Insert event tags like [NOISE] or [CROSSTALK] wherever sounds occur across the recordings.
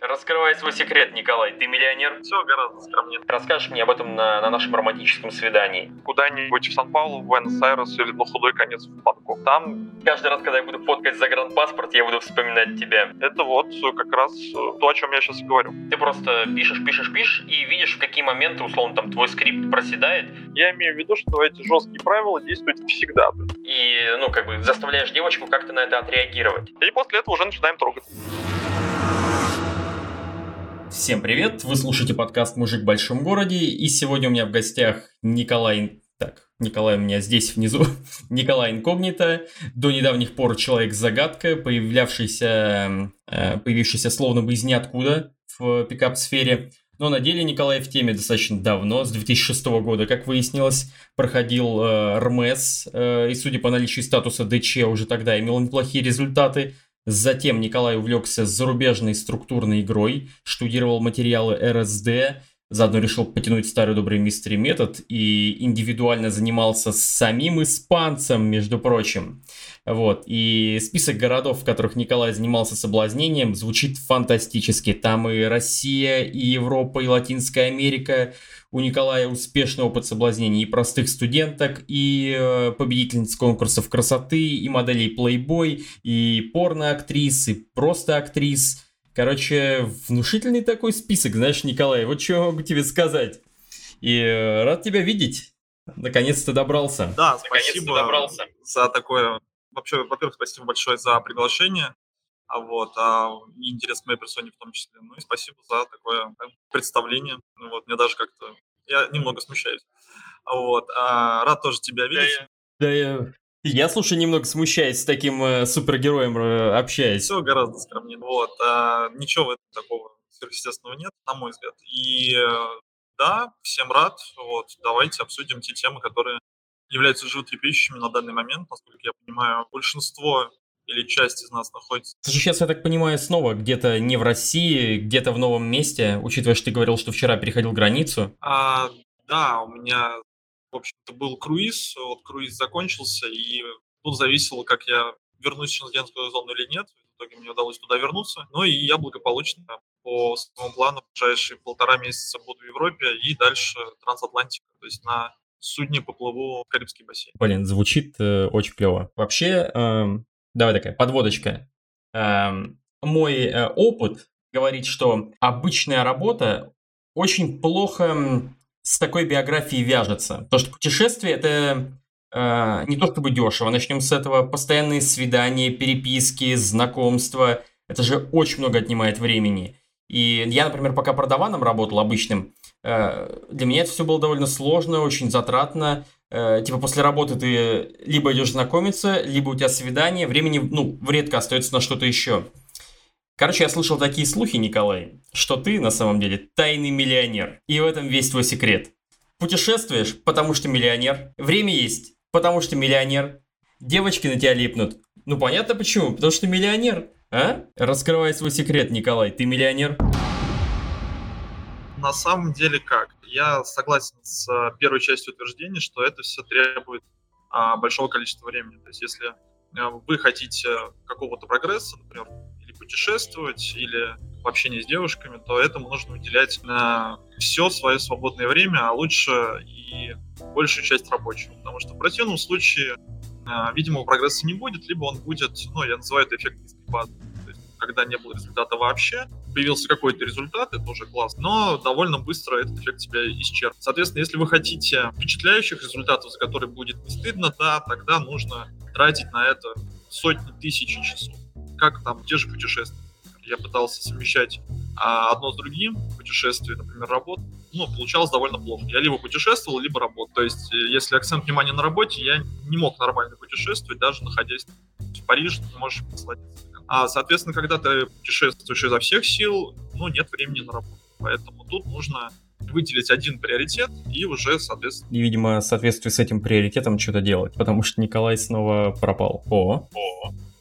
Раскрывай свой секрет, Николай. Ты миллионер? Все гораздо скромнее. Расскажешь мне об этом на, на нашем романтическом свидании. Куда-нибудь в Сан-Паулу, в Буэнос-Айрес или на худой конец в Бангкок. Там Каждый раз, когда я буду фоткать загранпаспорт, я буду вспоминать тебя. это вот э, как раз э, то, о чем я сейчас и говорю. Ты просто пишешь, пишешь, пишешь и видишь, в какие моменты, условно, там твой скрипт проседает, Я имею в виду, что эти жесткие правила действуют всегда. и, ну, как бы заставляешь девочку как-то на это отреагировать. И после этого уже начинаем трогать. Всем привет! Вы слушаете подкаст «Мужик в большом городе», и сегодня у меня в гостях Николай... Так, Николай у меня здесь внизу. [LAUGHS] Николай Инкогнито, до недавних пор человек-загадка, появлявшийся, э, появившийся словно бы из ниоткуда в пикап-сфере. Но на деле Николай в теме достаточно давно, с 2006 года, как выяснилось, проходил э, э, и судя по наличию статуса ДЧ, уже тогда имел неплохие результаты. Затем Николай увлекся зарубежной структурной игрой, штудировал материалы РСД, заодно решил потянуть старый добрый мистери метод и индивидуально занимался с самим испанцем, между прочим. Вот, и список городов, в которых Николай занимался соблазнением, звучит фантастически. Там и Россия, и Европа, и Латинская Америка. У Николая успешный опыт соблазнений и простых студенток, и э, победительниц конкурсов красоты, и моделей Playboy, и порно-актрис, и просто актрис. Короче, внушительный такой список, знаешь, Николай, вот что могу тебе сказать. И э, рад тебя видеть. Наконец-то добрался. Да, Наконец-то спасибо добрался. за такое... Вообще, во-первых, спасибо большое за приглашение. А вот, а, и интерес к моей персоне в том числе. Ну и спасибо за такое представление. Ну вот, мне даже как-то... Я немного смущаюсь. А Вот, а, рад тоже тебя видеть. Да, я, я, слушай, немного смущаюсь с таким э, супергероем э, общаясь. Все гораздо скромнее. Вот, а, ничего в этом такого сверхъестественного нет, на мой взгляд. И э, да, всем рад. Вот, давайте обсудим те темы, которые являются животрепещущими на данный момент. Насколько я понимаю, большинство или часть из нас находится Слушай, сейчас, я так понимаю, снова где-то не в России, где-то в новом месте, учитывая, что ты говорил, что вчера переходил границу. А, да, у меня, в общем-то, был круиз, вот круиз закончился, и тут зависело, как я вернусь в шенгенскую зону или нет. В итоге мне удалось туда вернуться. Ну и я благополучно по своему плану в ближайшие полтора месяца буду в Европе и дальше трансатлантика, то есть на судне поплыву в Карибский бассейн. Блин, звучит э, очень клево. Вообще, эм, давай такая подводочка. Эм, мой э, опыт говорит, что обычная работа очень плохо с такой биографией вяжется. Потому что путешествие это э, не то чтобы дешево. Начнем с этого. Постоянные свидания, переписки, знакомства. Это же очень много отнимает времени. И я, например, пока продаваном работал обычным, э, для меня это все было довольно сложно, очень затратно. Э, Типа после работы ты либо идешь знакомиться, либо у тебя свидание, времени, ну, редко остается на что-то еще. Короче, я слышал такие слухи, Николай, что ты на самом деле тайный миллионер. И в этом весь твой секрет. Путешествуешь, потому что миллионер. Время есть, потому что миллионер. Девочки на тебя липнут. Ну понятно почему, потому что миллионер. А? Раскрывай свой секрет, Николай, ты миллионер? На самом деле как? Я согласен с э, первой частью утверждения, что это все требует а, большого количества времени. То есть если э, вы хотите какого-то прогресса, например, или путешествовать, или в с девушками, то этому нужно уделять на все свое свободное время, а лучше и большую часть рабочего. Потому что в противном случае а, видимого прогресса не будет, либо он будет, ну, я называю это эффект низкой базы. Когда не было результата вообще, появился какой-то результат, это уже классно, но довольно быстро этот эффект себя исчерпает. Соответственно, если вы хотите впечатляющих результатов, за которые будет не стыдно, да, тогда нужно тратить на это сотни тысяч часов. Как там те же путешествия. Я пытался совмещать а, одно с другим, путешествие, например, работу, ну, получалось довольно плохо. Я либо путешествовал, либо работал. То есть, э, если акцент внимания на работе, я не мог нормально путешествовать, даже находясь в Париже, ты можешь насладиться. А, соответственно, когда ты путешествуешь изо всех сил, ну, нет времени на работу. Поэтому тут нужно выделить один приоритет и уже, соответственно... И, видимо, в соответствии с этим приоритетом что-то делать, потому что Николай снова пропал. О,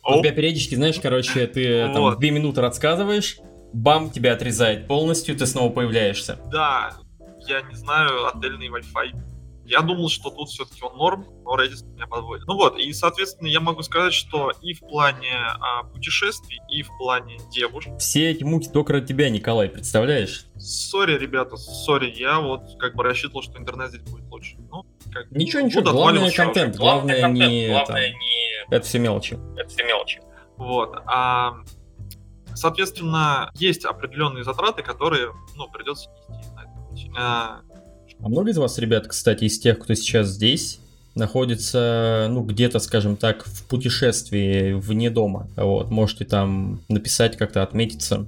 О, у тебя периодически, знаешь, короче, ты там Вот. две минуты рассказываешь, бам, тебя отрезает полностью, ты снова появляешься. Да, я не знаю, отельный Wi-Fi Я думал, что тут все-таки он норм, но Redis меня подводит. Ну вот, и, соответственно, я могу сказать, что и в плане а, путешествий, и в плане девушек. Все эти муки только ради тебя, Николай, представляешь? Сори, ребята, сори, я вот как бы рассчитывал, что интернет здесь будет лучше. Ну, как Ничего, ничего, буду главное контент, главное, контент, не... главное там, не... Это все мелочи. Это все мелочи. Вот. А, соответственно, есть определенные затраты, которые, ну, придется нести на этом пути. А, много из вас, ребят, кстати, из тех, кто сейчас здесь, находится, ну, где-то, скажем так, в путешествии вне дома. Вот, можете там написать, как-то отметиться.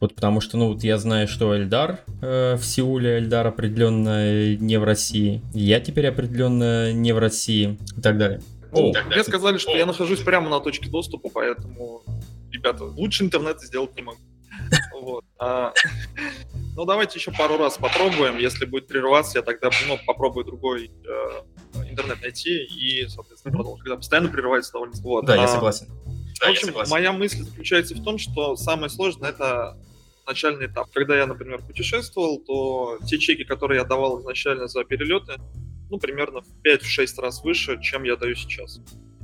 Вот потому что, ну, вот я знаю, что Эльдар э, в Сеуле, Эльдар определенно не в России. Я теперь определенно не в России и так далее. Ну, так, мне сказали, что я нахожусь прямо на точке доступа, поэтому, ребята, лучше интернет сделать не могу. Вот. А, ну, давайте еще пару раз попробуем. Если будет прерываться, я тогда ну, попробую другой э, интернет найти и, соответственно, продолжу. Когда постоянно прерывается довольно вот. Да, я А, согласен. Да, в общем, моя мысль заключается в том, что самое сложное это начальный этап. Когда я, например, путешествовал, то те чеки, которые я давал изначально за перелеты, ну, примерно в 5-6 раз выше, чем я даю сейчас.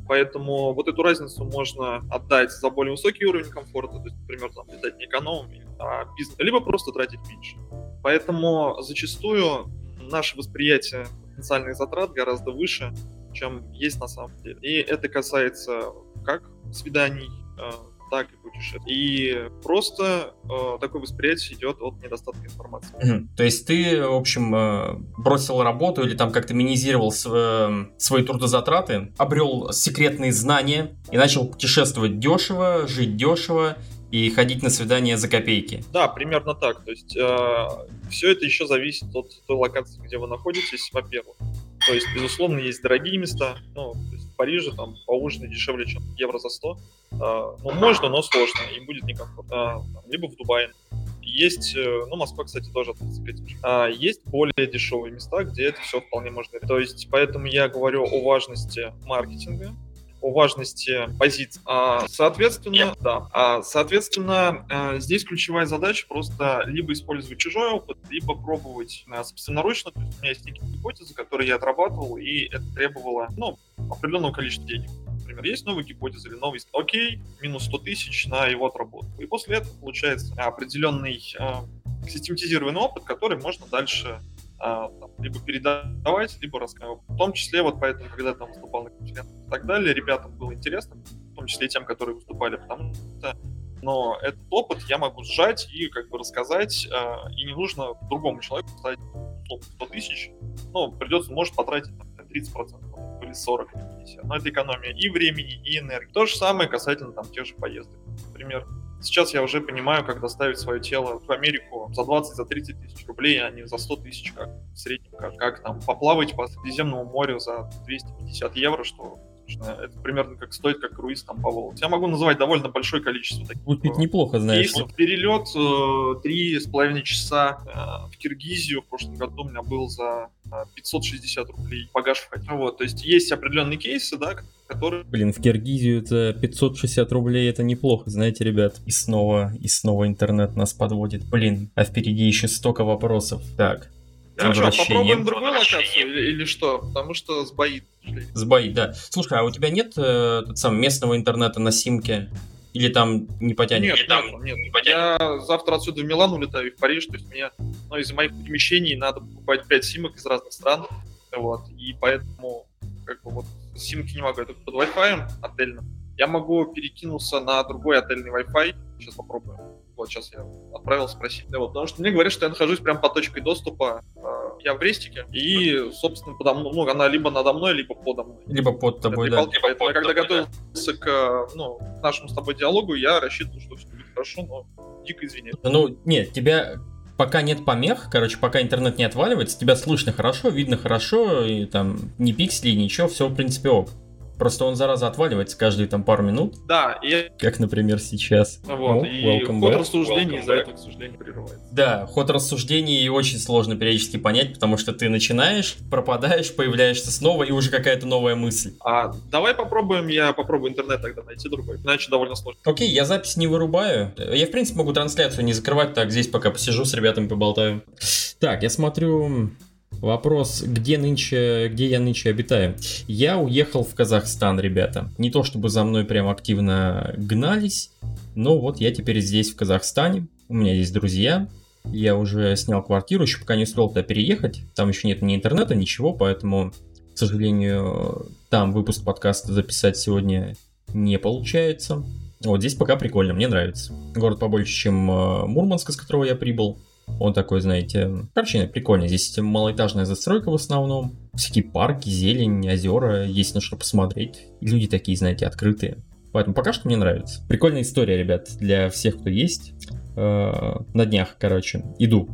Поэтому вот эту разницу можно отдать за более высокий уровень комфорта, то есть, например, там, летать не эконом, а бизнес, либо просто тратить меньше. Поэтому зачастую наше восприятие потенциальных затрат гораздо выше, чем есть на самом деле. И это касается как свиданий, э, так и путешествий. И просто э, такое восприятие идет от недостатка информации. Мгм. То есть ты, в общем, э, бросил работу или там как-то минимизировал св- э, свои трудозатраты, обрел секретные знания и начал путешествовать дешево, жить дешево и ходить на свидания за копейки. Да, примерно так. То есть все это еще зависит от той локации, где вы находитесь, во-первых. То есть, безусловно, есть дорогие места. Ну, то есть Париже там поужинать дешевле, чем евро за 100. А, ну, можно, но сложно, и будет некомфортно. А, либо в Дубае. Есть, э, ну, Москва, кстати, тоже этим же. А, есть более дешевые места, где это все вполне можно. То есть, поэтому я говорю о важности маркетинга, о важности позиций. А, соответственно, да. А, соответственно, э, здесь ключевая задача просто либо использовать чужой опыт, либо пробовать э, собственноручно. То есть у меня есть некие гипотезы, которые я отрабатывал, и это требовало, ну, определенного количества денег. Например, есть новая гипотеза или новый, окей, минус 100 тысяч на его отработку. И после этого получается определенный э, систематизированный опыт, который можно дальше либо передавать, либо рассказывать. В том числе, вот поэтому, когда я там выступал на конференциях и так далее, ребятам было интересно, в том числе тем, которые выступали, потому что но этот опыт я могу сжать и как бы рассказать, э, и не нужно другому человеку условно 100 тысяч, ну, придется, может потратить там, 30% или 40, или 50, но это экономия и времени, и энергии. То же самое касательно там тех же поездок. Например, Сейчас я уже понимаю, как доставить свое тело в Америку за 20, за 30 тысяч рублей, а не за 100 тысяч, как в среднем. Как, как там поплавать по Средиземному морю за 250 евро, что это примерно как стоит, как круиз там по Волге. Я могу называть довольно большое количество таких Звучит неплохо, знаешь. кейсов. Перелет э, три с половиной часа э, в Киргизию в прошлом году у меня был за э, 560 рублей багаж входил. Вот, то есть есть определенные кейсы, да, которые Блин, в Киргизию это 560 рублей, это неплохо, знаете, ребят. И снова, и снова интернет нас подводит. Блин, а впереди еще столько вопросов. Так, Что, Возвращение. попробуем другую локацию или, что? Потому что сбоит. сбоит, да. Слушай, а у тебя нет э, тот самый, местного интернета на симке? Или там не потянет? Нет, Или там нет, нет. не потянет? Я завтра отсюда в Милан улетаю и в Париж, то есть мне ну, из моих перемещений надо покупать 5 симок из разных стран, вот, и поэтому как бы вот симки не могу, я только под Wi-Fi отельным. Я могу перекинуться на другой отельный Wi-Fi, сейчас попробую. Вот, сейчас я отправил спросить. Да, вот, потому что мне говорят, что я нахожусь прям по точке доступа. э, Я в Рестике, и, собственно, подо мной, ну, она либо надо мной, либо подо мной. Либо под тобой, этой да. балки. Поэтому я под когда тобой, да. готовился к ну, нашему с тобой диалогу, я рассчитывал, что все будет хорошо, но дико извиняюсь. Ну, нет, тебя пока нет помех, короче, пока интернет не отваливается, тебя слышно хорошо, видно хорошо, и там ни пикселей, ничего, все в принципе ок. Просто он, зараза, отваливается каждые там пару минут, Да, и, как, например, сейчас. вот, Ну, и ход back. рассуждений из-за этого, к сожалению, прерывается. Да, ход рассуждений очень сложно периодически понять, потому что ты начинаешь, пропадаешь, появляешься снова, и уже какая-то новая мысль. А давай попробуем, я попробую интернет тогда найти другой, иначе довольно сложно. Окей, я запись не вырубаю. Я, в принципе, могу трансляцию не закрывать, так, здесь пока посижу с ребятами поболтаю. Так, я смотрю... Вопрос, где нынче, где я нынче обитаю? Я уехал в Казахстан, ребята. Не то чтобы за мной прям активно гнались, но вот я теперь здесь, в Казахстане. У меня есть друзья. Я уже снял квартиру, еще пока не успел туда переехать. Там еще нет ни интернета, ничего, поэтому, к сожалению, там выпуск подкаста записать сегодня не получается. Вот здесь пока прикольно, мне нравится. Город побольше, чем э, Мурманск, из которого я прибыл. Он такой, знаете, короче, прикольно. Здесь малоэтажная застройка в основном. Всякие парки, зелень, озера, есть на что посмотреть. Люди такие, знаете, открытые. Поэтому пока что мне нравится. Прикольная история, ребят, для всех, кто есть. Э, на днях, короче, иду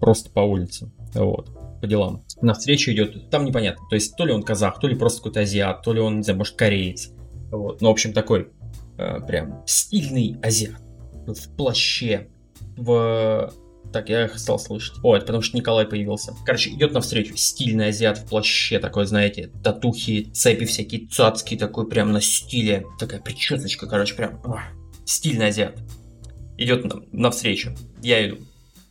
просто по улице. Вот по делам. На встречу идет, там непонятно. То есть, то ли он казах, то ли просто какой-то азиат, то ли он, не знаю, может, кореец. Вот. Ну, в общем, такой э, прям стильный азиат. В плаще, в так, я их стал слышать. О, это потому что Николай появился. Короче, идет навстречу. Стильный азиат в плаще, такой, знаете, татухи, цепи всякие, цацки, такой прям на стиле. Такая причесочка, короче, прям стильный азиат. Идет навстречу. Я иду.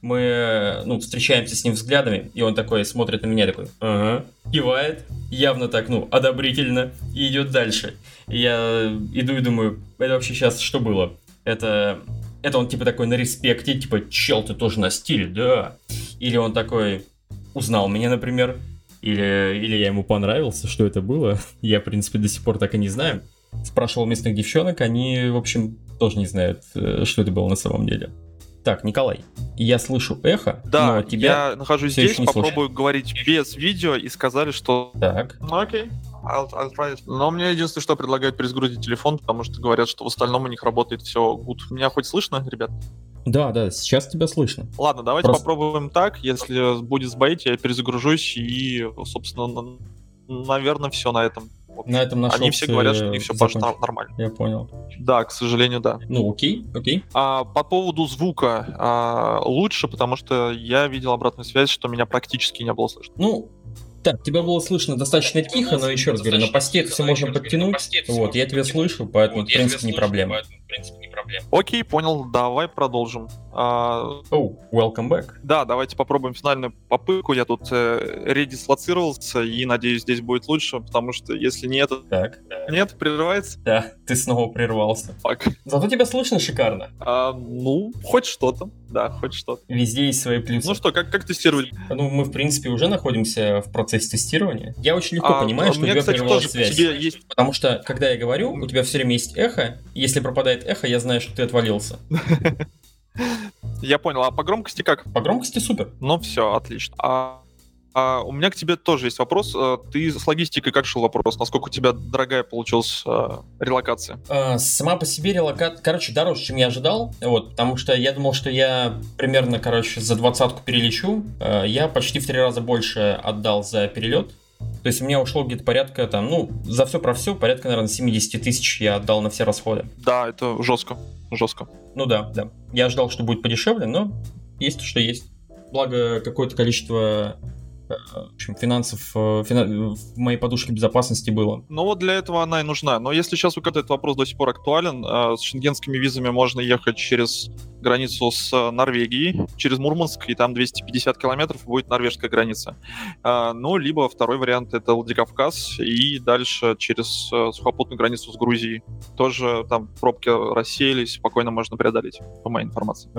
Мы, ну, встречаемся с ним взглядами, и он такой смотрит на меня, такой, ага, кивает, явно так, ну, одобрительно, и идет дальше. И я иду и думаю, это вообще сейчас что было? Это это он типа такой на респекте, типа, чел, ты тоже на стиле, да. Или он такой узнал меня, например, или, или я ему понравился, что это было. Я, в принципе, до сих пор так и не знаю. Спрашивал местных девчонок, они, в общем, тоже не знают, э, что это было на самом деле. Так, Николай, я слышу эхо, да, но тебя я нахожусь здесь, попробую слышу. говорить без видео, и сказали, что... Так. Ну, окей. It. Но мне единственное, что предлагают перезагрузить телефон, потому что говорят, что в остальном у них работает все good. Меня хоть слышно, ребят? Да, да, сейчас тебя слышно. Ладно, давайте Просто... попробуем так. Если будет сбоить, я перезагружусь и, собственно, наверное, все на этом. На этом нашелся Они все говорят, что у них все пошло нормально. Я понял. Да, к сожалению, да. Ну, окей, окей. А, по поводу звука а, лучше, потому что я видел обратную связь, что меня практически не было слышно. Ну, так, тебя было слышно достаточно тихо, но еще раз говорю, на посте это все можно подтянуть. Вот, я тебя слышу, поэтому, в принципе, не проблема. Окей, понял, давай продолжим. Оу, oh, welcome back. Да, давайте попробуем финальную попытку. Я тут э, редислоцировался и надеюсь, здесь будет лучше, потому что если нет... Так. Нет, прерывается? Да, ты снова прервался. Фак. Зато тебя слышно шикарно. А, ну, хоть что-то. Да, хоть что-то. Везде есть свои плюсы. Ну что, как, как тестировать? Ну, мы, в принципе, уже находимся в процессе тестирования. Я очень легко а, понимаю, что у тебя прервалась связь. Есть... Потому что, когда я говорю, у тебя все время есть эхо. Если пропадает эхо, я знаю, что ты отвалился. Я понял. А по громкости как? По громкости супер. Ну все, отлично. А а у меня к тебе тоже есть вопрос. А, ты с логистикой как шел вопрос? Насколько у тебя дорогая получилась а, релокация? А, сама по себе релокация, короче, дороже, чем я ожидал. Вот, потому что я думал, что я примерно, короче, за двадцатку перелечу. Я почти в три раза больше отдал за перелет. То есть у меня ушло где-то порядка там, ну, за все про все, порядка, наверное, 70 тысяч я отдал на все расходы. Да, это жестко, жестко. Ну да, да. Я ожидал, что будет подешевле, но есть то, что есть. Благо, какое-то количество в общем, финансов э, фина... в моей подушке безопасности было. Ну вот для этого она и нужна. Но если сейчас у кого-то этот вопрос до сих пор актуален, э, с шенгенскими визами можно ехать через границу с э, Норвегией, через Мурманск, и там 250 километров будет норвежская граница. Ну, либо второй вариант — это Владикавказ, и дальше через сухопутную границу с Грузией. Тоже там пробки рассеялись, спокойно можно преодолеть, по моей информации.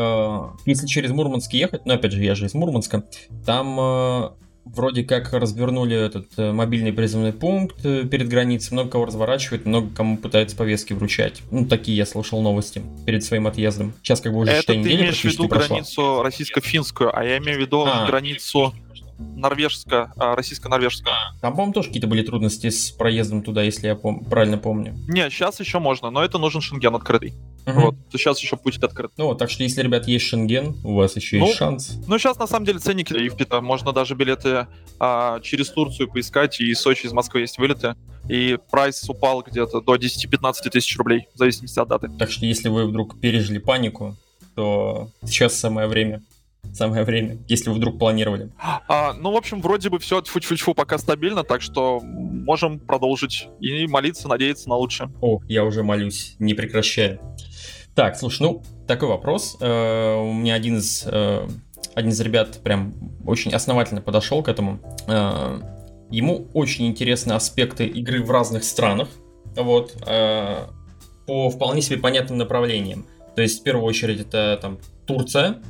Если через Мурманск ехать, ну, опять же, я же из Мурманска, там вроде как развернули этот э, мобильный призывный пункт э, перед границей, много кого разворачивает, много кому пытается повестки вручать. Ну, такие я слышал новости перед своим отъездом. Сейчас как бы уже Это ты имеешь в виду границу российско-финскую, а я имею в виду а. границу норвежская, а, российско-норвежская. Там, по-моему, тоже какие-то были трудности с проездом туда, если я пом- правильно помню. Не, сейчас еще можно, но это нужен шенген открытый. Угу. Вот, сейчас еще путь открыт. Ну, так что если, ребят, есть шенген, у вас еще ну, есть шанс. Ну, сейчас на самом деле ценники и впита. Можно даже билеты а, через Турцию поискать, и из Сочи, из Москвы есть вылеты. И прайс упал где-то до 10-15 тысяч рублей, в зависимости от даты. Так что если вы вдруг пережили панику, то сейчас самое время самое время, если вы вдруг планировали. А, ну, в общем, вроде бы все фу фу фу пока стабильно, так что можем продолжить и молиться, надеяться на лучшее. О, я уже молюсь, не прекращаю. Так, слушай, ну, такой вопрос. Э, у меня один из э, один из ребят прям очень основательно подошел к этому. Э, ему очень интересны аспекты игры в разных странах, вот, э, по вполне себе понятным направлениям. То есть, в первую очередь, это там Турция,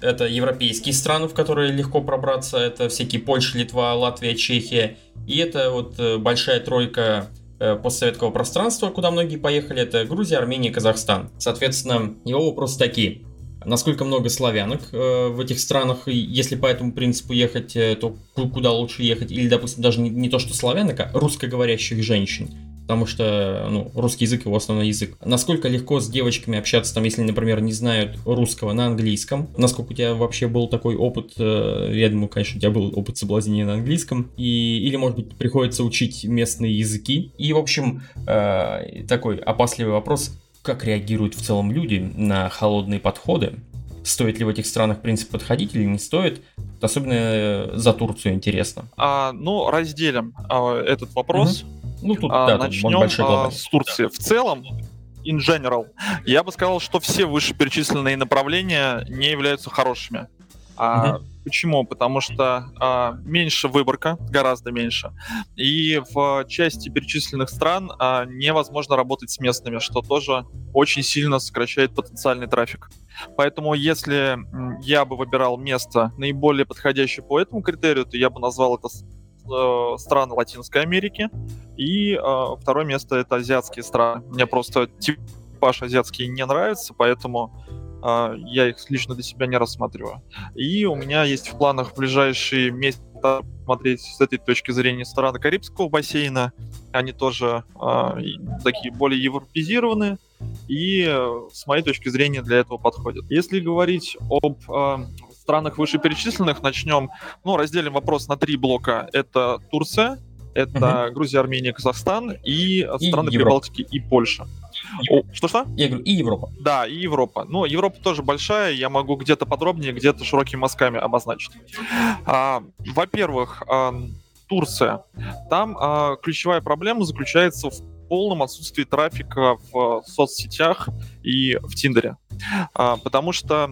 это европейские страны, в которые легко пробраться, это всякие Польша, Литва, Латвия, Чехия, и это вот э, большая тройка э, постсоветского пространства, куда многие поехали, это Грузия, Армения, Казахстан. Соответственно, его вопросы такие. Насколько много славянок э, в этих странах, и если по этому принципу ехать, э, то куда лучше ехать? Или, допустим, даже не, не то, что славянок, а русскоговорящих женщин потому что ну, русский язык его основной язык. Насколько легко с девочками общаться, там, если, например, не знают русского на английском? Насколько у тебя вообще был такой опыт? Э, я думаю, конечно, у тебя был опыт соблазнения на английском. И, или, может быть, приходится учить местные языки. И, в общем, э, такой опасливый вопрос. Как реагируют в целом люди на холодные подходы? Стоит ли в этих странах, в принципе, подходить или не стоит? Особенно э, за Турцию интересно. А, ну, разделим а, этот вопрос. Угу ну, тут, а, да, начнем а, с Турции. В целом, in general, я бы сказал, что все вышеперечисленные направления не являются хорошими. А, угу. Почему? Потому что а, меньше выборка, гораздо меньше. И в части перечисленных стран а, невозможно работать с местными, что тоже очень сильно сокращает потенциальный трафик. Поэтому если я бы выбирал место наиболее подходящее по этому критерию, то я бы назвал это э, страны Латинской Америки, и э, второе место это азиатские страны. Мне просто типаж азиатский не нравится, поэтому э, я их лично для себя не рассматриваю. И у меня есть в планах в ближайшие месяцы смотреть с этой точки зрения страны Карибского бассейна. Они тоже э, такие более европезированные и э, с моей точки зрения для этого подходят. Если говорить об э, странах вышеперечисленных начнем, ну, разделим вопрос на три блока. Это Турция, это угу. Грузия, Армения, Казахстан и, и страны Европа. Прибалтики и Польша. Что-что? Я говорю, и Европа. Да, и Европа. Ну, Европа тоже большая, я могу где-то подробнее, где-то широкими мазками обозначить. А, во-первых, а, Турция. Там а, ключевая проблема заключается в полном отсутствии трафика в соцсетях и в Тиндере. А, потому что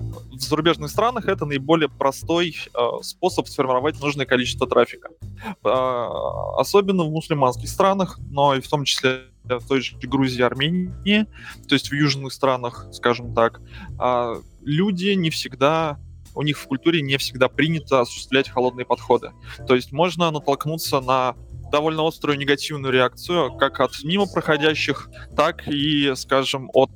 в зарубежных странах это наиболее простой э, способ сформировать нужное количество трафика. Э, особенно в мусульманских странах, но и в том числе в той же Грузии, Армении, то есть в южных странах, скажем так, э, люди не всегда у них в культуре не всегда принято осуществлять холодные подходы. То есть можно натолкнуться на довольно острую негативную реакцию как от мимо проходящих, так и, скажем, от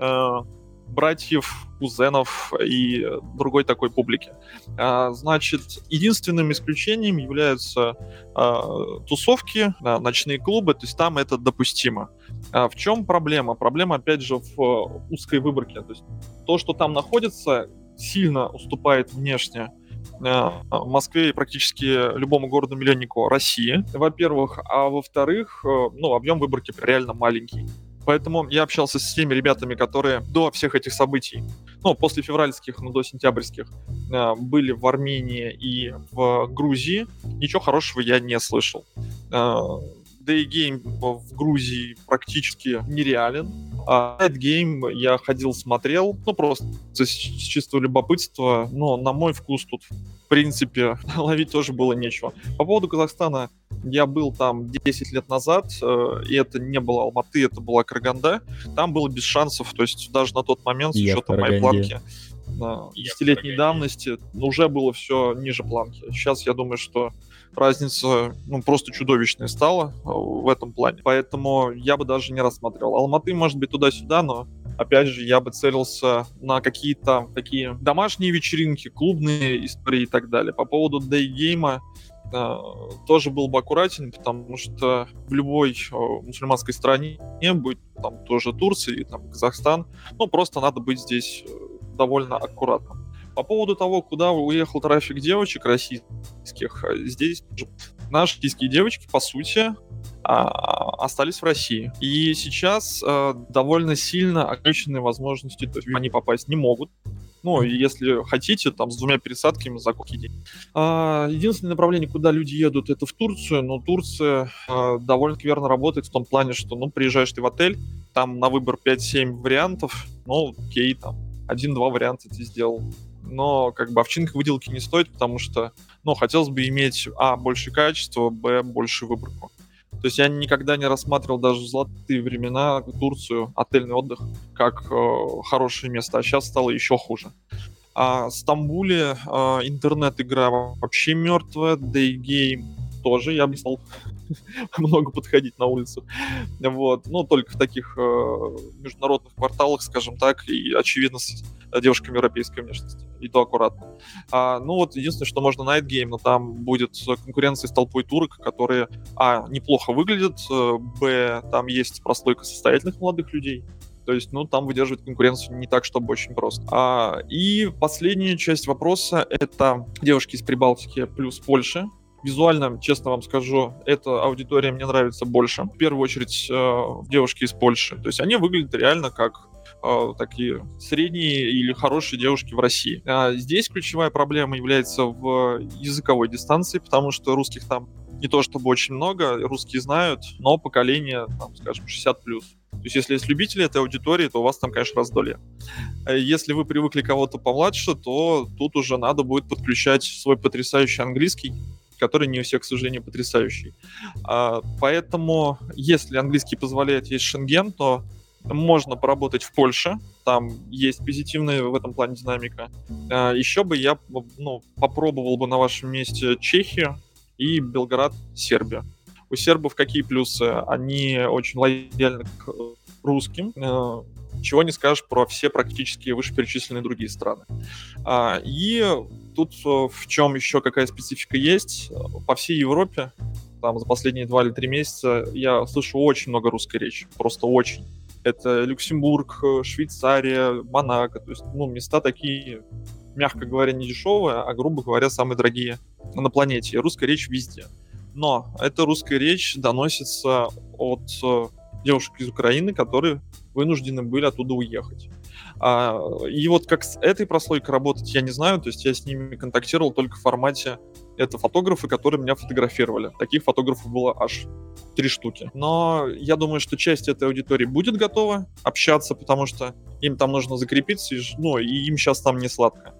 э, братьев, кузенов и другой такой публики. А, значит, единственным исключением являются а, тусовки, ночные клубы, то есть там это допустимо. А в чем проблема? Проблема, опять же, в узкой выборке. То есть то, что там находится, сильно уступает внешне Москве и практически любому городу-миллионнику России, во-первых, а во-вторых, э, ну, объем выборки реально маленький. Поэтому я общался с теми ребятами, которые до всех этих событий, ну, после февральских, ну, до сентябрьских, э, были в Армении и в Грузии. Ничего хорошего я не слышал. Э, Day Game в Грузии практически нереален. А Night Game я ходил, смотрел, ну просто с чистого любопытства, но на мой вкус тут в принципе [LAUGHS] ловить тоже было нечего. По поводу Казахстана, я был там 10 лет назад, э, и это не было Алматы, это была Караганда. Там было без шансов, то есть даже на тот момент, с учетом моей планки, десятилетней давности, уже было все ниже планки. Сейчас я думаю, что разница ну, просто чудовищная стала э, в этом плане. Поэтому я бы даже не рассматривал. Алматы, может быть, туда-сюда, но опять же, я бы целился на какие-то такие домашние вечеринки, клубные истории и так далее. По поводу дейгейма э, тоже был бы аккуратен, потому что в любой э, мусульманской стране, будет там тоже Турция или там Казахстан, ну просто надо быть здесь э, довольно аккуратным. По поводу того, куда уехал трафик девочек российских, э, здесь наши российские девочки, по сути, а, остались в России. И сейчас э, довольно сильно ограниченные возможности, то есть они попасть не могут. Ну, если хотите, там, с двумя пересадками за какой день. А, единственное направление, куда люди едут, это в Турцию, но Турция а, довольно верно работает в том плане, что, ну, приезжаешь ты в отель, там на выбор 5-7 вариантов, ну, окей, там, один-два варианта ты сделал но как бы овчинка выделки не стоит, потому что, ну, хотелось бы иметь, а, больше качества, б, больше выборку. То есть я никогда не рассматривал даже в золотые времена Турцию, отельный отдых, как э, хорошее место, а сейчас стало еще хуже. А в Стамбуле э, интернет-игра вообще мертвая, Daygame тоже, я бы стал [LAUGHS] много подходить на улицу. Вот. Ну, только в таких э, международных кварталах, скажем так, и, очевидно, с девушками европейской внешности. И то аккуратно. А, ну, вот единственное, что можно Night Game, но там будет конкуренция с толпой турок, которые, а, неплохо выглядят, э, б, там есть прослойка состоятельных молодых людей, то есть, ну, там выдерживать конкуренцию не так, чтобы очень просто. А, и последняя часть вопроса — это девушки из Прибалтики плюс Польша. Визуально, честно вам скажу, эта аудитория мне нравится больше. В первую очередь э, девушки из Польши. То есть они выглядят реально как э, такие средние или хорошие девушки в России. А здесь ключевая проблема является в языковой дистанции, потому что русских там не то чтобы очень много, русские знают, но поколение, там, скажем, 60+. плюс. То есть если есть любители этой аудитории, то у вас там, конечно, раздолье. Э, если вы привыкли кого-то помладше, то тут уже надо будет подключать свой потрясающий английский, который не у всех, к сожалению, потрясающий. А, поэтому, если английский позволяет есть Шенген, то можно поработать в Польше, там есть позитивная в этом плане динамика. А, еще бы я ну, попробовал бы на вашем месте Чехию и Белград, Сербия. У сербов какие плюсы? Они очень лояльны к русским, э, чего не скажешь про все практически вышеперечисленные другие страны. А, и тут э, в чем еще какая специфика есть? По всей Европе, там за последние два или три месяца, я слышу очень много русской речи, просто очень. Это Люксембург, Швейцария, Монако, то есть, ну, места такие, мягко говоря, не дешевые, а, грубо говоря, самые дорогие на планете. Русская речь везде. Но эта русская речь доносится от э, девушек из Украины, которые вынуждены были оттуда уехать. А, и вот как с этой прослойкой работать, я не знаю, то есть я с ними контактировал только в формате это фотографы, которые меня фотографировали. Таких фотографов было аж три штуки. Но я думаю, что часть этой аудитории будет готова общаться, потому что им там нужно закрепиться, ну, и им сейчас там не сладко.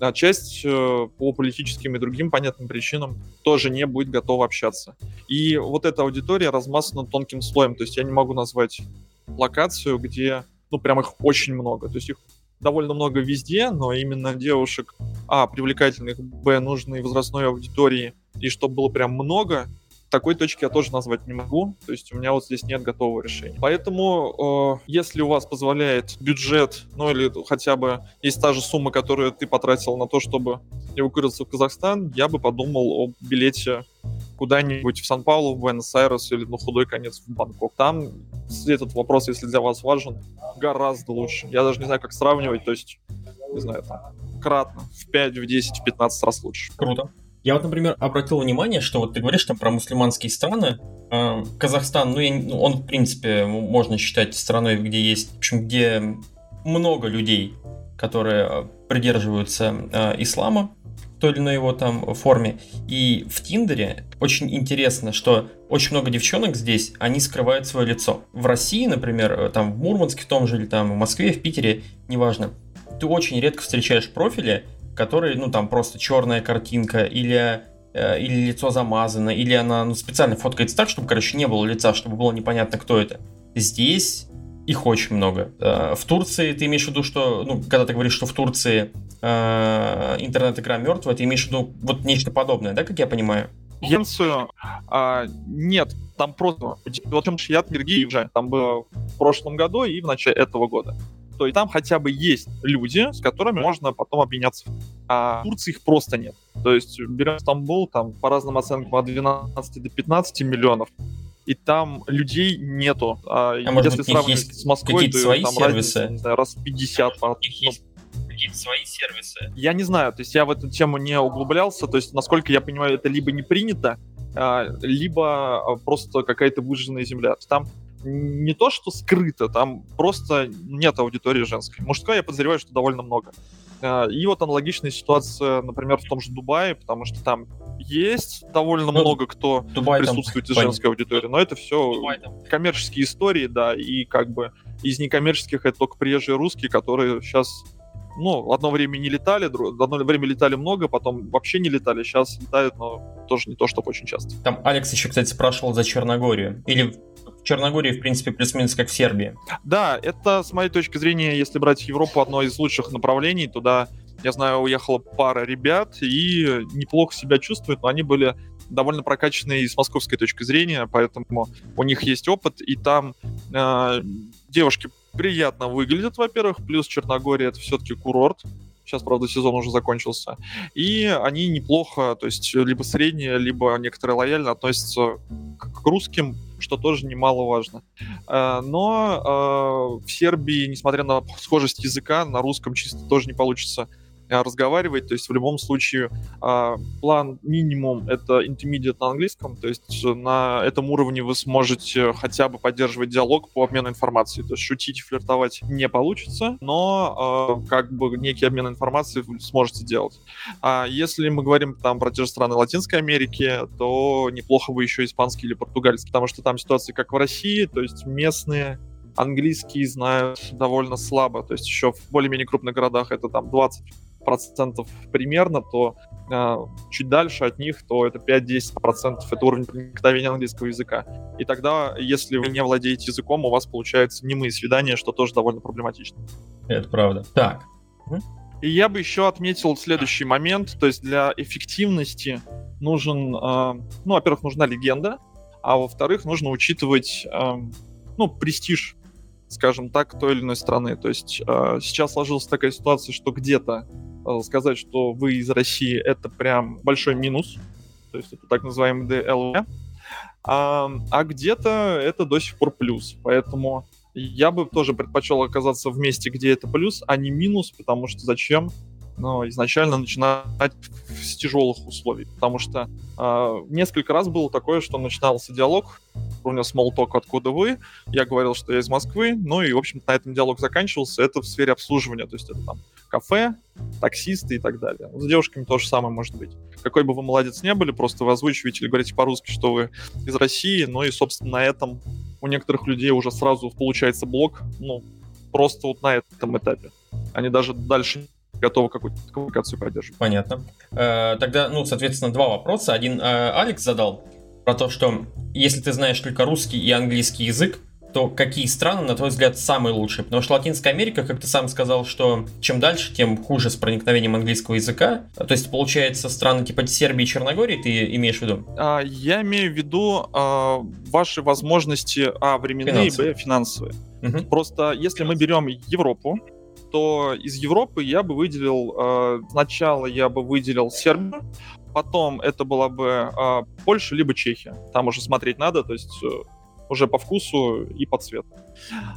А часть э, по политическим и другим понятным причинам тоже не будет готова общаться. И вот эта аудитория размазана тонким слоем. То есть я не могу назвать локацию, где, ну, прям их очень много. То есть их довольно много везде, но именно девушек, а, привлекательных, б, нужной возрастной аудитории, и чтобы было прям много, такой точки я тоже назвать не могу. То есть у меня вот здесь нет готового решения. Поэтому, э, если у вас позволяет бюджет, ну или хотя бы есть та же сумма, которую ты потратил на то, чтобы эвакуироваться в Казахстан, я бы подумал о билете куда-нибудь в Сан-Паулу, в Буэнос-Айрес или на худой конец в Бангкок. Там этот вопрос, если для вас важен, гораздо лучше. Я даже не знаю, как сравнивать, то есть, не знаю, там, кратно, в 5, в 10, в 15 раз лучше. Круто. Я вот, например, обратил внимание, что вот ты говоришь там про мусульманские страны. Э, Казахстан, ну, я, ну, он, в принципе, можно считать страной, где есть, в общем, где много людей, которые придерживаются э, ислама той или иной его там форме. И в Тиндере очень интересно, что очень много девчонок здесь, они скрывают свое лицо. В России, например, э, там в Мурманске в том же, или там в Москве, в Питере, неважно, ты очень редко встречаешь профили, который, ну, там просто черная картинка, или, э, или лицо замазано, или она ну, специально фоткается так, чтобы, короче, не было лица, чтобы было непонятно, кто это. Здесь их очень много. Э, в Турции ты имеешь в виду, что, ну, когда ты говоришь, что в Турции интернет-игра мертвая, ты имеешь в виду вот нечто подобное, да, как я понимаю? Янцию а, нет, там просто... Вот чем я от уже, там было в прошлом году и в начале этого года то и там хотя бы есть люди, с которыми можно потом обменяться. А в Турции их просто нет. То есть берем Стамбул, там по разным оценкам от 12 до 15 миллионов, и там людей нету. А, а если быть, сравнивать с Москвой, то свои там сервисы? разница, не знаю, раз 50. У них есть какие-то свои сервисы? Я не знаю, то есть я в эту тему не углублялся, то есть, насколько я понимаю, это либо не принято, а, либо а, просто какая-то выжженная земля. Там не то, что скрыто, там просто нет аудитории женской. Мужской я подозреваю, что довольно много. А, и вот аналогичная ситуация, например, в том же Дубае, потому что там есть довольно ну, много кто Дубай присутствует там, из женской аудитории, но это все Дубай, коммерческие истории, да, и как бы из некоммерческих это только приезжие русские, которые сейчас ну, одно время не летали, одно время летали много, потом вообще не летали, сейчас летают, но тоже не то, чтобы очень часто. Там Алекс еще, кстати, спрашивал за Черногорию. Или в Черногории, в принципе, плюс-минус как в Сербии. Да, это, с моей точки зрения, если брать Европу, одно из лучших направлений. Туда, я знаю, уехала пара ребят и неплохо себя чувствуют, но они были довольно прокачанные с московской точки зрения, поэтому у них есть опыт, и там э, девушки приятно выглядят, во-первых, плюс Черногория это все-таки курорт, Сейчас, правда, сезон уже закончился. И они неплохо, то есть либо средние, либо некоторые лояльно относятся к русским, что тоже немаловажно. Э, но э, в Сербии, несмотря на схожесть языка, на русском чисто тоже не получится разговаривать, то есть в любом случае а, план минимум это intermediate на английском, то есть на этом уровне вы сможете хотя бы поддерживать диалог по обмену информацией, то есть шутить, флиртовать не получится, но а, как бы некий обмен информацией вы сможете делать. А если мы говорим там про те же страны Латинской Америки, то неплохо бы еще испанский или португальский, потому что там ситуация как в России, то есть местные английский знают довольно слабо, то есть еще в более-менее крупных городах это там 20 процентов примерно, то э, чуть дальше от них, то это 5-10 процентов, это уровень проникновения английского языка. И тогда, если вы не владеете языком, у вас получается немые свидания, что тоже довольно проблематично. Это правда. Так. И я бы еще отметил следующий момент, то есть для эффективности нужен, э, ну, во-первых, нужна легенда, а во-вторых, нужно учитывать, э, ну, престиж скажем так, той или иной страны. То есть э, сейчас сложилась такая ситуация, что где-то сказать, что вы из России, это прям большой минус. То есть это так называемый DLV. А, а где-то это до сих пор плюс. Поэтому я бы тоже предпочел оказаться в месте, где это плюс, а не минус, потому что зачем ну, изначально начинать с тяжелых условий. Потому что э, несколько раз было такое, что начинался диалог, уровня small talk, откуда вы, я говорил, что я из Москвы, ну и, в общем-то, на этом диалог заканчивался, это в сфере обслуживания, то есть это там кафе, таксисты и так далее. С девушками то же самое может быть. Какой бы вы молодец не были, просто вы озвучиваете или говорите по-русски, что вы из России, ну и, собственно, на этом у некоторых людей уже сразу получается блок, ну, просто вот на этом этапе. Они даже дальше готовы какую-то коммуникацию поддерживать. Понятно. Э, тогда, ну, соответственно, два вопроса. Один э, Алекс задал про то, что если ты знаешь только русский и английский язык, то какие страны, на твой взгляд, самые лучшие? Потому что Латинская Америка, как ты сам сказал, что чем дальше, тем хуже с проникновением английского языка. То есть, получается, страны типа Сербии и Черногории ты имеешь в виду? А, я имею в виду а, ваши возможности, а, временные, б, финансовые. Угу. Просто если мы берем Европу, то из Европы я бы выделил, э, сначала я бы выделил Сербию, потом это была бы э, Польша либо Чехия. Там уже смотреть надо, то есть э, уже по вкусу и по цвету.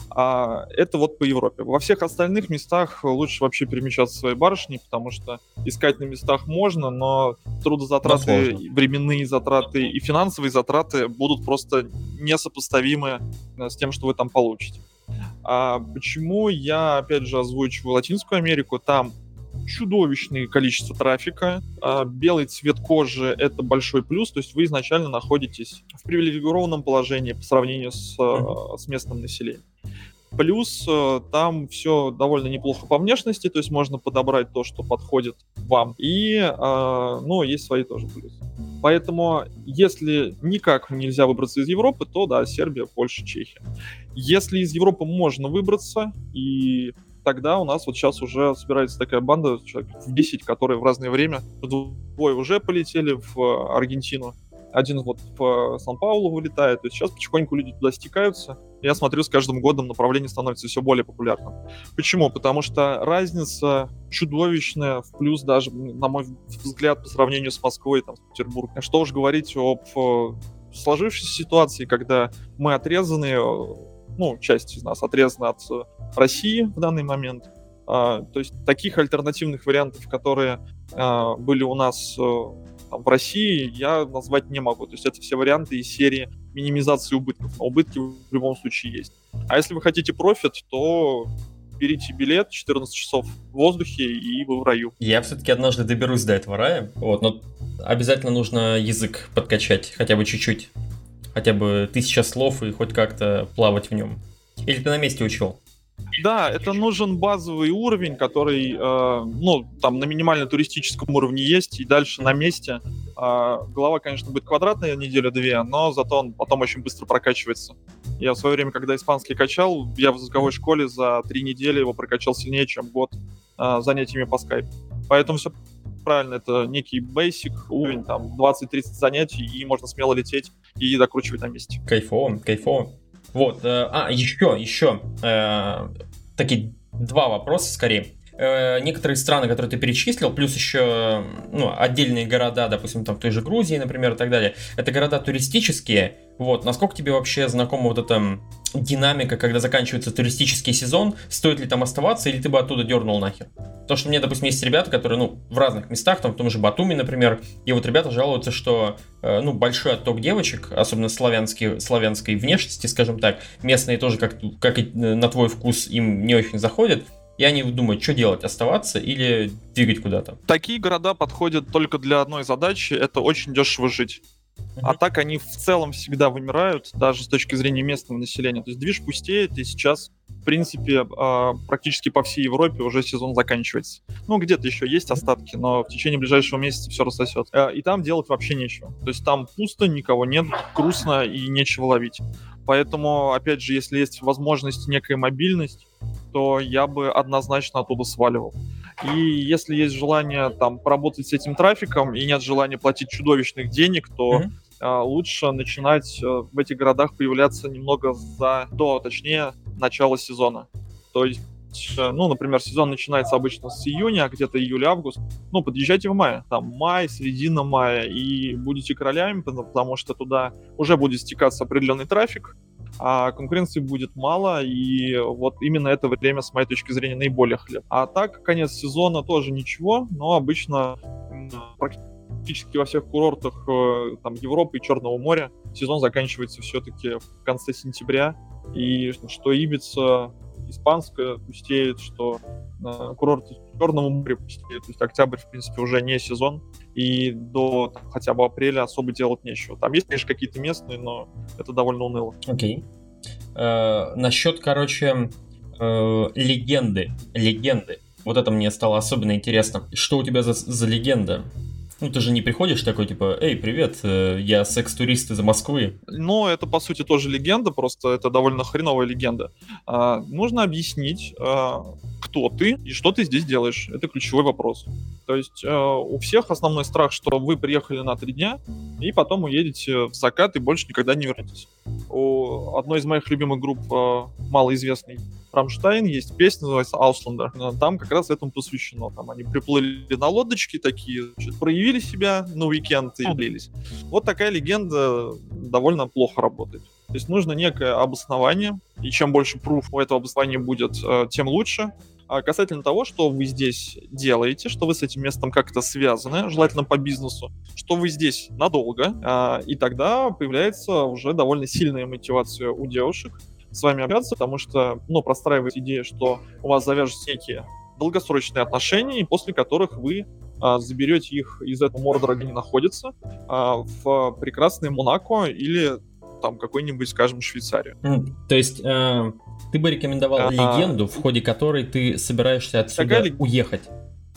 А, это вот по Европе. Во всех остальных местах лучше вообще перемещаться своей барышней, потому что искать на местах можно, но трудозатраты, но временные затраты и финансовые затраты будут просто несопоставимы э, с тем, что вы там получите. А почему я, опять же, озвучиваю Латинскую Америку? Там чудовищное количество трафика. А белый цвет кожи — это большой плюс, то есть вы изначально находитесь в привилегированном положении по сравнению с, mm-hmm. с местным населением. Плюс э, там все довольно неплохо по внешности, то есть можно подобрать то, что подходит вам. И, а, ну, есть свои тоже плюсы. Поэтому, если никак нельзя выбраться из Европы, то да, Сербия, Польша, Чехия. Если из Европы можно выбраться, и тогда у нас вот сейчас уже собирается такая банда, человек в 10, которые в разное время, двое уже полетели в Аргентину, один вот в Сан-Паулу вылетает, то есть сейчас потихоньку люди туда стекаются. Я смотрю, с каждым годом направление становится все более популярным. Почему? Потому что разница чудовищная, в плюс даже, на мой взгляд, по сравнению с Москвой, там, с Петербургом. Что уж говорить об э, сложившейся ситуации, когда мы отрезаны, э, ну, часть из нас отрезана от России в данный момент. А, то есть таких альтернативных вариантов, которые а, были у нас э, там, в России я назвать не могу. То есть это все варианты из серии минимизации убытков. Но убытки в любом случае есть. А если вы хотите профит, то берите билет, 14 часов в воздухе, и вы в раю. Я все-таки однажды доберусь до этого рая, вот, но обязательно нужно язык подкачать, хотя бы чуть-чуть. Хотя бы тысяча слов и хоть как-то плавать в нем. Или ты на месте учил? Да, это нужен базовый уровень, который, э, ну, там на минимально туристическом уровне есть, и дальше на месте. Э, голова, конечно, будет квадратная неделю-две, но зато он потом очень быстро прокачивается. Я в свое время, когда испанский качал, я в языковой школе за три недели его прокачал сильнее, чем год э, занятиями по скайпу. Поэтому все правильно, это некий basic уровень, там 20-30 занятий, и можно смело лететь и докручивать на месте. Кайфово, кайфово. Вот, э, а, еще, еще, э, такие два вопроса скорее. Э, некоторые страны, которые ты перечислил, плюс еще ну, отдельные города, допустим, там в той же Грузии, например, и так далее, это города туристические. Вот, насколько тебе вообще знакома вот эта динамика, когда заканчивается туристический сезон, стоит ли там оставаться, или ты бы оттуда дернул нахер? То, что меня, допустим, есть ребята, которые, ну, в разных местах, там, в том же Батуми, например, и вот ребята жалуются, что, э, ну, большой отток девочек, особенно славянские, славянской внешности, скажем так, местные тоже, как, как и на твой вкус, им не очень заходят, и они думают, что делать, оставаться или двигать куда-то. Такие города подходят только для одной задачи, это очень дешево жить. Uh-huh. А так они в целом всегда вымирают, даже с точки зрения местного населения. То есть движ пустеет, и сейчас, в принципе, а, практически по всей Европе уже сезон заканчивается. Ну, где-то еще есть остатки, но в течение ближайшего месяца все рассосет. А, и там делать вообще нечего. То есть там пусто, никого нет, грустно и нечего ловить. Поэтому, опять же, если есть возможность, некая мобильность, то я бы однозначно оттуда сваливал. И если есть желание там поработать с этим трафиком и нет желания платить чудовищных денег, то mm-hmm. лучше начинать а, в этих городах появляться немного за до, точнее, начала сезона. То есть э, ну, например, сезон начинается обычно с июня, а где-то июль-август. Ну, подъезжайте в мае. Там май, середина мая, и будете королями, потому что туда уже будет стекаться определенный трафик, а конкуренции будет мало, и вот именно это время, с моей точки зрения, наиболее хлеб. А так, конец сезона тоже ничего, но обычно практически во всех курортах э, там, Европы и Черного моря сезон заканчивается все-таки в конце сентября, и что Ибица испанская пустеет, что э, курорты Черного моря пустеют. То есть октябрь, в принципе, уже не сезон, и до там, хотя бы апреля особо делать нечего. Там есть, конечно, какие-то местные, но это довольно уныло. Окей. Okay. Э, насчет, короче, э, легенды. Легенды. Вот это мне стало особенно интересно. Что у тебя за, за легенда? Ну, ты же не приходишь такой, типа, эй, привет, э, я секс-турист из Москвы. Ну, это, по сути, тоже легенда, просто это довольно хреновая легенда. А, нужно объяснить, а, кто ты и что ты здесь делаешь. Это ключевой вопрос. То есть а, у всех основной страх, что вы приехали на три дня, и потом уедете в закат и больше никогда не вернетесь. У одной из моих любимых групп, а, малоизвестной, Рамштайн, есть песня, называется Аусландер. Там как раз этому посвящено. Там они приплыли на лодочке такие, значит, проявили себя на уикенд и длились. Вот такая легенда довольно плохо работает. То есть нужно некое обоснование, и чем больше пруф у этого обоснования будет, э, тем лучше. А касательно того, что вы здесь делаете, что вы с этим местом как-то связаны, желательно по бизнесу, что вы здесь надолго, а, и тогда появляется уже довольно сильная мотивация у девушек с вами общаться, потому что, ну, простраивается идея, что у вас завяжутся некие долгосрочные отношения, после которых вы а, заберете их из этого Мордора, где они находятся, а, в прекрасный Монако или там какой-нибудь, скажем, Швейцарию. Mm, то есть э, ты бы рекомендовал а, легенду, в ходе которой ты собираешься отсюда такая... уехать?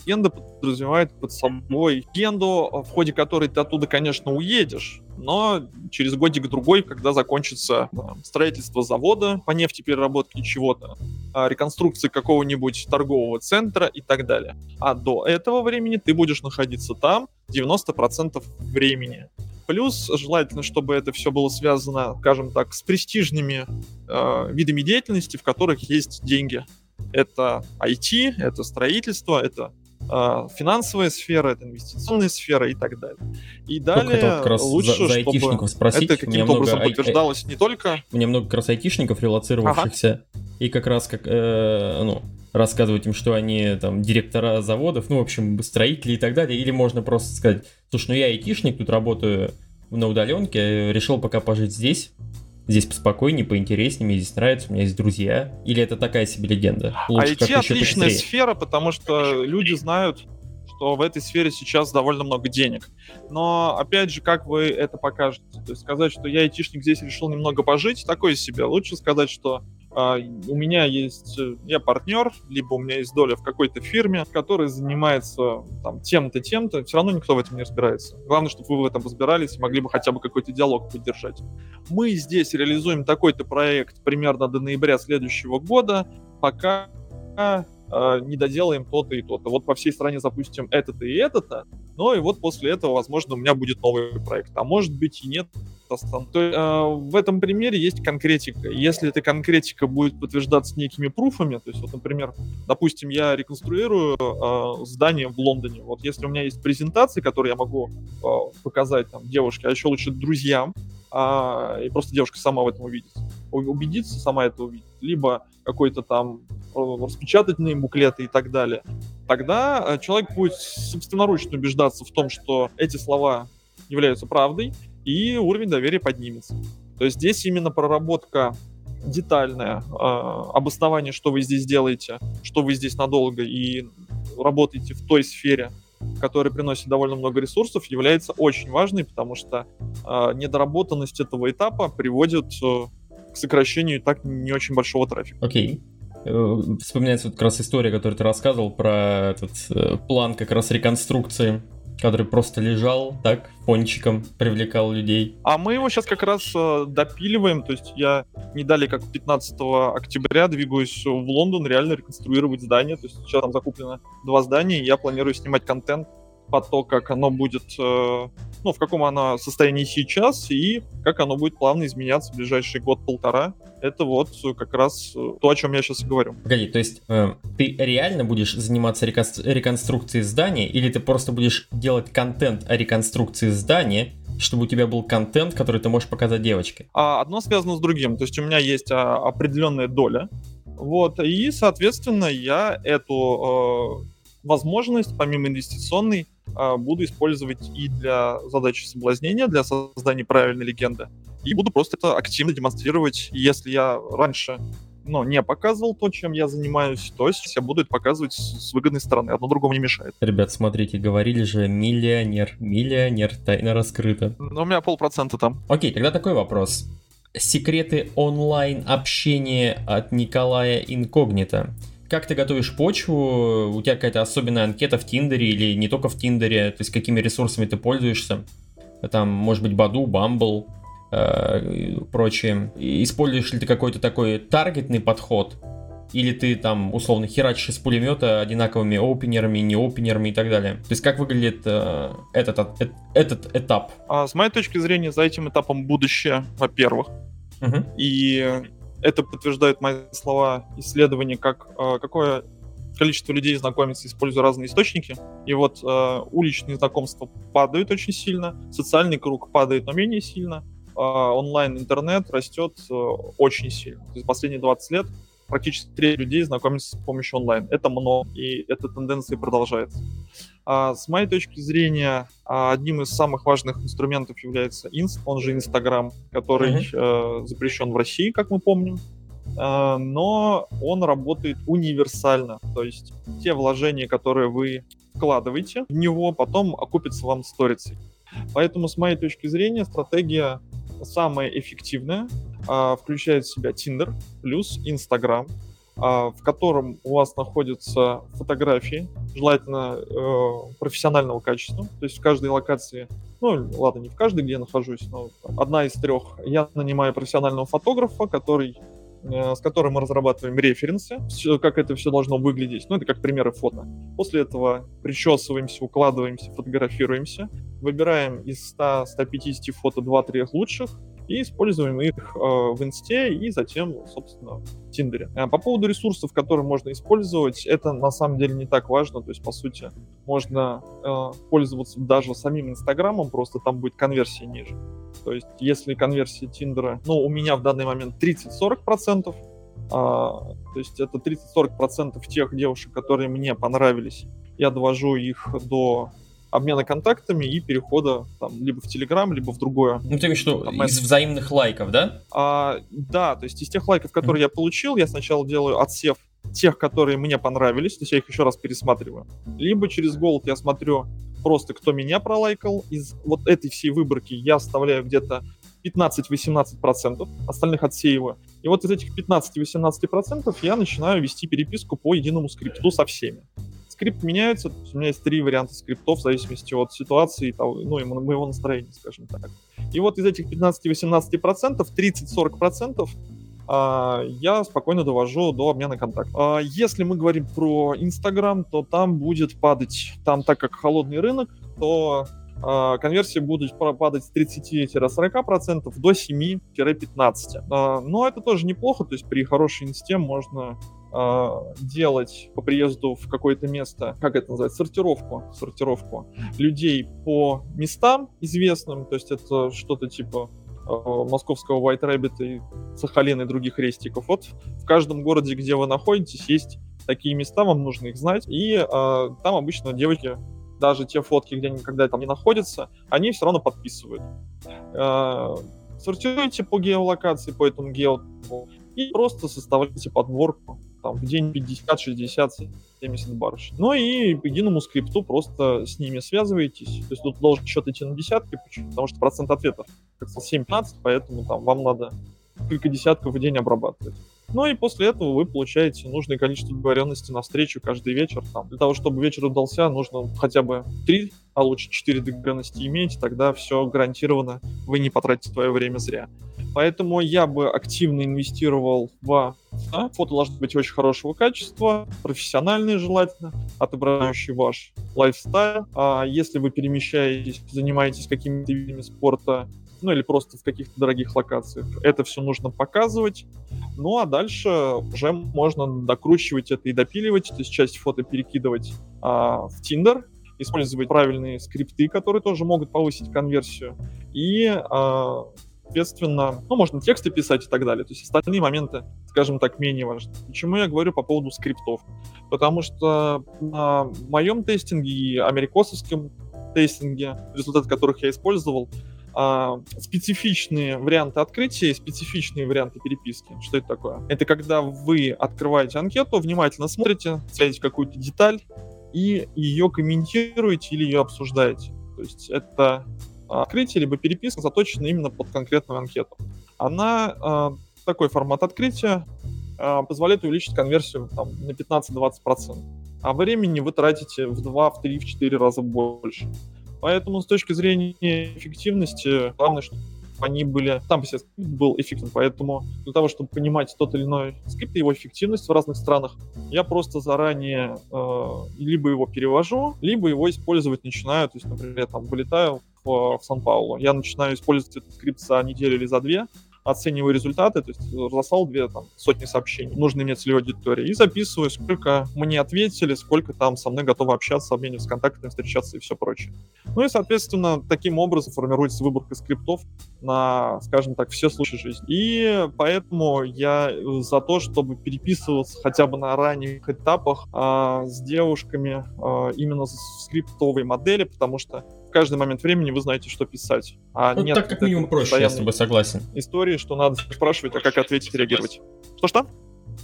Легенда подразумевает под собой легенду, в ходе которой ты оттуда, конечно, уедешь, но через годик-другой, когда закончится строительство завода по нефтепереработке чего-то, а, реконструкции какого-нибудь торгового центра и так далее. А до этого времени ты будешь находиться там 90% времени. Плюс желательно, чтобы это все было связано, скажем так, с престижными э, видами деятельности, в которых есть деньги. Это IT, это строительство, это финансовая сфера, это инвестиционная сфера и так далее. И далее это как раз лучше, за, за чтобы спросить. это каким-то образом много... подтверждалось не только... Мне много как раз айтишников, релацировавшихся, ага. и как раз как, э, ну, рассказывать им, что они там директора заводов, ну, в общем, строители и так далее, или можно просто сказать, слушай, ну я айтишник, тут работаю на удаленке, решил пока пожить здесь, здесь поспокойнее, поинтереснее, мне здесь нравится, у меня есть друзья. Или это такая себе легенда? Лучше IT отличная сфера, потому что люди знают, что в этой сфере сейчас довольно много денег. Но, опять же, как вы это покажете? То есть сказать, что я айтишник здесь решил немного пожить, такое себе. Лучше сказать, что а, у меня есть, э, я партнер, либо у меня есть доля в какой-то фирме, которая занимается там тем-то, тем-то, все равно никто в этом не разбирается. Главное, чтобы вы в этом разбирались и могли бы хотя бы какой-то диалог поддержать. Мы здесь реализуем такой-то проект примерно до ноября следующего года, пока э, не доделаем то-то и то-то. Вот по всей стране запустим это-то и это-то, но и вот после этого, возможно, у меня будет новый проект. А может быть и нет, То, э, в этом примере есть конкретика. Если эта конкретика будет подтверждаться некими пруфами, то есть вот, например, допустим, я реконструирую э, здание в Лондоне. Вот если у меня есть презентации, которые я могу э, показать там девушке, а еще лучше друзьям, а, и просто девушка сама в этом увидит. Убедится, сама это увидит. Либо какой-то там распечатательные буклеты и так далее. Тогда человек будет собственноручно убеждаться в том, что эти слова являются правдой, и уровень доверия поднимется. То есть здесь именно проработка детальная, э, обоснование, что вы здесь делаете, что вы здесь надолго и работаете в той сфере, который приносит довольно много ресурсов, является очень важной, потому что э, недоработанность этого этапа приводит э, к сокращению так не очень большого трафика. Окей. Okay. Э, вспоминается вот как раз история, которую ты рассказывал про этот э, план как раз реконструкции который просто лежал так, фончиком привлекал людей. А мы его сейчас как раз э, допиливаем, то есть я не далее как 15 октября двигаюсь в Лондон реально реконструировать здание, то есть сейчас там закуплено два здания, и я планирую снимать контент по то, как оно будет, э, ну, в каком оно состоянии сейчас и как оно будет плавно изменяться в ближайший год-полтора. Это вот как раз то, о чем я сейчас и говорю. Погоди, то есть э, ты реально будешь заниматься реконструкцией здания или ты просто будешь делать контент о реконструкции здания, чтобы у тебя был контент, который ты можешь показать девочке? А одно связано с другим. То есть у меня есть а, определенная доля. Вот, и, соответственно, я эту э, возможность, помимо инвестиционной, а, буду использовать и для задачи соблазнения, для создания правильной легенды, и буду просто это активно демонстрировать. Если я раньше но не показывал то, чем я занимаюсь, то есть я буду это показывать с выгодной стороны. Одно другому не мешает. Ребят, смотрите, говорили же миллионер. Миллионер, тайна раскрыта. Ну, у меня полпроцента там. Окей, тогда такой вопрос. Секреты онлайн общения от Николая Инкогнито как ты готовишь почву, у тебя какая-то особенная анкета в Тиндере или не только в Тиндере, то есть какими ресурсами ты пользуешься, там, может быть, Баду, Бамбл, э, прочее. Используешь ли ты какой-то такой таргетный подход, или ты там условно херачишь из пулемета одинаковыми опенерами, не опенерами и так далее. То есть как выглядит э, этот, э, этот этап? А, с моей точки зрения, за этим этапом будущее, во-первых. Угу. И это подтверждает мои слова исследования, как э, какое количество людей знакомится, используя разные источники. И вот э, уличные знакомства падают очень сильно, социальный круг падает, но менее сильно, э, онлайн, интернет растет э, очень сильно. То есть последние 20 лет практически треть людей знакомятся с помощью онлайн. Это много, и эта тенденция продолжается. А с моей точки зрения, а, одним из самых важных инструментов является Инст, он же Инстаграм, который mm-hmm. э, запрещен в России, как мы помним. Э, но он работает универсально. То есть те вложения, которые вы вкладываете в него, потом окупятся вам сторицей. Поэтому, с моей точки зрения, стратегия самая эффективная, включает в себя Tinder плюс Instagram, а, в котором у вас находятся фотографии, желательно э, профессионального качества, то есть в каждой локации, ну ладно, не в каждой, где я нахожусь, но одна из трех, я нанимаю профессионального фотографа, который Э, с которым мы разрабатываем референсы, как это все должно выглядеть. Ну, это как примеры фото. После этого причесываемся, укладываемся, фотографируемся, выбираем из 100-150 фото 2-3 лучших, и используем их э, в инсте и затем, собственно, в Тиндере. А по поводу ресурсов, которые можно использовать, это на самом деле не так важно. То есть, по сути, можно э, пользоваться даже самим Инстаграмом, просто там будет конверсия ниже. То есть, если конверсия Тиндера, ну, у меня в данный момент 30-40%, а, то есть это 30-40% тех девушек, которые мне понравились, я довожу их до обмена контактами и перехода там либо в Телеграм, либо в другое. Ну, ты имеешь в виду там, из взаимных лайков, да? А, да, то есть из тех лайков, которые mm-hmm. я получил, я сначала делаю отсев тех, которые мне понравились, то есть я их еще раз пересматриваю. Либо через Gold я смотрю просто, кто меня пролайкал. Из вот этой всей выборки я оставляю где-то 15-18%, остальных отсеиваю. И вот из этих 15-18% я начинаю вести переписку по единому скрипту со всеми. Скрипт меняется, у меня есть три варианта скриптов в зависимости от ситуации, ну и моего настроения, скажем так. И вот из этих 15-18%, 30-40% а, я спокойно довожу до обмена контактов. А, если мы говорим про Инстаграм, то там будет падать, там так как холодный рынок, то а, конверсии будут падать с 30-40% до 7-15%. Но это тоже неплохо, то есть при хорошей инсте можно делать по приезду в какое-то место, как это называется, сортировку, сортировку людей по местам известным, то есть это что-то типа Э, московского White Rabbit и Сахалина и других рейстиков. Вот в каждом городе, где вы находитесь, есть такие места, вам нужно их знать. И э, там обычно девочки, даже те фотки, где они когда там не находятся, они все равно подписывают. Э, сортируйте по геолокации, по этому гео и просто составляйте подборку там, в день 50, 60, 70 барыш. Ну и по единому скрипту просто с ними связываетесь. То есть тут должен счет идти на десятки, потому что процент ответов как 7-15, поэтому там вам надо несколько десятков в день обрабатывать. Ну и после этого вы получаете нужное количество договоренностей на встречу каждый вечер. Там. Для того, чтобы вечер удался, нужно хотя бы 3, а лучше 4 договоренности иметь, тогда все гарантированно, вы не потратите свое время зря. Поэтому я бы активно инвестировал в да, фото должно быть очень хорошего качества, профессиональные желательно, отображающие ваш лайфстайл. А если вы перемещаетесь, занимаетесь какими-то видами спорта, ну или просто в каких-то дорогих локациях, это все нужно показывать. Ну а дальше уже можно докручивать это и допиливать, то есть часть фото перекидывать а, в Tinder, использовать правильные скрипты, которые тоже могут повысить конверсию, и а, соответственно, ну, можно тексты писать и так далее. То есть остальные моменты, скажем так, менее важны. Почему я говорю по поводу скриптов? Потому что на моем тестинге и америкосовском тестинге, результаты которых я использовал, а, специфичные варианты открытия и специфичные варианты переписки. Что это такое? Это когда вы открываете анкету, внимательно смотрите, цепляете какую-то деталь и ее комментируете или ее обсуждаете. То есть это открытие, либо переписка заточена именно под конкретную анкету. Она, э, такой формат открытия, э, позволяет увеличить конверсию там, на 15-20%. А времени вы тратите в 2, в 3, в 4 раза больше. Поэтому с точки зрения эффективности, главное, чтобы они были... Там все скрипт был эффективен, поэтому для того, чтобы понимать тот или иной скрипт и его эффективность в разных странах, я просто заранее э, либо его перевожу, либо его использовать начинаю. То есть, например, я там вылетаю в, в Сан-Паулу. Я начинаю использовать этот скрипт за неделю или за две, оцениваю результаты, то есть разослал две там, сотни сообщений нужной мне целевой аудитории и записываю, сколько мне ответили, сколько там со мной готовы общаться, обмениваться контактами, встречаться и все прочее. Ну и, соответственно, таким образом формируется выборка скриптов на, скажем так, все случаи жизни. И поэтому я за то, чтобы переписываться хотя бы на ранних этапах а, с девушками а, именно в скриптовой модели, потому что в каждый момент времени вы знаете, что писать. А ну, нет так как минимум проще, я с тобой согласен. Истории, что надо спрашивать, а как ответить, реагировать. Что-что?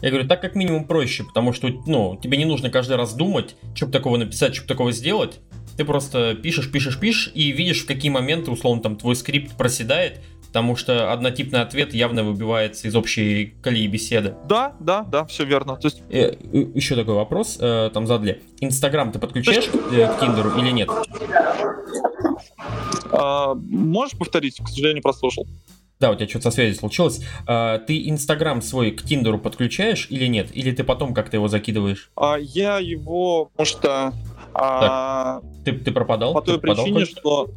Я говорю, так как минимум проще, потому что, ну, тебе не нужно каждый раз думать, что бы такого написать, что бы такого сделать. Ты просто пишешь, пишешь, пишешь и видишь, в какие моменты, условно, там твой скрипт проседает, потому что однотипный ответ явно выбивается из общей колеи беседы. Да, да, да, все верно. То есть... Э, еще такой вопрос, э, там задали. Инстаграм ты подключаешь к, э, к Тиндеру или нет? А, можешь повторить? К сожалению, прослушал. Да, у тебя что-то со связью случилось. А, ты Инстаграм свой к Тиндеру подключаешь или нет? Или ты потом как-то его закидываешь? А, я его, потому что... А, ты, ты пропадал? По той ты причине, пропадал, что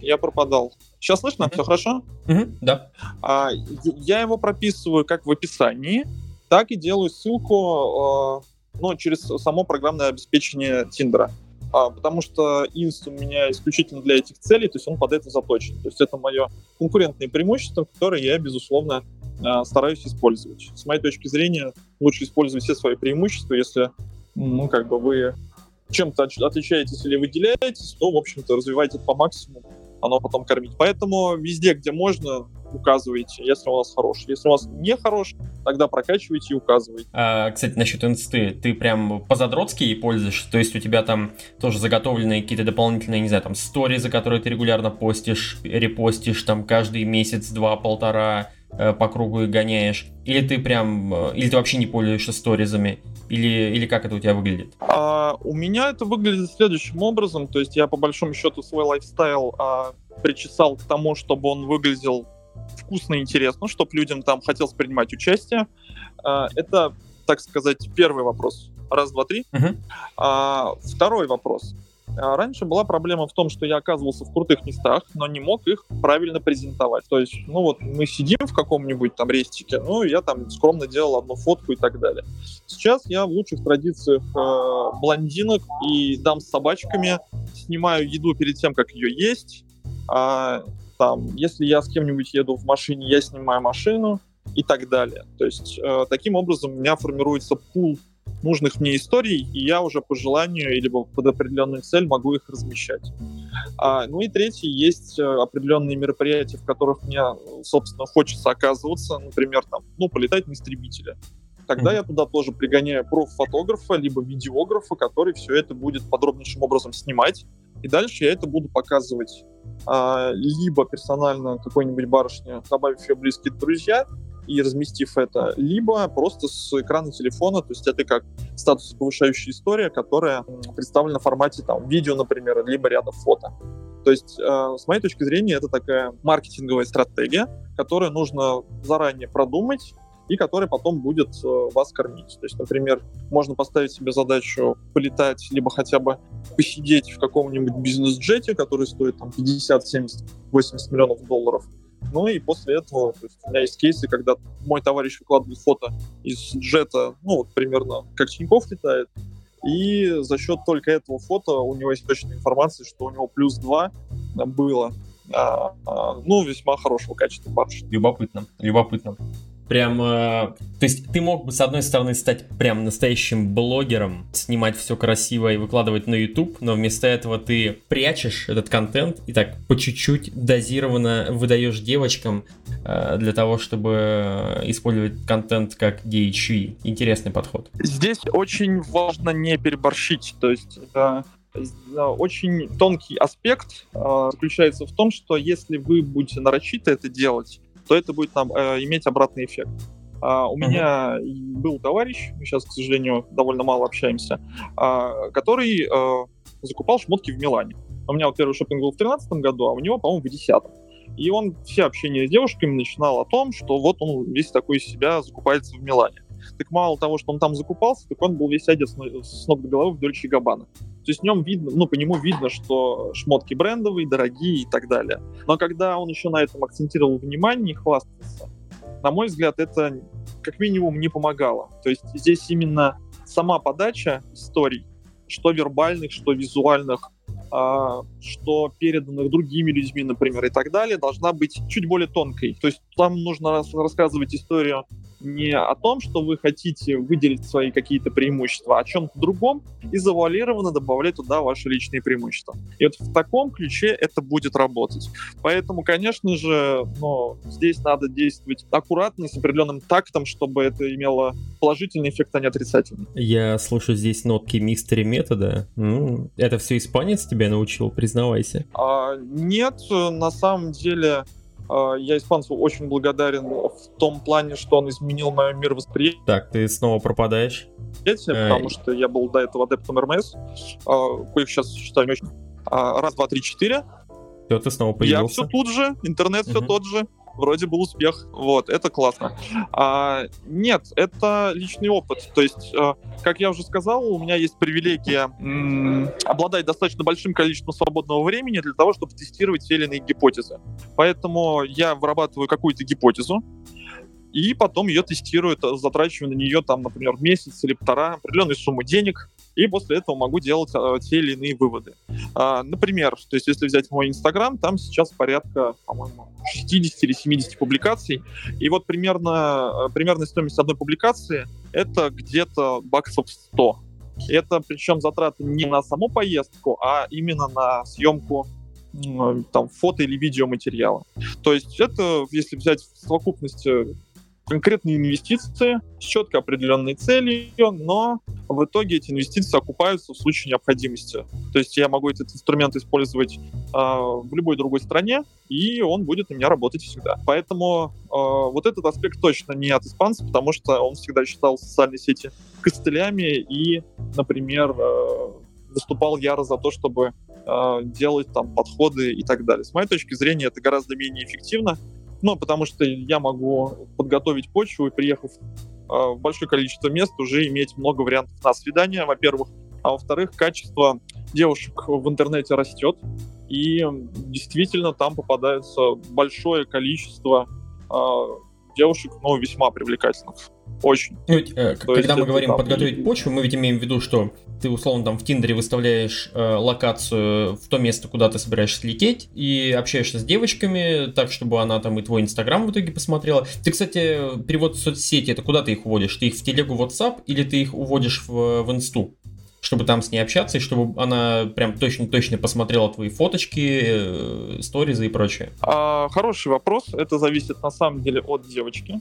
я пропадал. Сейчас слышно? Все хорошо? Mm-hmm, да. А, я его прописываю как в описании, так и делаю ссылку э, ну, через само программное обеспечение Тиндера. А, потому что Inst у меня исключительно для этих целей, то есть он под это заточен. То есть это мое конкурентное преимущество, которое я, безусловно, а, стараюсь использовать. С моей точки зрения, лучше использовать все свои преимущества, если ну, как бы вы чем-то отличаетесь или выделяетесь, то, в общем-то, развивайте это по максимуму оно потом кормить. Поэтому везде, где можно, указывайте, если у вас хороший. Если у вас не хорош, тогда прокачивайте и указывайте. А, кстати, насчет инсты, ты прям по-задротски ей пользуешься? То есть у тебя там тоже заготовленные какие-то дополнительные, не знаю, там, стори, за которые ты регулярно постишь, репостишь там каждый месяц, два, полтора, по кругу и гоняешь? Или ты прям, э, или ты вообще не пользуешься сторизами? Или, или как это у тебя выглядит? А, у меня это выглядит следующим образом. То есть я по большому счету свой лайфстайл а, причесал к тому, чтобы он выглядел вкусно и интересно, чтобы людям там хотелось принимать участие. А, это, так сказать, первый вопрос. Раз, два, три. Мгм. А, второй вопрос. А, Раньше была проблема в том, что я оказывался в крутых местах, но не мог их правильно презентовать. То есть, ну вот мы сидим в каком-нибудь там рестике, ну я там скромно делал одну фотку и так далее. Сейчас я в лучших традициях э, блондинок и дам с собачками снимаю еду перед тем, как ее есть. А, там, если я с кем-нибудь еду в машине, я снимаю машину и так далее. То есть э, таким образом у меня формируется пул нужных мне историй, и я уже по желанию или под определенную цель могу их размещать. А, ну и третий, есть э, определенные мероприятия, в которых мне, собственно, хочется оказываться, например, там, ну, полетать на истребителе. Тогда Мгм. я туда тоже пригоняю проф-фотографа, либо видеографа, который все это будет подробнейшим образом снимать. И дальше я это буду показывать а, либо персонально какой-нибудь барышне, добавив ее близкие друзья, и разместив это, либо просто с экрана телефона, то есть это как статус повышающая история, которая представлена в формате там видео, например, либо ряда фото. То есть, э, с моей точки зрения, это такая маркетинговая стратегия, которую нужно заранее продумать и которая потом будет э, вас кормить. То есть, например, можно поставить себе задачу полетать, либо хотя бы посидеть в каком-нибудь бизнес-джете, который стоит там 50, 70, 80 миллионов долларов, ну и после этого, то есть у меня есть кейсы, когда мой товарищ выкладывает фото из джета, ну вот примерно как Тиньков летает, и за счет только этого фото у него есть точная информация, что у него плюс 2 было, а, а, ну, весьма хорошего качества барышни. Любопытно, любопытно. Прям, э, то есть ты мог бы с одной стороны стать прям настоящим блогером, снимать все красиво и выкладывать на YouTube, но вместо этого ты прячешь этот контент и так по чуть-чуть дозированно выдаешь девочкам э, для того, чтобы использовать контент как DHE. Интересный подход. Здесь очень важно не переборщить, то есть э, очень тонкий аспект э, заключается в том, что если вы будете нарочито это делать, то это будет нам, э, иметь обратный эффект. А, у Мгм. меня был товарищ, мы сейчас, к сожалению, довольно мало общаемся, а, который э, закупал шмотки в Милане. У меня вот первый шопинг был в 2013 году, а у него, по-моему, в 2010. И он все общение с девушками начинал о том, что вот он весь такой из себя закупается в Милане. Так мало того, что он там закупался, так он был весь одет с с ног до головы в Дольче Габбана. То есть в нем видно, ну, по нему видно, что шмотки брендовые, дорогие и так далее. Но когда он еще на этом акцентировал внимание и хвастался, на мой взгляд, это как минимум не помогало. То есть здесь именно сама подача историй, что вербальных, что визуальных, а, что переданных другими людьми, например, и так далее, должна быть чуть более тонкой. То есть там нужно рас- рассказывать историю не о том, что вы хотите выделить свои какие-то преимущества, а о чем-то другом, и завуалированно добавлять туда ваши личные преимущества. И вот в таком ключе это будет работать. Поэтому, конечно же, ну, здесь надо действовать аккуратно, с определенным тактом, чтобы это имело положительный эффект, а не отрицательный. Я слышу здесь нотки мистери метода. Ну, это все испанец тебя научил, признавайся. А, нет, на самом деле я испанцу очень благодарен в том плане, что он изменил мое мировосприятие, Так, ты снова пропадаешь. потому что я был до этого адептом РМС, а, коих сейчас считаю не очень. А, Раз, два, три, четыре. Все, ты снова Я появился. все тут же, интернет все тот же. Вроде был успех. Вот, это классно. А, нет, это личный опыт. То есть, э, как я уже сказал, у меня есть привилегия обладать достаточно большим количеством свободного времени для того, чтобы тестировать те или иные гипотезы. Поэтому я вырабатываю какую-то гипотезу, и потом ее тестирую, т- затрачиваю на нее, там, например, месяц или полтора, определенную сумму денег, и после этого могу делать э, те или иные выводы. А, например, то есть если взять мой Инстаграм, там сейчас порядка, по-моему, 60 или 70 публикаций, и вот примерно, э, примерная стоимость одной публикации это где-то баксов 100. Это причем затраты не на саму поездку, а именно на съемку там фото или видеоматериала. То есть это, если взять в совокупности конкретные инвестиции с четко определенной целью, но в итоге эти инвестиции окупаются в случае необходимости. То есть я могу этот инструмент использовать э, в любой другой стране, и он будет у меня работать всегда. Поэтому э, вот этот аспект точно не от испанца, потому что он всегда считал социальные сети костылями и, например, э, выступал яро за то, чтобы э, делать там подходы и так далее. С моей точки зрения, это гораздо менее эффективно, ну, потому что я могу подготовить почву и, приехав э, в большое количество мест, уже иметь много вариантов на свидание, во-первых, а во-вторых, качество девушек в интернете растет, и действительно там попадается большое количество э, девушек, ну, весьма привлекательных. Очень. Ну, ведь, э, когда мы говорим там, подготовить почву, мы ведь имеем в виду, что ты условно там в Тиндере выставляешь э, локацию в то место, куда ты собираешься лететь, и общаешься с девочками, так, чтобы она там и твой инстаграм в итоге посмотрела. Ты, кстати, перевод в соцсети, это куда ты их уводишь? Ты их в телегу WhatsApp или ты их уводишь в, в инсту? Чтобы там с ней общаться, и чтобы она прям точно-точно посмотрела твои фоточки, э, сторизы и прочее? А, хороший вопрос. Это зависит на самом деле от девочки.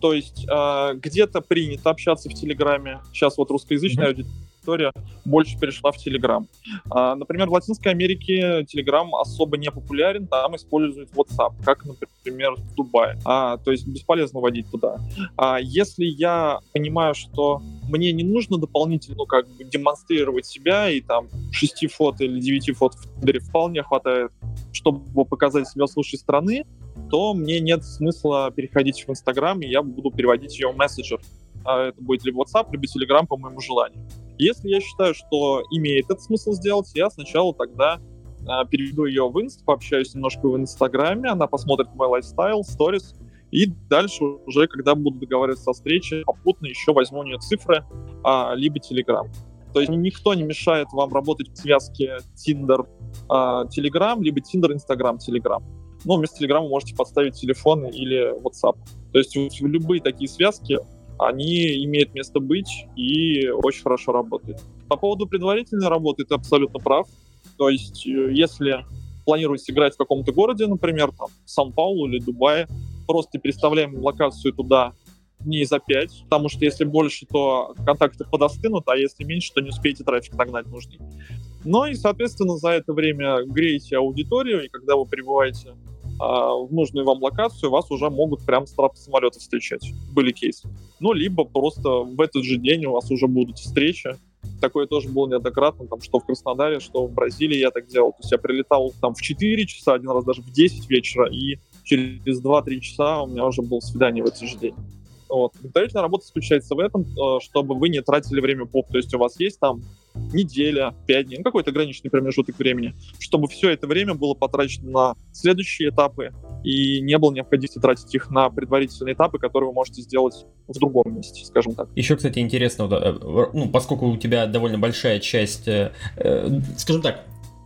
То есть а, где-то принято общаться в Телеграме. Сейчас вот русскоязычная mm-hmm история больше перешла в Telegram. А, например, в Латинской Америке Telegram особо не популярен, там используют WhatsApp, как, например, в Дубае. А, то есть бесполезно водить туда. А, если я понимаю, что мне не нужно дополнительно как бы демонстрировать себя, и там 6 фото или 9 фото в Тиндере вполне хватает, чтобы показать себя с лучшей стороны, то мне нет смысла переходить в Инстаграм, и я буду переводить ее в мессенджер. А это будет либо WhatsApp, либо Telegram по моему желанию. Если я считаю, что имеет этот смысл сделать, я сначала тогда э, переведу ее в инст, пообщаюсь немножко в инстаграме, она посмотрит мой лайфстайл, сторис, и дальше уже, когда буду договариваться о встрече, попутно еще возьму у нее цифры, а, либо Telegram. То есть никто не мешает вам работать в связке Tinder, а, Telegram, либо Tinder, Instagram, Telegram. Но вместо Telegram вы можете подставить телефон или WhatsApp. То есть любые такие связки они имеют место быть и очень хорошо работают. По поводу предварительной работы ты абсолютно прав. То есть, э, если планируете играть в каком-то городе, например, там, Сан-Паулу или Дубае, просто переставляем локацию туда дней за пять, потому что если больше, то контакты подостынут, а если меньше, то не успеете трафик нагнать нужный. Ну и, соответственно, за это время греете аудиторию, и когда вы прибываете в нужную вам локацию, вас уже могут прям с трапа самолета встречать. Были кейсы. Ну, либо просто в этот же день у вас уже будут встречи. Такое тоже было неоднократно, там, что в Краснодаре, что в Бразилии я так делал. То есть я прилетал там в 4 часа, один раз даже в 10 вечера, и через 2-3 часа у меня уже было свидание в этот же день. Вот. Предварительная работа заключается в этом, э, чтобы вы не тратили время поп. То есть у вас есть там неделя, пять дней, ну, какой-то ограниченный промежуток времени, чтобы все это время было потрачено на следующие этапы и не было необходимости тратить их на предварительные этапы, которые вы можете сделать в другом месте, скажем так. Еще, кстати, интересно, э, ну, поскольку у тебя довольно большая часть, э, скажем так,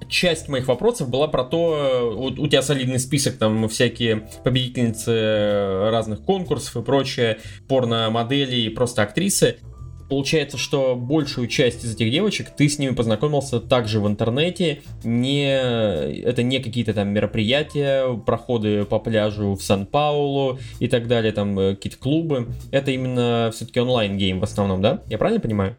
часть моих вопросов была про то, вот у тебя солидный список, там всякие победительницы разных конкурсов и прочее, порно-модели и просто актрисы. Получается, что большую часть из этих девочек ты с ними познакомился также в интернете. Не, это не какие-то там мероприятия, проходы по пляжу в Сан-Паулу и так далее, там э, какие-то клубы. Это именно все-таки online game в основном, да? Я правильно понимаю?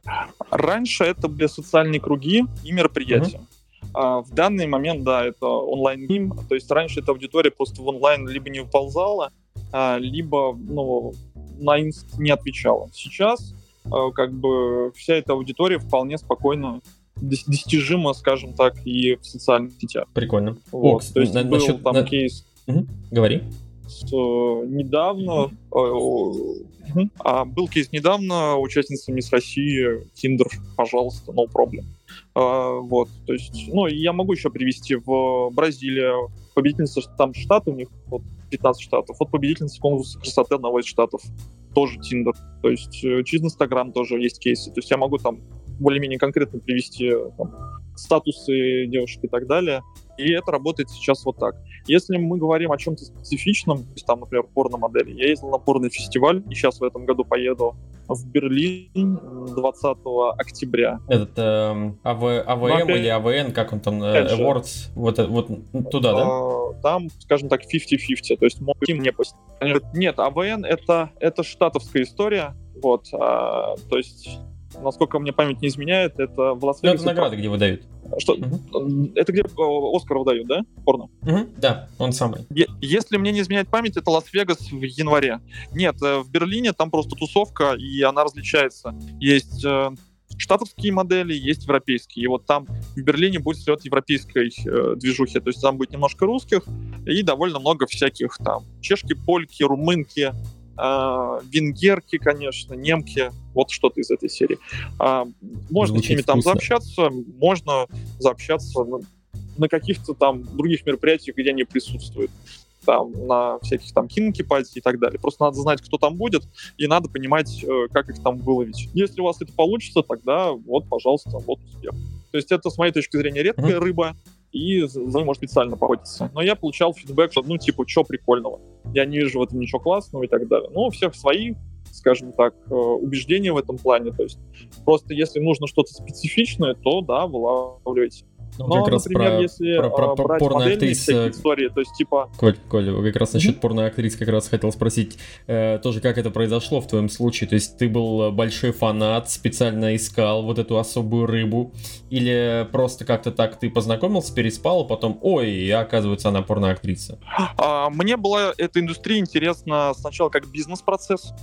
Раньше это были социальные круги и мероприятия. Uh-huh. А в данный момент, да, это online game, то есть раньше эта аудитория просто в онлайн либо не выползала, а, либо ну, на инст не отвечала. Сейчас а, как бы вся эта аудитория вполне спокойно достижима, скажем так, и в социальных сетях. Прикольно. Вот, О, то есть на, был насчет, там на... кейс... Угу. Говори. С, недавно угу. А был кейс недавно, участница Мисс России, Тиндер, пожалуйста, no problem. А, вот, то есть, ну, я могу еще привести в Бразилию победительница там штат у них, вот 15 штатов, вот победительница конкурса красоты одного из штатов, тоже Тиндер, то есть э, через Инстаграм тоже есть кейсы, то есть я могу там более-менее конкретно привести там, статусы девушек и так далее, и это работает сейчас вот так. Если мы говорим о чем-то специфичном, то есть там, например, порно-модели, я ездил на порный фестиваль, и сейчас в этом году поеду в Берлин 20 октября. Этот э, АВ, АВМ или АВН, как он там, э, Awards, вот, э, вот туда, да? А, там, скажем так, 50-50, то есть им не Нет, AVN это, это штатовская история, вот, а, то есть насколько мне память не изменяет, это в Ну, Лас-Вегасе. это награды, где выдают. Что, Мгм. это где э, Оскар выдают, да? Порно. Мгм, Да, он самый. Е- Если мне не изменяет память, это Лас-Вегас в январе. Нет, э, в Берлине там просто тусовка, и она различается. Есть э, штатовские модели, есть европейские. И вот там в Берлине будет слет европейской э, движухи. То есть там будет немножко русских и довольно много всяких там чешки, польки, румынки, э, венгерки, конечно, немки. Вот что-то из этой серии. А, можно Звучит с ними там вкусно. заобщаться, можно заобщаться на, на каких-то там других мероприятиях, где они присутствуют там на всяких там хинки пати и так далее. Просто надо знать, кто там будет, и надо понимать, э, как их там выловить. Если у вас это получится, тогда вот, пожалуйста, вот успех. То есть это, с моей точки зрения, редкая Мгм. рыба, и за ней можно специально поохотиться. Но я получал фидбэк, что, ну, типа, что прикольного? Я не вижу в этом ничего классного и так далее. Ну, у всех свои, скажем так, э, убеждения в этом плане. То есть просто если нужно что-то специфичное, то да, вылавливайте. Ну, Но, как раз например, про- если про- про- э, про брать модельные всякие э, истории, то есть типа Коль, Коль, как раз насчет порноактрис как раз хотел спросить э, тоже, как это произошло в твоем случае. То есть ты был большой фанат, специально искал вот эту особую рыбу, или просто как-то так ты познакомился, переспал, а потом, ой, и оказывается, она порноактриса. А, Мне была эта индустрия интересна сначала как бизнес-процесс.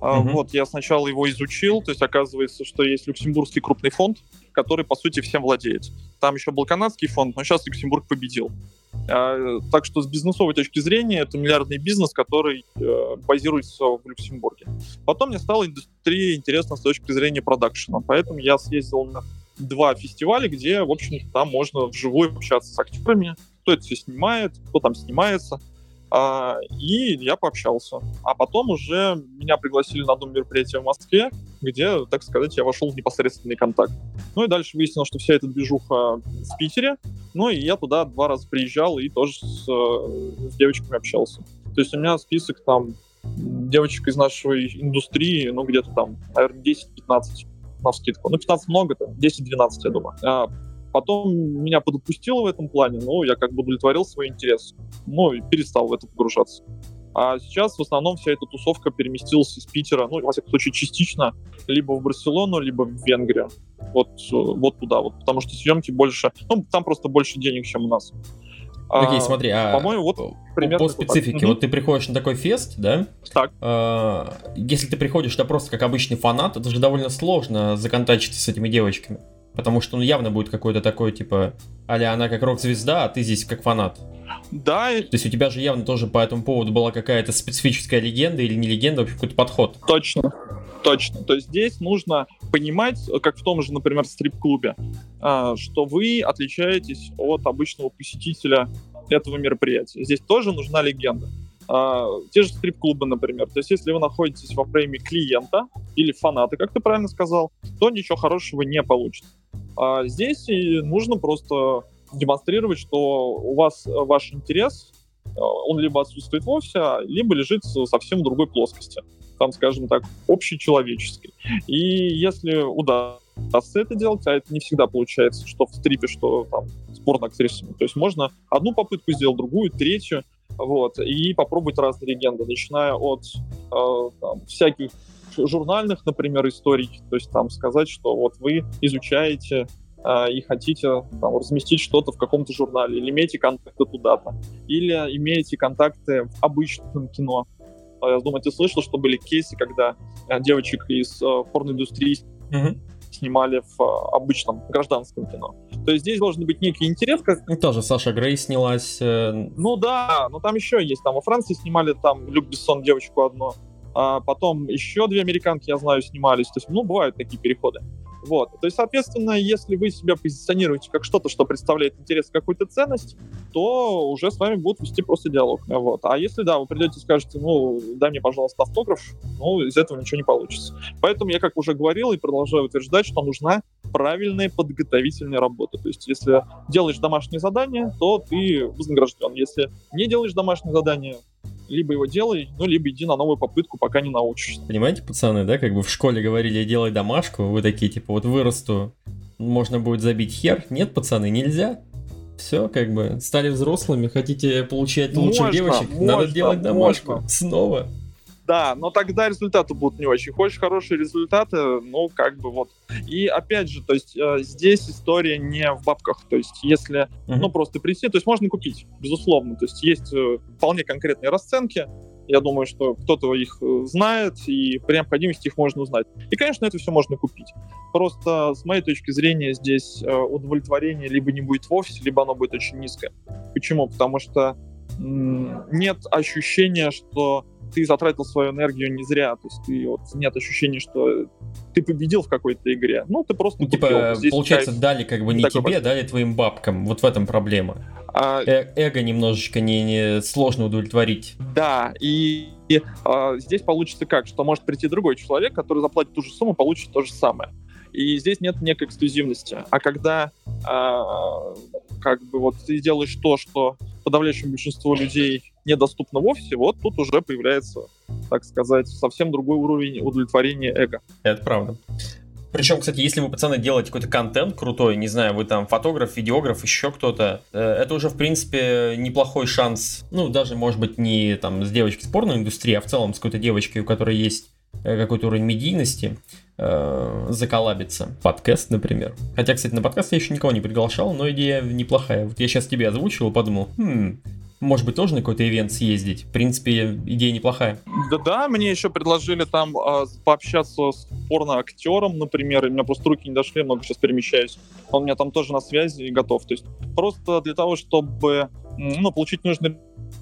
А, Мгм. Вот, я сначала его изучил, то есть оказывается, что есть люксембургский крупный фонд, который, по сути, всем владеет. Там еще был канадский фонд, но сейчас Люксембург победил. А, Так что с бизнесовой точки зрения это миллиардный бизнес, который э, базируется в Люксембурге. Потом мне стала индустрия интересна с точки зрения продакшена, поэтому я съездил на два фестиваля, где, в общем там можно вживую общаться с актерами, кто это все снимает, кто там снимается. А, и я пообщался. А потом уже меня пригласили на одно мероприятие в Москве, где, так сказать, я вошел в непосредственный контакт. Ну и дальше выяснилось, что вся эта движуха в Питере. Ну и я туда два раза приезжал и тоже с, э, с девочками общался. То есть у меня список там девочек из нашей индустрии, ну где-то там, наверное, 10-15 на вскидку. Ну, 15 много, там, 10-12, я думаю. А потом меня подопустило в этом плане, но я как бы удовлетворил свой интерес. Ну, и перестал в это погружаться. А сейчас в основном вся эта тусовка переместилась из Питера, ну, во всяком случае, частично, либо в Барселону, либо в Венгрию. Вот, э, вот туда вот. Потому что съемки больше... Ну, там просто больше денег, чем у нас. Окей, А, смотри, а по-моему, вот примерно по так. специфике, Мгм. вот ты приходишь на такой фест, да? Так. А, Если ты приходишь да просто как обычный фанат, это же довольно сложно законтачиться с этими девочками. Потому что ну, явно будет какой-то такой, типа, аля она как рок-звезда, а ты здесь как фанат. Да, То есть у тебя же явно тоже по этому поводу была какая-то специфическая легенда или не легенда, вообще какой-то подход. Точно, точно. То есть здесь нужно понимать, как в том же, например, стрип-клубе, а, что вы отличаетесь от обычного посетителя этого мероприятия. Здесь тоже нужна легенда. А, Те же стрип-клубы, например. То есть если вы находитесь во фрейме клиента или фаната, как ты правильно сказал, то ничего хорошего не получится. А Здесь и нужно просто демонстрировать, что у вас э, ваш интерес, э, он либо отсутствует вовсе, а либо лежит в совсем другой плоскости там, скажем так, общечеловеческий. И если удастся это делать, а это не всегда получается, что в стрипе, что там с порноактрисами. То есть можно одну попытку сделать, другую, третью, вот, и попробовать разные легенды, начиная от э, там, всяких журнальных, например, историй, то есть там сказать, что вот вы изучаете э, и хотите там, разместить что-то в каком-то журнале, или имеете контакты туда-то, или имеете контакты в обычном кино, я думаю, ты слышал, что были кейсы, когда э, девочек из э, порноиндустрии снимали в э, обычном гражданском кино. То есть здесь должен быть некий интерес, как... Ну, тоже Саша Грей снялась. э, Ну да, но там еще есть. Там во Франции снимали там Люк Бессон девочку одну, а потом еще две американки, я знаю, снимались. То есть, ну, бывают такие переходы. Вот. То есть, соответственно, если вы себя позиционируете как что-то, что представляет интерес, какую-то ценность, то уже с вами будут вести просто диалог. Вот. А если, да, вы придете и скажете, ну, дай мне, пожалуйста, автограф, ну, из этого ничего не получится. Поэтому я, как уже говорил и продолжаю утверждать, что нужна правильная подготовительная работа. То есть, если делаешь домашнее задание, то ты вознагражден. Если не делаешь домашнее задание, либо его делай, ну, либо иди на новую попытку, пока не научишься. Понимаете, пацаны, да, как бы в школе говорили, делай домашку, вы такие, типа, вот вырасту, можно будет забить хер. Нет, пацаны, нельзя. Все, как бы, стали взрослыми, хотите получать лучших Можно, девочек, можно, надо делать домашку. можно. Снова. Да, но тогда результаты будут не очень. Хочешь хорошие результаты, ну, как бы вот. И опять же, то есть э, здесь история не в бабках. То есть если, Мгм. ну, просто прийти, то есть можно купить, безусловно. То есть есть э, вполне конкретные расценки. Я думаю, что кто-то их э, знает, и при необходимости их можно узнать. И, конечно, это все можно купить. Просто, с моей точки зрения, здесь э, удовлетворение либо не будет вовсе, либо оно будет очень низкое. Почему? Потому что нет ощущения, что ты затратил свою энергию не зря. То есть ты, вот, нет ощущения, что ты победил в какой-то игре. Ну, ты просто Ну, типа. Здесь получается, кайф. дали как бы не тебе, большой. дали твоим бабкам. Вот в этом проблема. А, Э- эго немножечко не, не сложно удовлетворить. Да, и, и, а, здесь получится как, что может прийти другой человек, который заплатит ту же сумму, получит то же самое. И здесь нет некой эксклюзивности. А когда а, как бы вот ты делаешь то, что подавляющему большинству людей недоступно вовсе, вот тут уже появляется, так сказать, совсем другой уровень удовлетворения эго. Это правда. Причем, кстати, если вы, пацаны, делаете какой-то контент крутой, не знаю, вы там фотограф, видеограф, еще кто-то, э, это уже, в принципе, неплохой шанс, ну, даже, может быть, не там с девочкой с порноиндустрии, а в целом с какой-то девочкой, у которой есть э, какой-то уровень медийности, э, заколабиться. Подкаст, например. Хотя, кстати, на подкаст я еще никого не приглашал, но идея неплохая. Вот я сейчас тебе озвучил и подумал, хм, может быть, тоже на какой-то ивент съездить. В принципе, идея неплохая. Да-да, мне еще предложили там с- пообщаться с порно-актером, например, и у меня просто руки не дошли, я много сейчас перемещаюсь. Он у меня там тоже на связи и готов. То есть просто для того, чтобы ну, получить нужный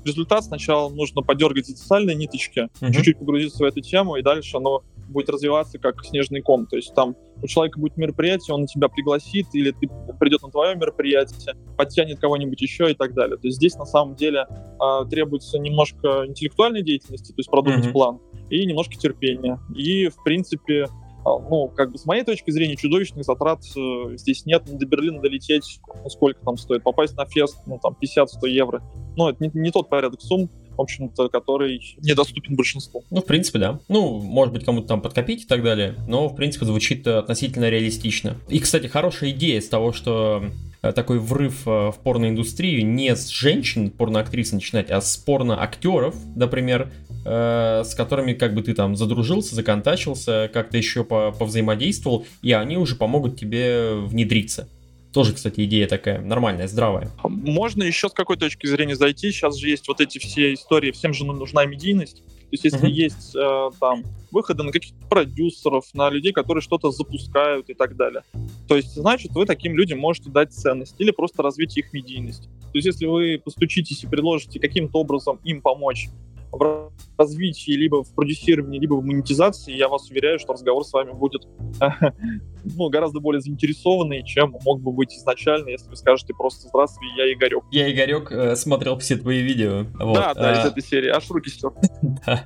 результат, сначала нужно подергать социальные ниточки, Мгм. чуть-чуть погрузиться в эту тему, и дальше оно будет развиваться как снежный ком. То есть там у человека будет мероприятие, он тебя пригласит, или ты придет на твое мероприятие, подтянет кого-нибудь еще и так далее. То есть здесь на самом деле а, требуется немножко интеллектуальной деятельности, то есть продумать Мгм. план, и немножко терпения. И, в принципе, а, ну, как бы с моей точки зрения, чудовищных затрат э, здесь нет. До Берлина долететь, ну, сколько там стоит? Попасть на фест, ну, там, 50-100 евро. Ну, это не, не тот порядок сумм, в общем-то, который недоступен большинству. Ну, в принципе, да. Ну, может быть, кому-то там подкопить и так далее, но, в принципе, звучит э, относительно реалистично. И, кстати, хорошая идея с того, что э, такой врыв э, в порноиндустрию не с женщин, порноактрис начинать, а с порноактеров, например, с которыми как бы ты там задружился, законтачился, как-то еще по- повзаимодействовал, и они уже помогут тебе внедриться. Тоже, кстати, идея такая нормальная, здравая. Можно еще с какой точки зрения зайти? Сейчас же есть вот эти все истории, всем же нужна медийность. То есть если Мгм. есть э, там выходы на каких-то продюсеров, на людей, которые что-то запускают и так далее, то есть значит вы таким людям можете дать ценность или просто развить их медийность. То есть если вы постучитесь и предложите каким-то образом им помочь в развитии, либо в продюсировании, либо в монетизации, я вас уверяю, что разговор с вами будет [LAUGHS] ну, гораздо более заинтересованный, чем мог бы быть изначально, если вы скажете просто «Здравствуй, я Игорек». Я, Игорек, э, смотрел все твои видео. Вот. Да, да, А, из этой серии, аж руки стер. [LAUGHS]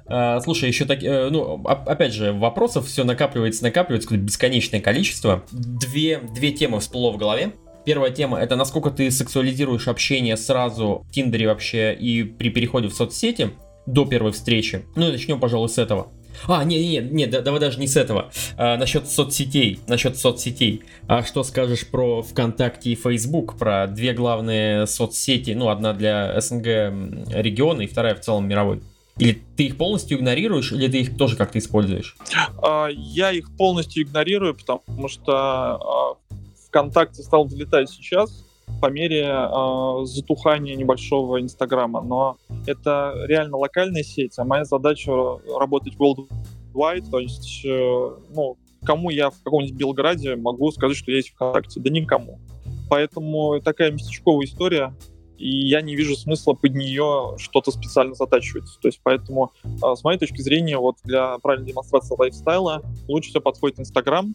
А, слушай, еще так, э, ну, опять же, вопросов все накапливается, накапливается, какое-то бесконечное количество. Две, две темы всплыло в голове. Первая тема это насколько ты сексуализируешь общение сразу в Тиндере вообще и при переходе в соцсети до первой встречи. Ну, начнем, пожалуй, с этого. А, не, не, не, да- давай даже не с этого. А, насчет соцсетей, насчет соцсетей. А что скажешь про ВКонтакте и Facebook, про две главные соцсети, ну, одна для СНГ региона и вторая в целом мировой? Или ты их полностью игнорируешь, или ты их тоже как-то используешь? А, Я их полностью игнорирую, потому что а, ВКонтакте стал взлетать сейчас по мере а, затухания небольшого Инстаграма. Но это реально локальная сеть, а моя задача работать worldwide, то есть, э, ну, кому я в каком-нибудь Белграде могу сказать, что я есть ВКонтакте? Да никому. Поэтому такая местечковая история, и я не вижу смысла под нее что-то специально затачивать. То есть поэтому, а, с моей точки зрения, вот для правильной демонстрации лайфстайла лучше всего подходит Инстаграм,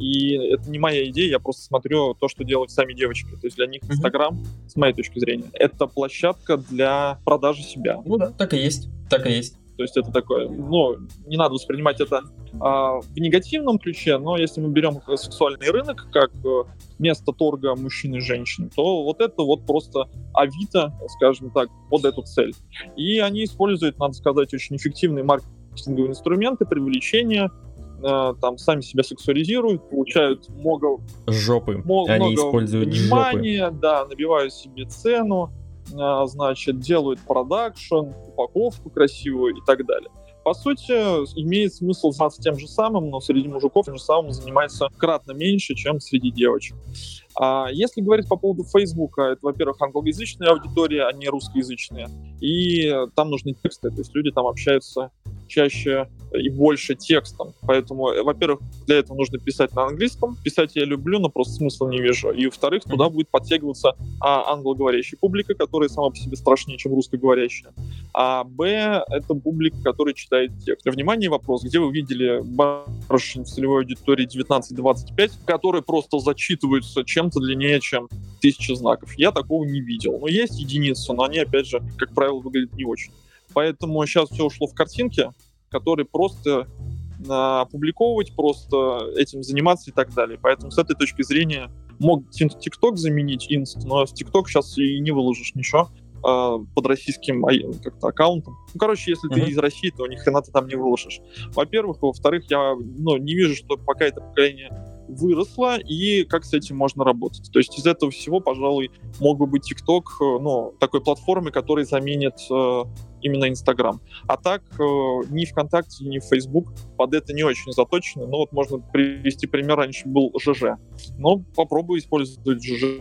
и это не моя идея, я просто смотрю то, что делают сами девочки. То есть для них. Инстаграм, с моей точки зрения, это площадка для продажи себя. Ну да, так и есть, так и есть. То есть это такое, ну, не надо воспринимать это а, в негативном ключе, но если мы берем сексуальный рынок как э, место торга мужчин и женщин, то вот это вот просто Авито, скажем так, под эту цель. И они используют, надо сказать, очень эффективные маркетинговые инструменты привлечения, э, там сами себя сексуализируют, получают много Жопы. Мо- Они много используют жопы. внимания, да, набивают себе цену, а, значит, делают продакшн, упаковку красивую и так далее. по сути, имеет смысл заниматься тем же самым, но среди мужиков тем же самым занимается кратно меньше, чем среди девочек. А если говорить по поводу Фейсбука, это, во-первых, англоязычная аудитория, а не русскоязычная. И там нужны тексты, то есть люди там общаются чаще и больше текстом. Поэтому, э, во-первых, для этого нужно писать на английском. Писать я люблю, но просто смысла не вижу. И, во-вторых, туда будет подтягиваться а, англоговорящая публика, которая сама по себе страшнее, чем русскоговорящая. А б — это публика, которая читает текст. Внимание, вопрос. Где вы видели барышень в целевой аудитории 19-25, которые просто зачитываются чем-то длиннее, чем тысяча знаков? Я такого не видел. Но есть единицы, но они, опять же, как правило, выглядят не очень. Поэтому сейчас все ушло в картинки, которые просто а, опубликовывать, просто этим заниматься и так далее. Поэтому с этой точки зрения мог TikTok заменить Inst, но в TikTok сейчас и не выложишь ничего э, под российским как-то аккаунтом. Ну, короче, если mm-hmm. ты из России, то ни хрена ты там не выложишь. Во-первых. Во-вторых, я ну, не вижу, что пока это поколение выросло, и как с этим можно работать. То есть из этого всего, пожалуй, мог бы быть TikTok, э, ну, такой платформой, которая заменит э, именно Инстаграм. А так э, ни ВКонтакте, ни Facebook под это не очень заточены. Ну вот можно привести пример, раньше был ЖЖ. Но попробую использовать ЖЖ.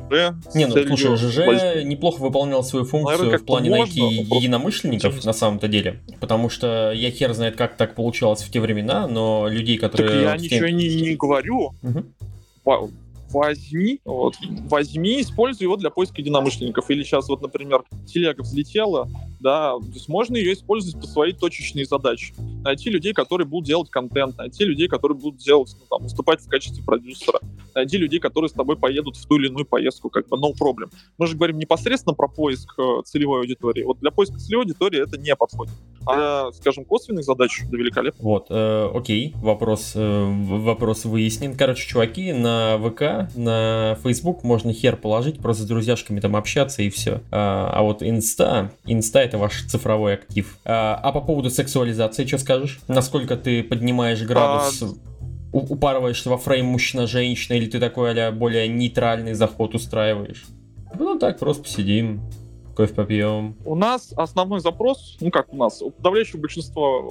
Не, ну слушай, ЖЖ неплохо выполнял свою функцию Наверное, в плане можно, найти единомышленников просто... на самом-то деле. Потому что я хер знает, как так получалось в те времена, но людей, которые... Так я ничего не, не говорю. Угу возьми, вот, возьми, используй его для поиска единомышленников. Или сейчас вот, например, телега взлетела, да, то есть можно ее использовать по своей точечной задаче. Найти людей, которые будут делать контент, найти людей, которые будут делать, ну, там, выступать в качестве продюсера, найти людей, которые с тобой поедут в ту или иную поездку, как бы no problem. Мы же говорим непосредственно про поиск э, целевой аудитории. Вот для поиска целевой аудитории это не подходит. А, скажем, косвенных задач, да великолепно. Вот, э, окей, вопрос, э, вопрос выяснен. Короче, чуваки, на ВК, на Facebook можно хер положить, просто с друзьяшками там общаться и все. А, а вот инста, инста это ваш цифровой актив. А, а по поводу сексуализации, что скажешь? Насколько ты поднимаешь градус? А упарываешься во фрейм мужчина-женщина, или ты такой а более нейтральный заход устраиваешь? Ну так, просто посидим, кофе попьем. У нас основной запрос, ну как у нас, у подавляющего большинства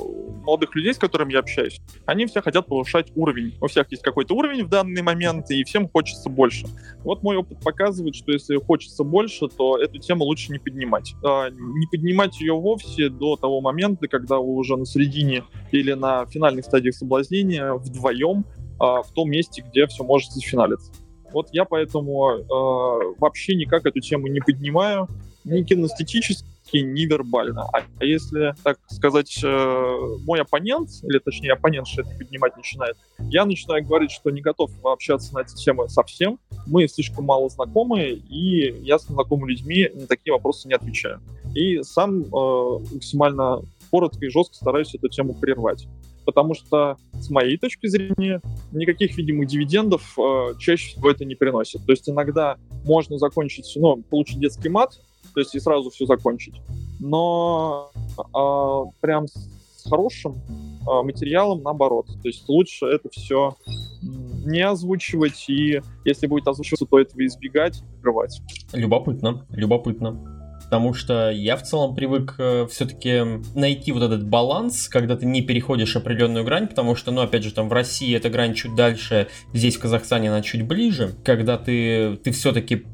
молодых людей, с которыми я общаюсь, они все хотят повышать уровень. У всех есть какой-то уровень в данный момент, и всем хочется больше. Вот мой опыт показывает, что если хочется больше, то эту тему лучше не поднимать. А, не поднимать ее вовсе до того момента, когда вы уже на середине или на финальных стадиях соблазнения вдвоем а, в том месте, где все может зафиналиться. Вот я поэтому э, вообще никак эту тему не поднимаю ни кинестетически, ни вербально. А если, так сказать, э, мой оппонент, или точнее оппонент что это поднимать начинает, я начинаю говорить, что не готов общаться на эти темы совсем, мы слишком мало знакомы, и я с знакомыми людьми на такие вопросы не отвечаю. И сам э, максимально коротко и жестко стараюсь эту тему прервать. Потому что, с моей точки зрения, никаких видимых дивидендов э, чаще всего это не приносит. То есть иногда можно закончить, ну, получить детский мат, то есть и сразу все закончить. Но э, прям с хорошим э, материалом наоборот. То есть лучше это все не озвучивать, и если будет озвучиваться, то этого избегать, скрывать. Любопытно, любопытно потому что я в целом привык э, все-таки найти вот этот баланс, когда ты не переходишь определенную грань, потому что, ну, опять же, там в России эта грань чуть дальше, здесь в Казахстане она чуть ближе, когда ты, ты все-таки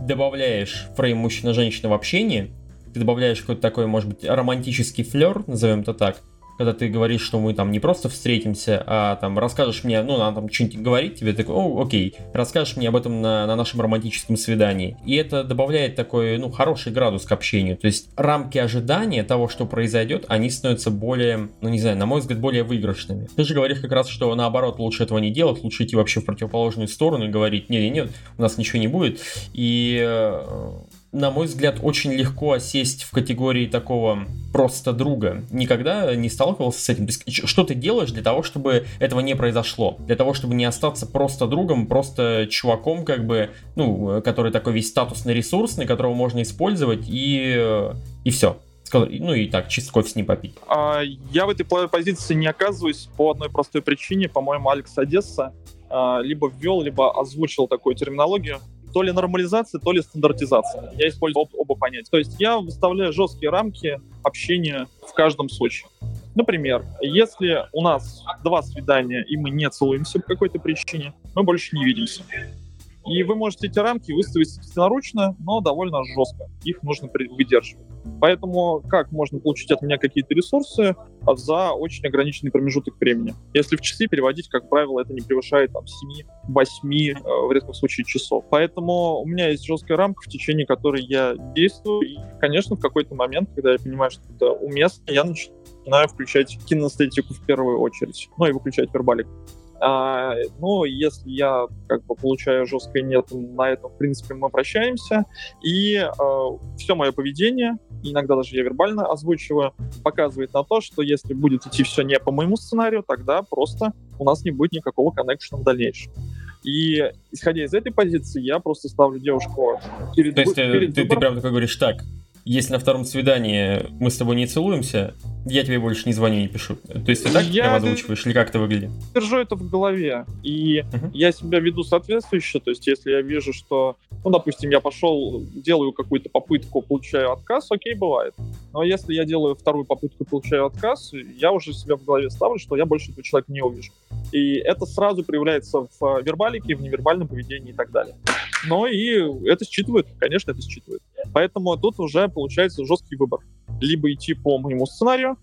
добавляешь фрейм мужчина-женщина в общении, ты добавляешь какой-то такой, может быть, романтический флер, назовем это так, когда ты говоришь, что мы там не просто встретимся, а там расскажешь мне, ну, надо там что-нибудь говорить тебе, такой, о, окей, расскажешь мне об этом на, на нашем романтическом свидании. И это добавляет такой, ну, хороший градус к общению. То есть рамки ожидания того, что произойдет, они становятся более, ну, не знаю, на мой взгляд, более выигрышными. Ты же говоришь как раз, что наоборот, лучше этого не делать, лучше идти вообще в противоположную сторону и говорить, нет, нет, у нас ничего не будет. И э, на мой взгляд, очень легко осесть в категории такого просто друга. Никогда не сталкивался с этим. Что ты делаешь для того, чтобы этого не произошло? Для того, чтобы не остаться просто другом, просто чуваком, как бы, ну, который такой весь статусный ресурсный, которого можно использовать, и, и все. Ну и так, чисто кофе с ним попить. А, я в этой позиции не оказываюсь по одной простой причине. По-моему, Алекс Одесса а, либо ввел, либо озвучил такую терминологию то ли нормализация, то ли стандартизация. Я использую об, оба понятия. То есть я выставляю жесткие рамки общения в каждом случае. Например, если у нас два свидания, и мы не целуемся по какой-то причине, мы больше не видимся. И вы можете эти рамки выставить собственноручно, но довольно жестко. Их нужно выдерживать. Поэтому как можно получить от меня какие-то ресурсы за очень ограниченный промежуток времени? Если в часы переводить, как правило, это не превышает там 7-8 э, в редком случае часов. Поэтому у меня есть жесткая рамка, в течение которой я действую. И, конечно, в какой-то момент, когда я понимаю, что это уместно, я начинаю включать кинестетику в первую очередь. Ну и выключать вербалик. А, но если я как бы получаю жесткое нет, на этом, в принципе, мы прощаемся. И а, все мое поведение, иногда даже я вербально озвучиваю, показывает на то, что если будет идти все не по моему сценарию, тогда просто у нас не будет никакого коннекшена в дальнейшем. И исходя из этой позиции, я просто ставлю девушку перед То есть перед ты, ты прям такой говоришь, так, если на втором свидании мы с тобой не целуемся, я тебе больше не звоню, не пишу. То есть ты так я прям озвучиваешь, или как это выглядит? Держу это в голове, и uh-huh. я себя веду соответствующе, то есть если я вижу, что, ну, допустим, я пошел, делаю какую-то попытку, получаю отказ, окей, бывает. Но если я делаю вторую попытку и получаю отказ, я уже себя в голове ставлю, что я больше этого человека не увижу. И это сразу проявляется в вербалике, в невербальном поведении и так далее. Но и это считывает, конечно, это считывает. Поэтому тут уже получается жесткий выбор. Либо идти по моему сценарию,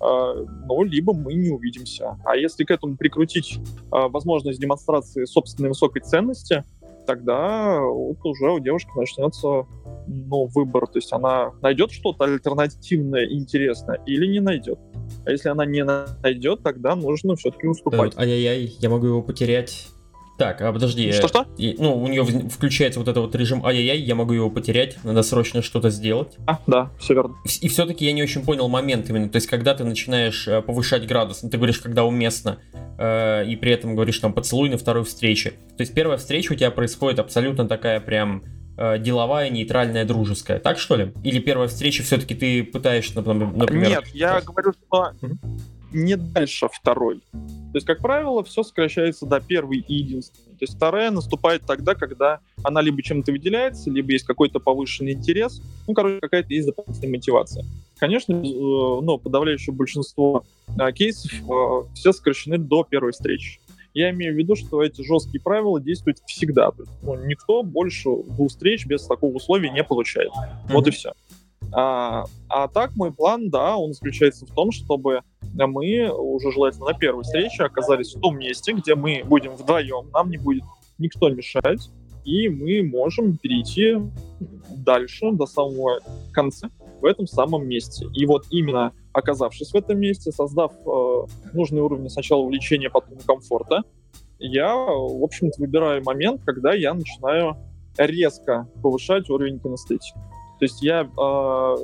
э, ну, либо мы не увидимся. А если к этому прикрутить э, возможность демонстрации собственной высокой ценности, тогда вот уже у девушки начнется ну, выбор. То есть она найдет что-то альтернативное и интересное или не найдет. А если она не найдет, тогда нужно все-таки уступать. Ай-яй-яй, я могу его потерять так, а подожди. Что-что? Ну, у нее включается вот этот вот режим ай-яй-яй, я могу его потерять, надо срочно что-то сделать. А, да, все верно. И все-таки я не очень понял момент именно, то есть когда ты начинаешь э, повышать градус, ну, ты говоришь, когда уместно, э, и при этом говоришь там поцелуй на второй встрече. То есть первая встреча у тебя происходит абсолютно такая прям э, деловая, нейтральная, дружеская. Так что ли? Или первая встреча все-таки ты пытаешься, например... Нет, я говорю, что не дальше второй. То есть, как правило, все сокращается до первой и единственной. То есть вторая наступает тогда, когда она либо чем-то выделяется, либо есть какой-то повышенный интерес, ну, короче, какая-то есть дополнительная мотивация. Конечно, э, ну, подавляющее большинство э, кейсов э, все сокращены до первой встречи. Я имею в виду, что эти жесткие правила действуют всегда. То есть, ну, никто больше двух встреч без такого условия не получает. Mm-hmm. Вот и все. А, а так мой план, да, он заключается в том, чтобы мы уже желательно на первой встрече оказались в том месте, где мы будем вдвоем, нам не будет никто мешать, и мы можем перейти дальше до самого конца в этом самом месте. И вот именно оказавшись в этом месте, создав э, нужный уровень сначала увлечения, потом комфорта, я, в общем-то, выбираю момент, когда я начинаю резко повышать уровень кинестетики. То есть я э,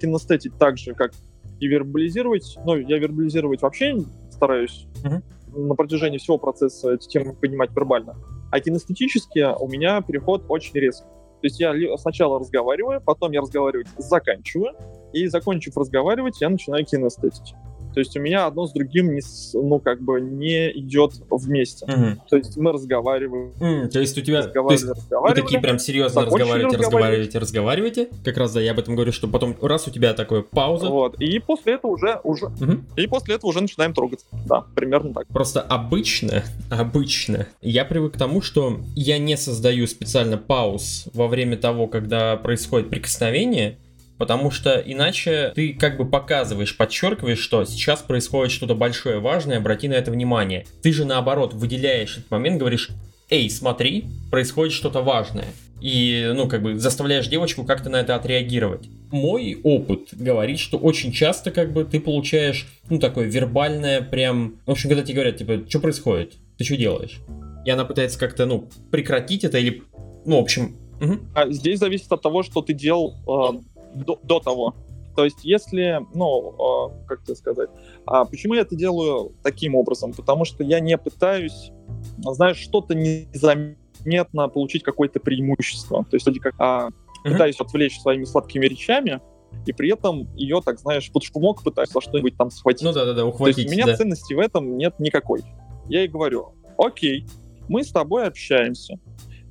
кинестетить так же, как и вербализировать. Ну, я вербализировать вообще стараюсь mm-hmm. на протяжении всего процесса эти темы понимать вербально. А кинестетически у меня переход очень резкий. То есть я сначала разговариваю, потом я разговаривать заканчиваю, и закончив разговаривать, я начинаю кинестетить. То есть у меня одно с другим не, ну, как бы не идет вместе. Угу. То есть мы разговариваем. Mm, то есть у тебя то есть вы такие прям серьезно разговариваете, разговариваете, разговариваете. Как раз да, я об этом говорю, что потом раз у тебя такое пауза. Вот. И после этого уже, уже угу. и после этого уже начинаем трогаться. Да, примерно так. Просто обычно, обычно я привык к тому, что я не создаю специально пауз во время того, когда происходит прикосновение, Потому что иначе ты как бы показываешь, подчеркиваешь, что сейчас происходит что-то большое, важное, обрати на это внимание. Ты же наоборот выделяешь этот момент, говоришь, эй, смотри, происходит что-то важное. И, ну, как бы заставляешь девочку как-то на это отреагировать. Мой опыт говорит, что очень часто, как бы, ты получаешь, ну, такое вербальное прям... В общем, когда тебе говорят, типа, что происходит? Ты что делаешь? И она пытается как-то, ну, прекратить это или... Ну, в общем... Угу. А здесь зависит от того, что ты делал э, до, до того. То есть, если, ну, э, как тебе сказать, а почему я это делаю таким образом? Потому что я не пытаюсь, знаешь, что-то незаметно получить какое-то преимущество. То есть, вроде как а, mm-hmm. пытаюсь отвлечь своими сладкими речами, и при этом ее, так знаешь, под шумок пытаюсь за что-нибудь там схватить. Ну да-да-да, ухватить. То есть у меня да. ценности в этом нет никакой. Я ей говорю, окей, мы с тобой общаемся.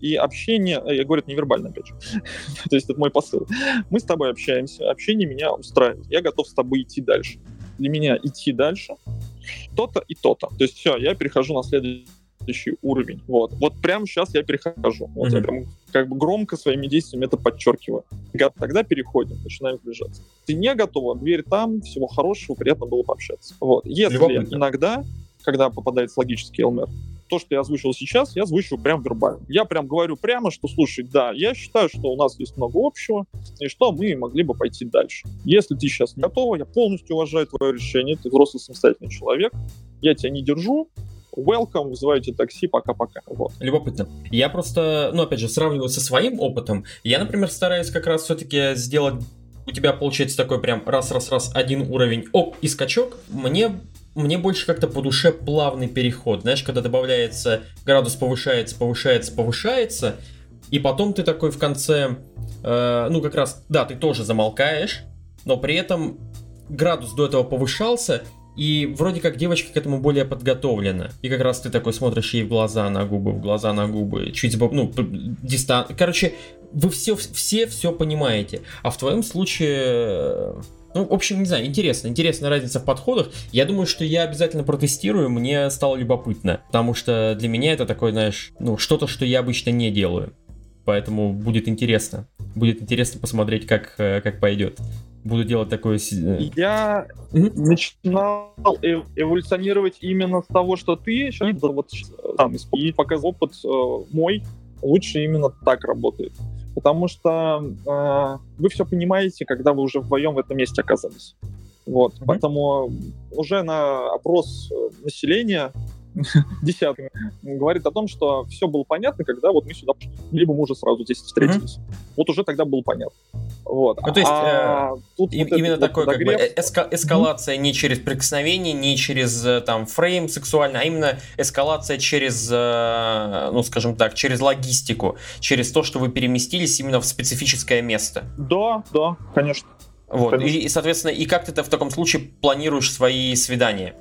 И общение, э, я говорю это невербально, опять же, [LAUGHS] то есть это мой посыл. Мы с тобой общаемся, общение меня устраивает, я готов с тобой идти дальше. для меня идти дальше то-то и то-то. То есть все, я перехожу на следующий уровень. Вот. Вот прямо сейчас я перехожу. Вот mm-hmm. я прям как бы громко своими действиями это подчеркиваю. Тогда переходим, начинаем сближаться. Ты не готова, дверь там, всего хорошего, приятно было пообщаться. Вот. Если Любопытно. иногда, когда попадается логический ЛМР, то, что я озвучил сейчас, я озвучиваю прям вербально. Я прям говорю прямо, что, слушай, да, я считаю, что у нас есть много общего, и что мы могли бы пойти дальше. Если ты сейчас не готова, я полностью уважаю твое решение, ты взрослый самостоятельный человек, я тебя не держу, welcome, вызывайте такси, пока-пока. Вот. Любопытно. Я просто, ну, опять же, сравниваю со своим опытом. Я, например, стараюсь как раз все-таки сделать у тебя получается такой прям раз-раз-раз один уровень, оп, и скачок. Мне мне больше как-то по душе плавный переход. Знаешь, когда добавляется, градус повышается, повышается, повышается, и потом ты такой в конце, э, ну как раз, да, ты тоже замолкаешь, но при этом градус до этого повышался, и вроде как девочка к этому более подготовлена. И как раз ты такой смотришь ей в глаза на губы, в глаза на губы, чуть, ну, дистан... Короче, вы все, все все понимаете. А в твоем случае ну, в общем, не знаю, интересно, интересная разница в подходах. Я думаю, что я обязательно протестирую, мне стало любопытно, потому что для меня это такое, знаешь, ну, что-то, что я обычно не делаю. Поэтому будет интересно. Будет интересно посмотреть, как, э, как пойдет. Буду делать такое... Э, я mm-hmm. начинал эв- эволюционировать именно с того, что ты сейчас вот там, и показал опыт э, мой, лучше именно так работает потому что э, вы все понимаете, когда вы уже вдвоем в этом месте оказались. Вот, mm-hmm. поэтому уже на опрос э, населения [LAUGHS] десятками, говорит о том, что все было понятно, когда вот мы сюда либо мы уже сразу здесь встретились. Mm-hmm. Вот уже тогда было понятно. Вот. Ну, то есть, а, э, тут и, вот именно такой как бы эска- эскалация mm-hmm. не через прикосновение, не через э, там фрейм сексуальный, а именно эскалация через, э, ну, скажем так, через логистику, через то, что вы переместились именно в специфическое место. Да, да, конечно. Вот, и, и, соответственно, и как ты в таком случае планируешь свои свидания?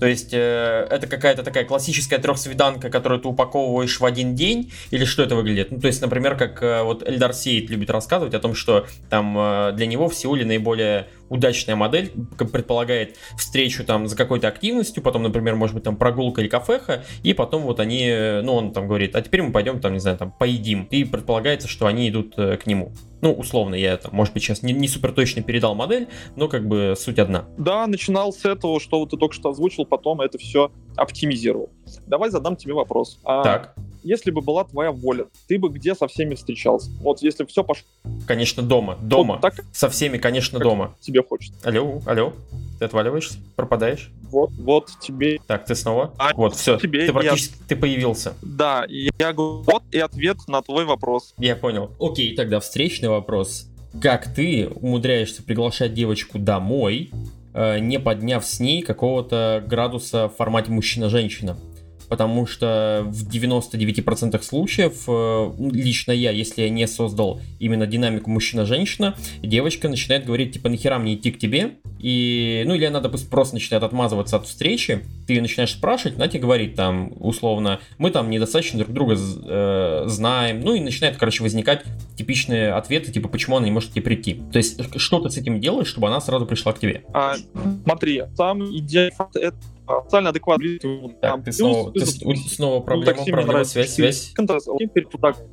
То есть э, это какая-то такая классическая трехсвиданка, которую ты упаковываешь в один день, или что это выглядит? Ну, то есть, например, как э, вот Эльдар Сейд любит рассказывать о том, что там э, для него в Сеуле наиболее удачная модель предполагает встречу там за какой-то активностью, потом, например, может быть там прогулка или кафеха, и потом вот они, ну, он там говорит, а теперь мы пойдем там, не знаю, там поедим. И предполагается, что они идут э, к нему. Ну, условно, я там, может быть, сейчас не, не супер точно передал модель, но как бы суть одна. Да, начинал с этого, что вот ты только что озвучил, потом это все оптимизировал. Давай задам тебе вопрос. А так. Если бы была твоя воля, ты бы где со всеми встречался? Вот если все пошло... Конечно, дома. Дома. Вот так? Со всеми, конечно, дома. Тебе хочется. Алло, алло. Ты отваливаешься? Пропадаешь? Вот, вот тебе. Так, ты снова? А вот, все. Тебе ты практически я... ты появился. Да, я говорю, вот и ответ на твой вопрос. Я понял. Окей, тогда встречный вопрос. Как ты умудряешься приглашать девочку домой, э, не подняв с ней какого-то градуса в формате мужчина-женщина? Потому что в 99% случаев э, лично я, если я не создал именно динамику мужчина-женщина, девочка начинает говорить, типа, нахера мне идти к тебе? И, ну, или она, допустим, просто начинает отмазываться от встречи, ты ее начинаешь спрашивать, она тебе говорит там, условно, мы там недостаточно друг друга э, знаем, ну, и начинает, короче, возникать типичные ответы, типа, почему она не может к тебе прийти. То есть, что ты с этим делаешь, чтобы она сразу пришла к тебе? А, смотри, сам идея это социально адекватный. Так, ты снова, ты снова проблема, проблема, связь, связь.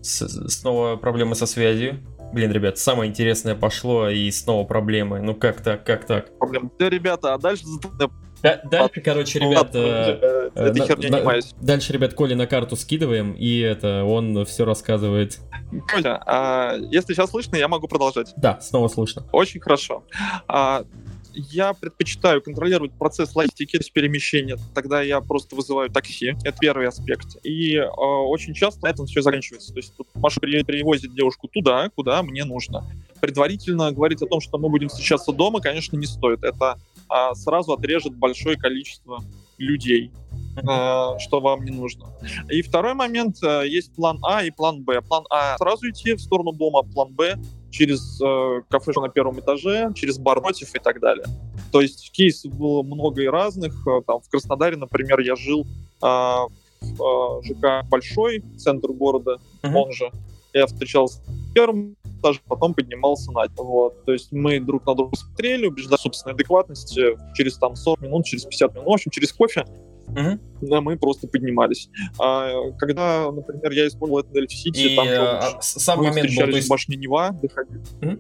Снова проблемы со связью. Блин, ребят, самое интересное пошло, и снова проблемы. Ну как так, как так? Проблемы. Да, ребята, а дальше да, дальше, короче, ребят, э, э, дальше, ребят, Коли на карту скидываем, и это он все рассказывает. Коля, а, если сейчас слышно, я могу продолжать. Да, снова слышно. Очень хорошо. А, я предпочитаю контролировать процесс логистики, с перемещения. Тогда я просто вызываю такси. Это первый аспект. И э, очень часто на этом все заканчивается. То есть Маша перевозит девушку туда, куда мне нужно. Предварительно говорить о том, что мы будем встречаться дома, конечно, не стоит. Это э, сразу отрежет большое количество людей, э, что вам не нужно. И второй момент, э, есть план А и план Б. План А сразу идти в сторону дома, план Б через э, кафе на первом этаже, через бар против и так далее. То есть кейсов было много и разных. Э, там в Краснодаре, например, я жил э, в э, ЖК Большой, центр города, uh-huh. он же. Я встречался с первым этаже, потом поднимался на вот. То есть мы друг на друга смотрели, убеждали собственной адекватности через там 40 минут, через 50 минут, в общем, через кофе Мгм. да, мы просто поднимались. А когда, например, я использовал это на Delphi City, И там э, а, сам мы момент был, встречались то в есть, башне Нева, доходили.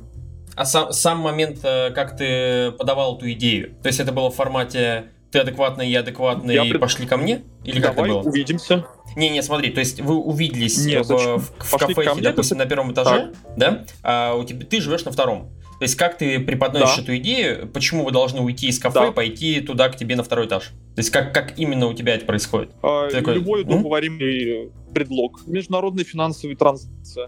а сам, сам момент, э, как ты подавал эту идею, то есть это было в формате ты адекватный, я адекватный, Я пред- пошли ко мне? Или как Давай это было? увидимся. Не-не, смотри, то есть вы увиделись Нет, в, в, в ко мне, допустим, на первом этаже, да? А у тебя, ты живешь на втором. То есть как ты преподносишь Да. эту идею, почему вы должны уйти из кафе Да. и пойти туда к тебе на второй этаж? То есть как, как именно у тебя это происходит? А, Ты такой, Любой «М?» удобоваримый предлог. Международные финансовые транзакции.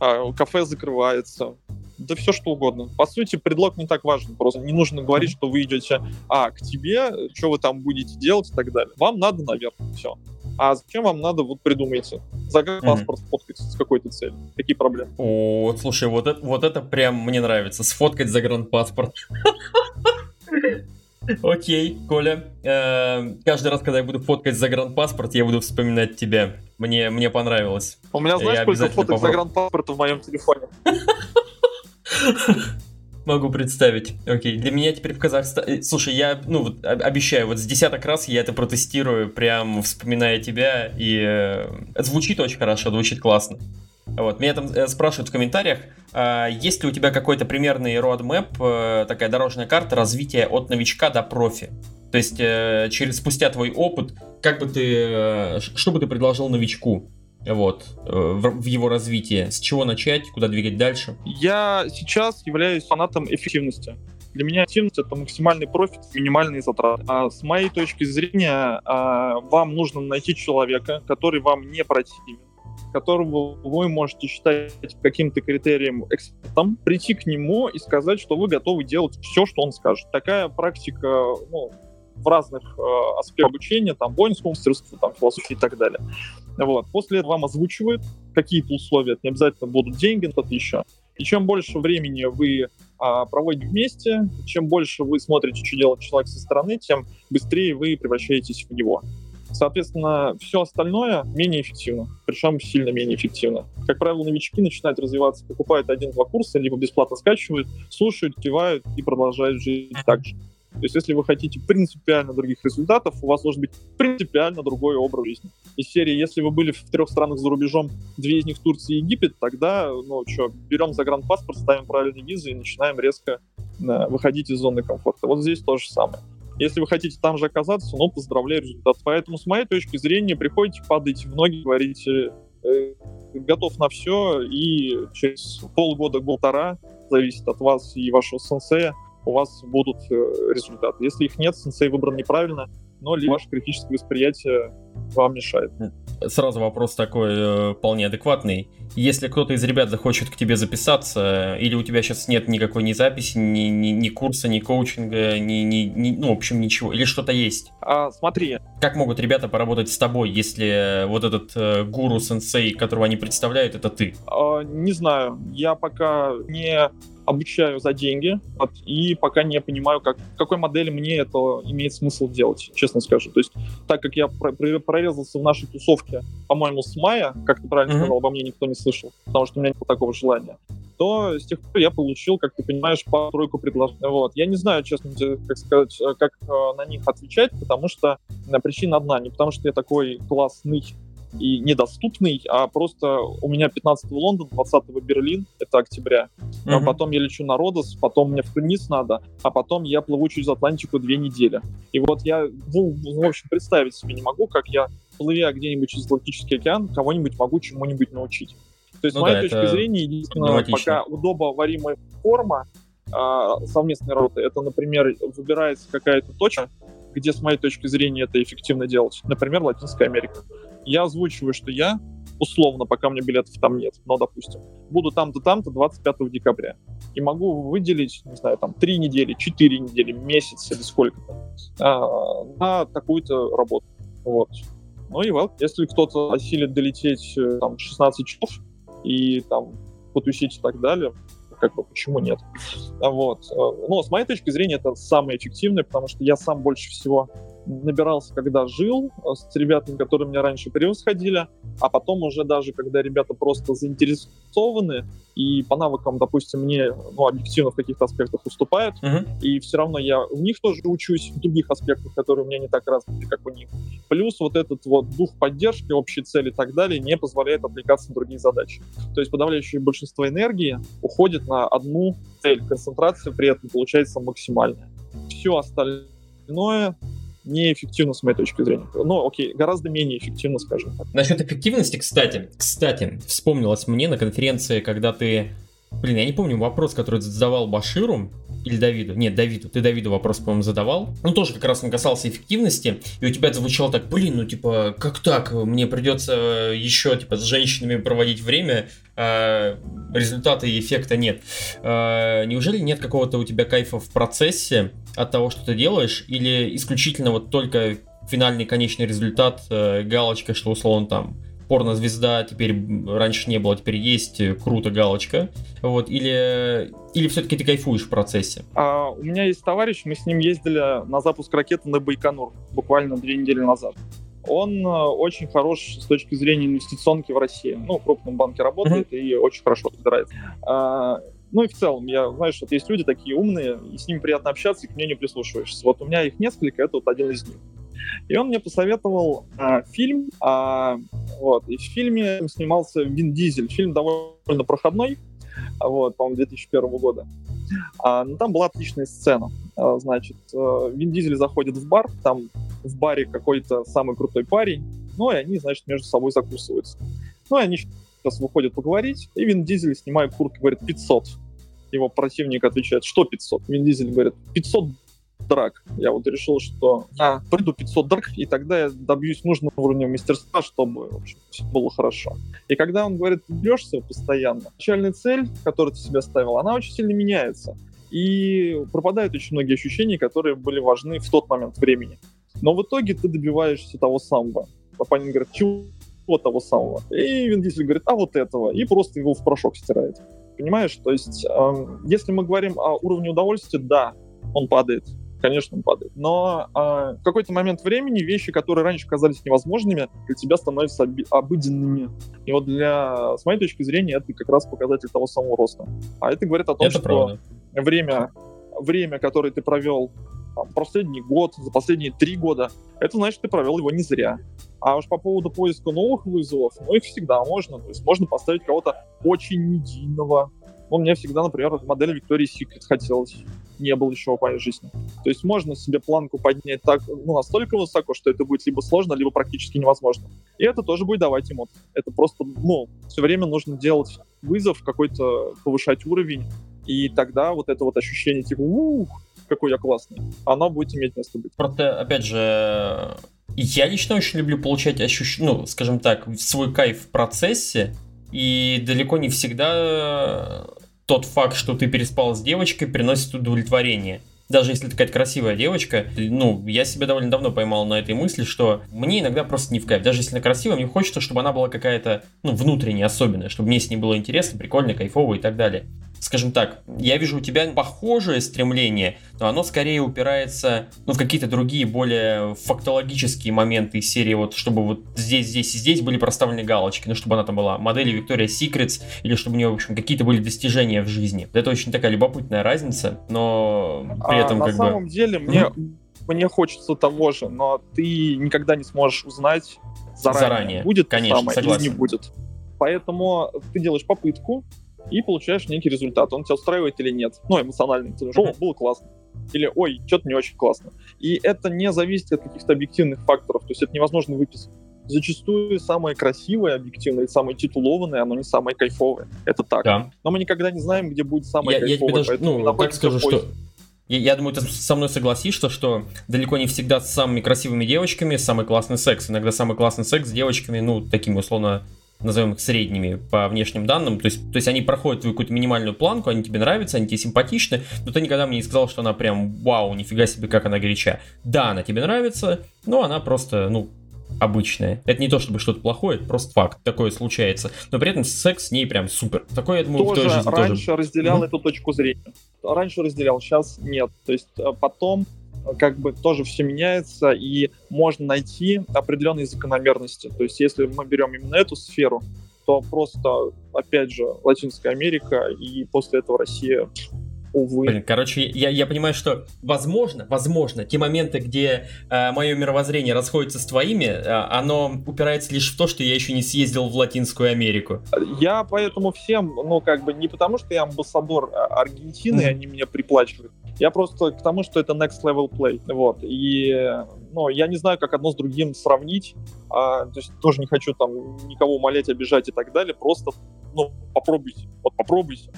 А, Кафе закрывается. Да все что угодно. По сути, предлог не так важен. Просто не нужно говорить, что вы идете а, к тебе, что вы там будете делать и так далее. Вам надо наверх. Все. А зачем вам надо, вот придумайте. Загранпаспорт сфоткать с какой-то целью. Какие проблемы? О, слушай, вот это, вот это прям мне нравится. Сфоткать загранпаспорт. [LAUGHS] Окей, Коля. Э, Каждый раз, когда я буду фоткать загранпаспорт, я буду вспоминать тебя. Мне, мне понравилось. У меня, Я знаешь, сколько фоток попробую. загранпаспорта в моем телефоне? [LAUGHS] Могу представить. Окей, для меня теперь в Казахстане... Слушай, я, ну, вот, об- обещаю, вот с десяток раз я это протестирую, прям вспоминая тебя, и э, звучит очень хорошо, звучит классно. Вот, меня там э, спрашивают в комментариях, а есть ли у тебя какой-то примерный roadmap, э, такая дорожная карта развития от новичка до профи? То есть, э, через спустя твой опыт, как бы ты, э, что бы ты предложил новичку? Вот, э, в, его развитии. С чего начать, куда двигать дальше? Я сейчас являюсь фанатом эффективности. Для меня эффективность это максимальный профит, минимальные затраты. А с моей точки зрения, а, вам нужно найти человека, который вам не противен, которого вы можете считать каким-то критерием экспертом, прийти к нему и сказать, что вы готовы делать все, что он скажет. Такая практика ну, в разных э, аспектах обучения, там, воинскому мастерству, там, философии и так далее. Вот. После этого вам озвучивают какие-то условия, это не обязательно будут деньги, что-то еще. И чем больше времени вы а, проводите вместе, чем больше вы смотрите, что делает человек со стороны, тем быстрее вы превращаетесь в него. Соответственно, все остальное менее эффективно, причем сильно менее эффективно. Как правило, новички начинают развиваться, покупают один-два курса, либо бесплатно скачивают, слушают, кивают и продолжают жить так же. То есть, если вы хотите принципиально других результатов, у вас должен быть принципиально другой образ жизни. Из серии, если вы были в трех странах за рубежом, две из них Турция и Египет, тогда, ну что, берем загранпаспорт, ставим правильные визы и начинаем резко да, выходить из зоны комфорта. Вот здесь то же самое. Если вы хотите там же оказаться, ну, поздравляю, результат. Поэтому, с моей точки зрения, приходите, падаете в ноги, говорите, э, готов на все, и через полгода-полтора, зависит от вас и вашего сенсея, у вас будут э, результаты. Если их нет, сенсей выбран неправильно, но либо ваше критическое восприятие вам мешает. Сразу вопрос такой э, вполне адекватный. Если кто-то из ребят захочет к тебе записаться, или у тебя сейчас нет никакой ни записи, ни, ни, ни курса, ни коучинга, ни, ни, ни- ну, в общем, ничего, или что-то есть, А, смотри, как могут ребята поработать с тобой, если вот этот э, гуру-сенсей, которого они представляют, это ты? а, не знаю, я пока не обучаю за деньги вот, и пока не понимаю, как, какой модели мне это имеет смысл делать, честно скажу. То есть, так как я про- про- прорезался в нашей тусовке, по-моему, с мая, как ты правильно Мгм. сказал, обо мне никто не слышал, потому что у меня не было такого желания, то с тех пор я получил, как ты понимаешь, пару-тройку предложений. Вот. Я не знаю, честно, как сказать, э, как э, на них отвечать, потому что э, причина одна, не потому что я такой классный и недоступный, а просто у меня 15 Лондон, 20 Берлин, это октября, а Мгм. потом я лечу на Родос, потом мне в Тунис надо, а потом я плыву через Атлантику две недели. И вот я, ну, в общем, представить себе не могу, как я, плывя где-нибудь через Атлантический океан, кого-нибудь могу чему-нибудь научить. То есть, Ну с моей да, точки зрения, единственное, проблематично. пока удобоваримая форма а, совместной работы, это, например, выбирается какая-то точка, где, с моей точки зрения, это эффективно делать. Например, Латинская Америка. Я озвучиваю, что я, условно, пока у меня билетов там нет, но, допустим, буду там-то, там-то 25 декабря. И могу выделить, не знаю, там, 3 недели, 4 недели, месяц или сколько-то а, на такую-то работу. Вот. Ну и вот, если кто-то осилит долететь э, там 16 часов и там потусить и так далее, как бы почему нет? Вот. Э, Но с моей точки зрения это самое эффективное, потому что я сам больше всего набирался, когда жил, э, с ребятами, которые меня раньше превосходили, а потом уже даже, когда ребята просто заинтересованы и по навыкам, допустим, мне ну, объективно в каких-то аспектах уступают, Мгм. и все равно я у них тоже учусь в других аспектах, которые у меня не так развиты, как у них. Плюс вот этот вот дух поддержки, общие цели и так далее не позволяет отвлекаться на другие задачи. То есть подавляющее большинство энергии уходит на одну цель. Концентрация при этом получается максимальная. Все остальное неэффективно с моей точки зрения. Ну, окей, гораздо менее эффективно, скажем так. Насчет эффективности, кстати, кстати, вспомнилось мне на конференции, когда ты... Блин, я не помню вопрос, который задавал Баширу или Давиду. Нет, Давиду. Ты Давиду вопрос, по-моему, задавал. Ну, тоже как раз он касался эффективности. И у тебя звучало так, блин, ну, типа, как так? Мне придется еще, типа, с женщинами проводить время, а результата и эффекта нет. А, неужели нет какого-то у тебя кайфа в процессе от того, что ты делаешь? Или исключительно вот только финальный конечный результат, э, галочка, что условно там порнозвезда теперь раньше не было, теперь есть, э, круто, галочка. Вот, или, или все-таки ты кайфуешь в процессе? А, у меня есть товарищ, мы с ним ездили на запуск ракеты на Байконур буквально две недели назад. Он э, очень хорош с точки зрения инвестиционки в России. Ну, в крупном банке работает и очень хорошо разбирается. А, ну и в целом, я знаю, что есть люди такие умные, и с ними приятно общаться, и к мнению прислушиваешься. Вот у меня их несколько, это вот один из них. И он мне посоветовал а, фильм, а, вот, и в фильме снимался Вин Дизель. Фильм довольно проходной, вот, по-моему, 2001 года. А, но там была отличная сцена. А, значит, э, Вин Дизель заходит в бар, там в баре какой-то самый крутой парень, ну и они, значит, между собой закусываются. Ну и они сейчас выходят поговорить, и Вин Дизель, снимая куртку, говорит 500. Его противник отвечает, что 500? Вин Дизель говорит, 500 драк. Я вот решил, что а, приду 500 драк, и тогда я добьюсь нужного уровня мастерства, чтобы, в общем, всё было хорошо. И когда он говорит, ты бьешься постоянно, начальная цель, которую ты себе ставил, она очень сильно меняется. И пропадают очень многие ощущения, которые были важны в тот момент времени. Но в итоге ты добиваешься того самого. Папанин говорит, чего того самого? И Вин Дизель говорит, а вот этого. И просто его в порошок стирает. Понимаешь? То есть, эм, если мы говорим о уровне удовольствия, да, он падает. Конечно, он падает. Но э, в какой-то момент времени вещи, которые раньше казались невозможными, для тебя становятся оби- обыденными. И вот для, с моей точки зрения, это как раз показатель того самого роста. А это говорит о том, Это что правда. время, время, которое ты провел там, последний год, за последние три года, это значит, ты провел его не зря. А уж по поводу поиска новых вызовов, ну их всегда можно. То есть можно поставить кого-то очень медийного. Ну, мне всегда, например, модель Victoria's Secret хотелось. Не было еще в моей жизни. То есть можно себе планку поднять так, ну, настолько высоко, что это будет либо сложно, либо практически невозможно. И это тоже будет давать эмоции. Это просто, ну, все время нужно делать вызов, какой-то повышать уровень, и тогда вот это вот ощущение типа ух, какой я классный, оно будет иметь место быть. Просто, опять же, я лично очень люблю получать ощущение, ну, скажем так, свой кайф в процессе, и далеко не всегда тот факт, что ты переспал с девочкой, приносит удовлетворение. Даже если такая красивая девочка, ну, я себя довольно давно поймал на этой мысли, что мне иногда просто не в кайф. Даже если она красивая, мне хочется, чтобы она была какая-то, ну, внутренняя, особенная, чтобы мне с ней было интересно, прикольно, кайфово и так далее скажем так, я вижу у тебя похожее стремление, но оно скорее упирается ну, в какие-то другие, более фактологические моменты из серии, вот чтобы вот здесь, здесь и здесь были проставлены галочки, ну, чтобы она там была модели Victoria's Secrets, или чтобы у нее, в общем, какие-то были достижения в жизни. Это очень такая любопытная разница, но при А этом на как самом бы... деле мне, мне хочется того же, но ты никогда не сможешь узнать заранее, Заранее, будет конечно, самое согласен. или не будет. Поэтому ты делаешь попытку и получаешь некий результат. Он тебя устраивает или нет. Ну, эмоционально. Ты думаешь, о, было классно. Или, ой, что-то не очень классно. И это не зависит от каких-то объективных факторов. То есть это невозможно выписать. Зачастую самое красивое, объективное, самое титулованное, оно не самое кайфовое. Это так. Да. Но мы никогда не знаем, где будет самое Я, я тебе кайфовое. даже, ну, так скажу, что я думаю, ты со мной согласишься, что далеко не всегда с самыми красивыми девочками самый классный секс. Иногда самый классный секс с девочками, ну, такими условно назовем их средними по внешним данным, то есть, то есть они проходят твою какую-то минимальную планку, они тебе нравятся, они тебе симпатичны, но ты никогда мне не сказал, что она прям вау, нифига себе, как она горяча. Да, она тебе нравится, но она просто, ну, обычная. Это не то чтобы что-то плохое, это просто факт, такое случается. Но при этом секс с ней прям супер. Такое, я думаю, в той тоже жизни раньше тоже. разделял Мгм. эту точку зрения. Раньше разделял, сейчас нет. То есть э, потом как бы тоже все меняется, и можно найти определенные закономерности. То есть если мы берем именно эту сферу, то просто, опять же, Латинская Америка и после этого Россия увы. Блин, короче, я, я понимаю, что возможно, возможно, те моменты, где э, мое мировоззрение расходится с твоими, э, оно упирается лишь в то, что я еще не съездил в Латинскую Америку. Я поэтому всем, ну, как бы, не потому что я амбассадор а, Аргентины, mm-hmm. они меня приплачивают, я просто к тому, что это next level play, вот, и, ну, я не знаю, как одно с другим сравнить, а, то есть тоже не хочу там никого умолять, обижать и так далее, просто, ну, попробуйте, вот попробуйте.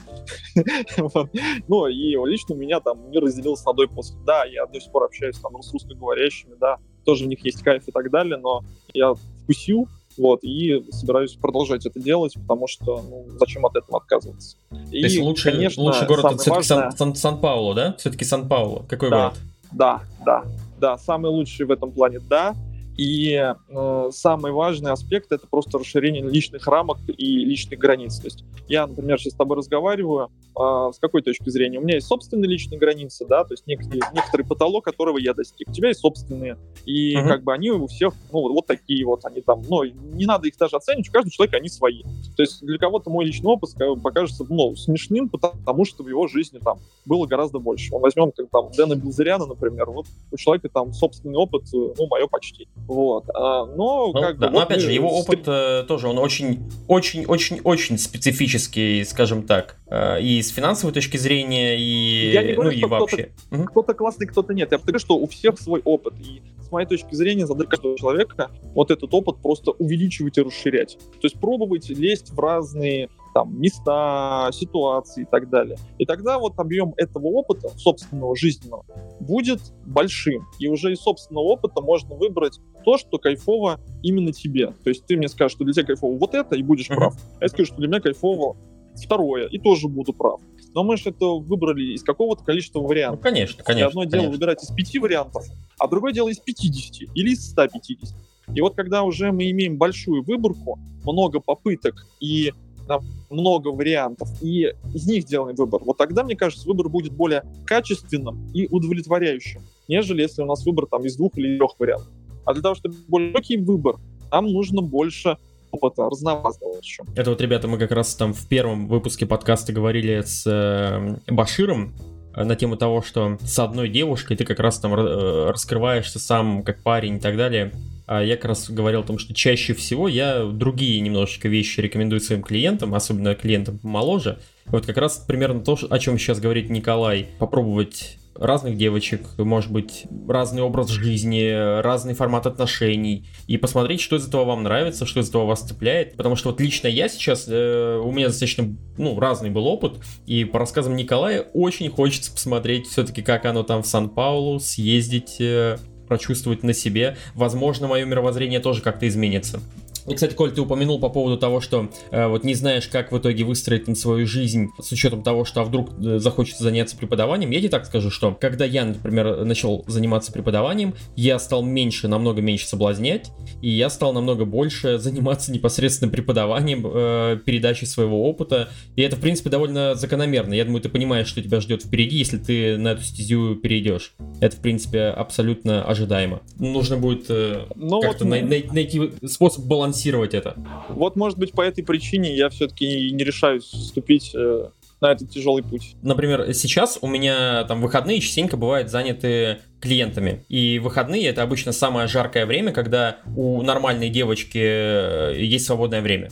[LAUGHS] Ну, и лично у меня там мир разделился на до после. Да, я до сих пор общаюсь там с русскоговорящими, да, тоже у них есть кайф и так далее, но я вкусил, вот, и собираюсь продолжать это делать, потому что, ну, зачем от этого отказываться? И, То есть лучше, конечно, лучший город это все-таки важное... Сан, Сан, Сан-Пауло, да? Все-таки Сан-Пауло. Какой да, город? Да, да, да, самый лучший в этом плане, да. И э, самый важный аспект это просто расширение личных рамок и личных границ. То есть я, например, сейчас с тобой разговариваю, э, с какой точки зрения? У меня есть собственные личные границы, да, то есть некий, некоторый потолок, которого я достиг. У тебя есть собственные. И uh-huh. как бы они у всех, ну, вот такие вот, они там, ну, не надо их даже оценивать, у каждого человека они свои. То есть для кого-то мой личный опыт покажется, ну, смешным, потому что в его жизни там было гораздо больше. Он возьмем, как там, Дэна Билзаряна, например, вот у человека там собственный опыт, э, ну, мое почти. Вот. А, но, ну, как да, бы, но вот опять же, его опыт э, тоже, он очень, очень, очень, очень специфический, скажем так, э, и с финансовой точки зрения, и, Я не говорю, ну, и вообще. Кто-то, угу. кто-то классный, кто-то нет. Я повторю, что у всех свой опыт. И с моей точки зрения, задача каждого человека вот этот опыт просто увеличивать и расширять. То есть пробовать лезть в разные там, места, ситуации и так далее. И тогда вот объем этого опыта, собственного жизненного, будет большим. И уже из собственного опыта можно выбрать то, что кайфово именно тебе. То есть ты мне скажешь, что для тебя кайфово вот это, и будешь uh-huh. прав. А я скажу, что для меня кайфово второе, и тоже буду прав. Но мы же это выбрали из какого-то количества вариантов. Ну, конечно, конечно. И одно конечно. дело выбирать из пяти вариантов, а другое дело из 50 или из 150. И вот когда уже мы имеем большую выборку, много попыток и там, много вариантов, и из них делаем выбор, вот тогда, мне кажется, выбор будет более качественным и удовлетворяющим, нежели если у нас выбор там из двух или трех вариантов. А для того, чтобы более легкий выбор, нам нужно больше опыта, разнообразного еще. Это вот, ребята, мы как раз там в первом выпуске подкаста говорили с э, Баширом, э, на тему того, что с одной девушкой ты как раз там э, раскрываешься сам как парень и так далее. А я как раз говорил о том, что чаще всего я другие немножечко вещи рекомендую своим клиентам, особенно клиентам моложе. Вот как раз примерно то, о чем сейчас говорит Николай. Попробовать разных девочек, может быть, разный образ жизни, разный формат отношений, и посмотреть, что из этого вам нравится, что из этого вас цепляет, потому что вот лично я сейчас, э, у меня достаточно, ну, разный был опыт, и по рассказам Николая очень хочется посмотреть все-таки, как оно там в Сан-Паулу, съездить, э, прочувствовать на себе. Возможно, мое мировоззрение тоже как-то изменится. И, кстати, Коль, ты упомянул по поводу того, что э, вот не знаешь, как в итоге выстроить свою жизнь с учетом того, что а вдруг э, захочется заняться преподаванием. Я тебе так скажу, что когда я, например, начал заниматься преподаванием, я стал меньше, намного меньше соблазнять, и я стал намного больше [LAUGHS] заниматься непосредственно преподаванием, э, передачей своего опыта. И это, в принципе, довольно закономерно. Я думаю, ты понимаешь, что тебя ждет впереди, если ты на эту стезю перейдешь. Это, в принципе, абсолютно ожидаемо. Нужно будет э, ну, как-то вот... най- най- найти способ балансировать балансировать это? Вот, может быть, по этой причине я все-таки не решаюсь вступить э, на этот тяжелый путь. Например, сейчас у меня там выходные частенько бывают заняты клиентами. И выходные это обычно самое жаркое время, когда у нормальной девочки э, есть свободное время.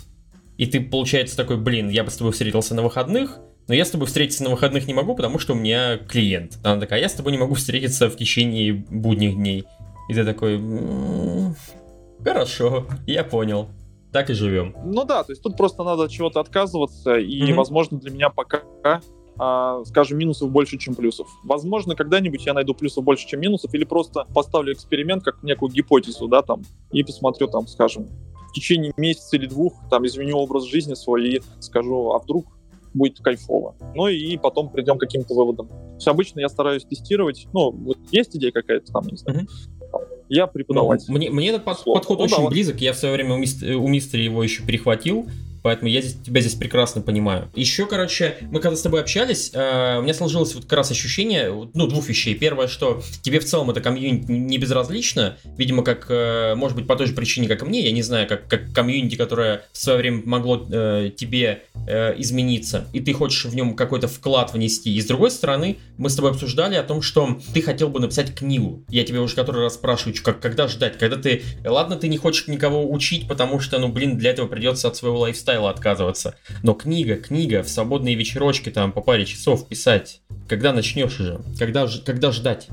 И ты, получается, такой, блин, я бы с тобой встретился на выходных, но я с тобой встретиться на выходных не могу, потому что у меня клиент. Она такая, «А я с тобой не могу встретиться в течение будних дней. И ты такой, Хорошо, я понял. Так и живем. Ну да, то есть тут просто надо от чего-то отказываться, и, mm-hmm. возможно, для меня пока а, скажем, минусов больше, чем плюсов. Возможно, когда-нибудь я найду плюсов больше, чем минусов, или просто поставлю эксперимент как некую гипотезу, да, там, и посмотрю, там, скажем, в течение месяца или двух, там, изменю образ жизни свой и скажу, а вдруг будет кайфово. Ну и потом придем к каким-то выводам. Все обычно я стараюсь тестировать, ну, вот есть идея какая-то там, не знаю, mm-hmm я преподаватель. Ну, мне, мне этот под, подход ну, очень да, близок. Я в свое время у, мистер, у мистера его еще перехватил. Поэтому я здесь, тебя здесь прекрасно понимаю. Еще, короче, мы когда с тобой общались, э, у меня сложилось вот как раз ощущение, ну, двух вещей. Первое, что тебе в целом это комьюнити не безразлично, видимо, как, э, может быть, по той же причине, как и мне, я не знаю, как, как комьюнити, которое в свое время могло э, тебе э, измениться, и ты хочешь в нем какой-то вклад внести. И с другой стороны, мы с тобой обсуждали о том, что ты хотел бы написать книгу. Я тебе уже который раз спрашиваю, как, когда ждать, когда ты... Ладно, ты не хочешь никого учить, потому что, ну, блин, для этого придется от своего лайфстайла отказываться. Но книга, книга, в свободные вечерочки там по паре часов писать. Когда начнешь уже? Когда, когда ждать?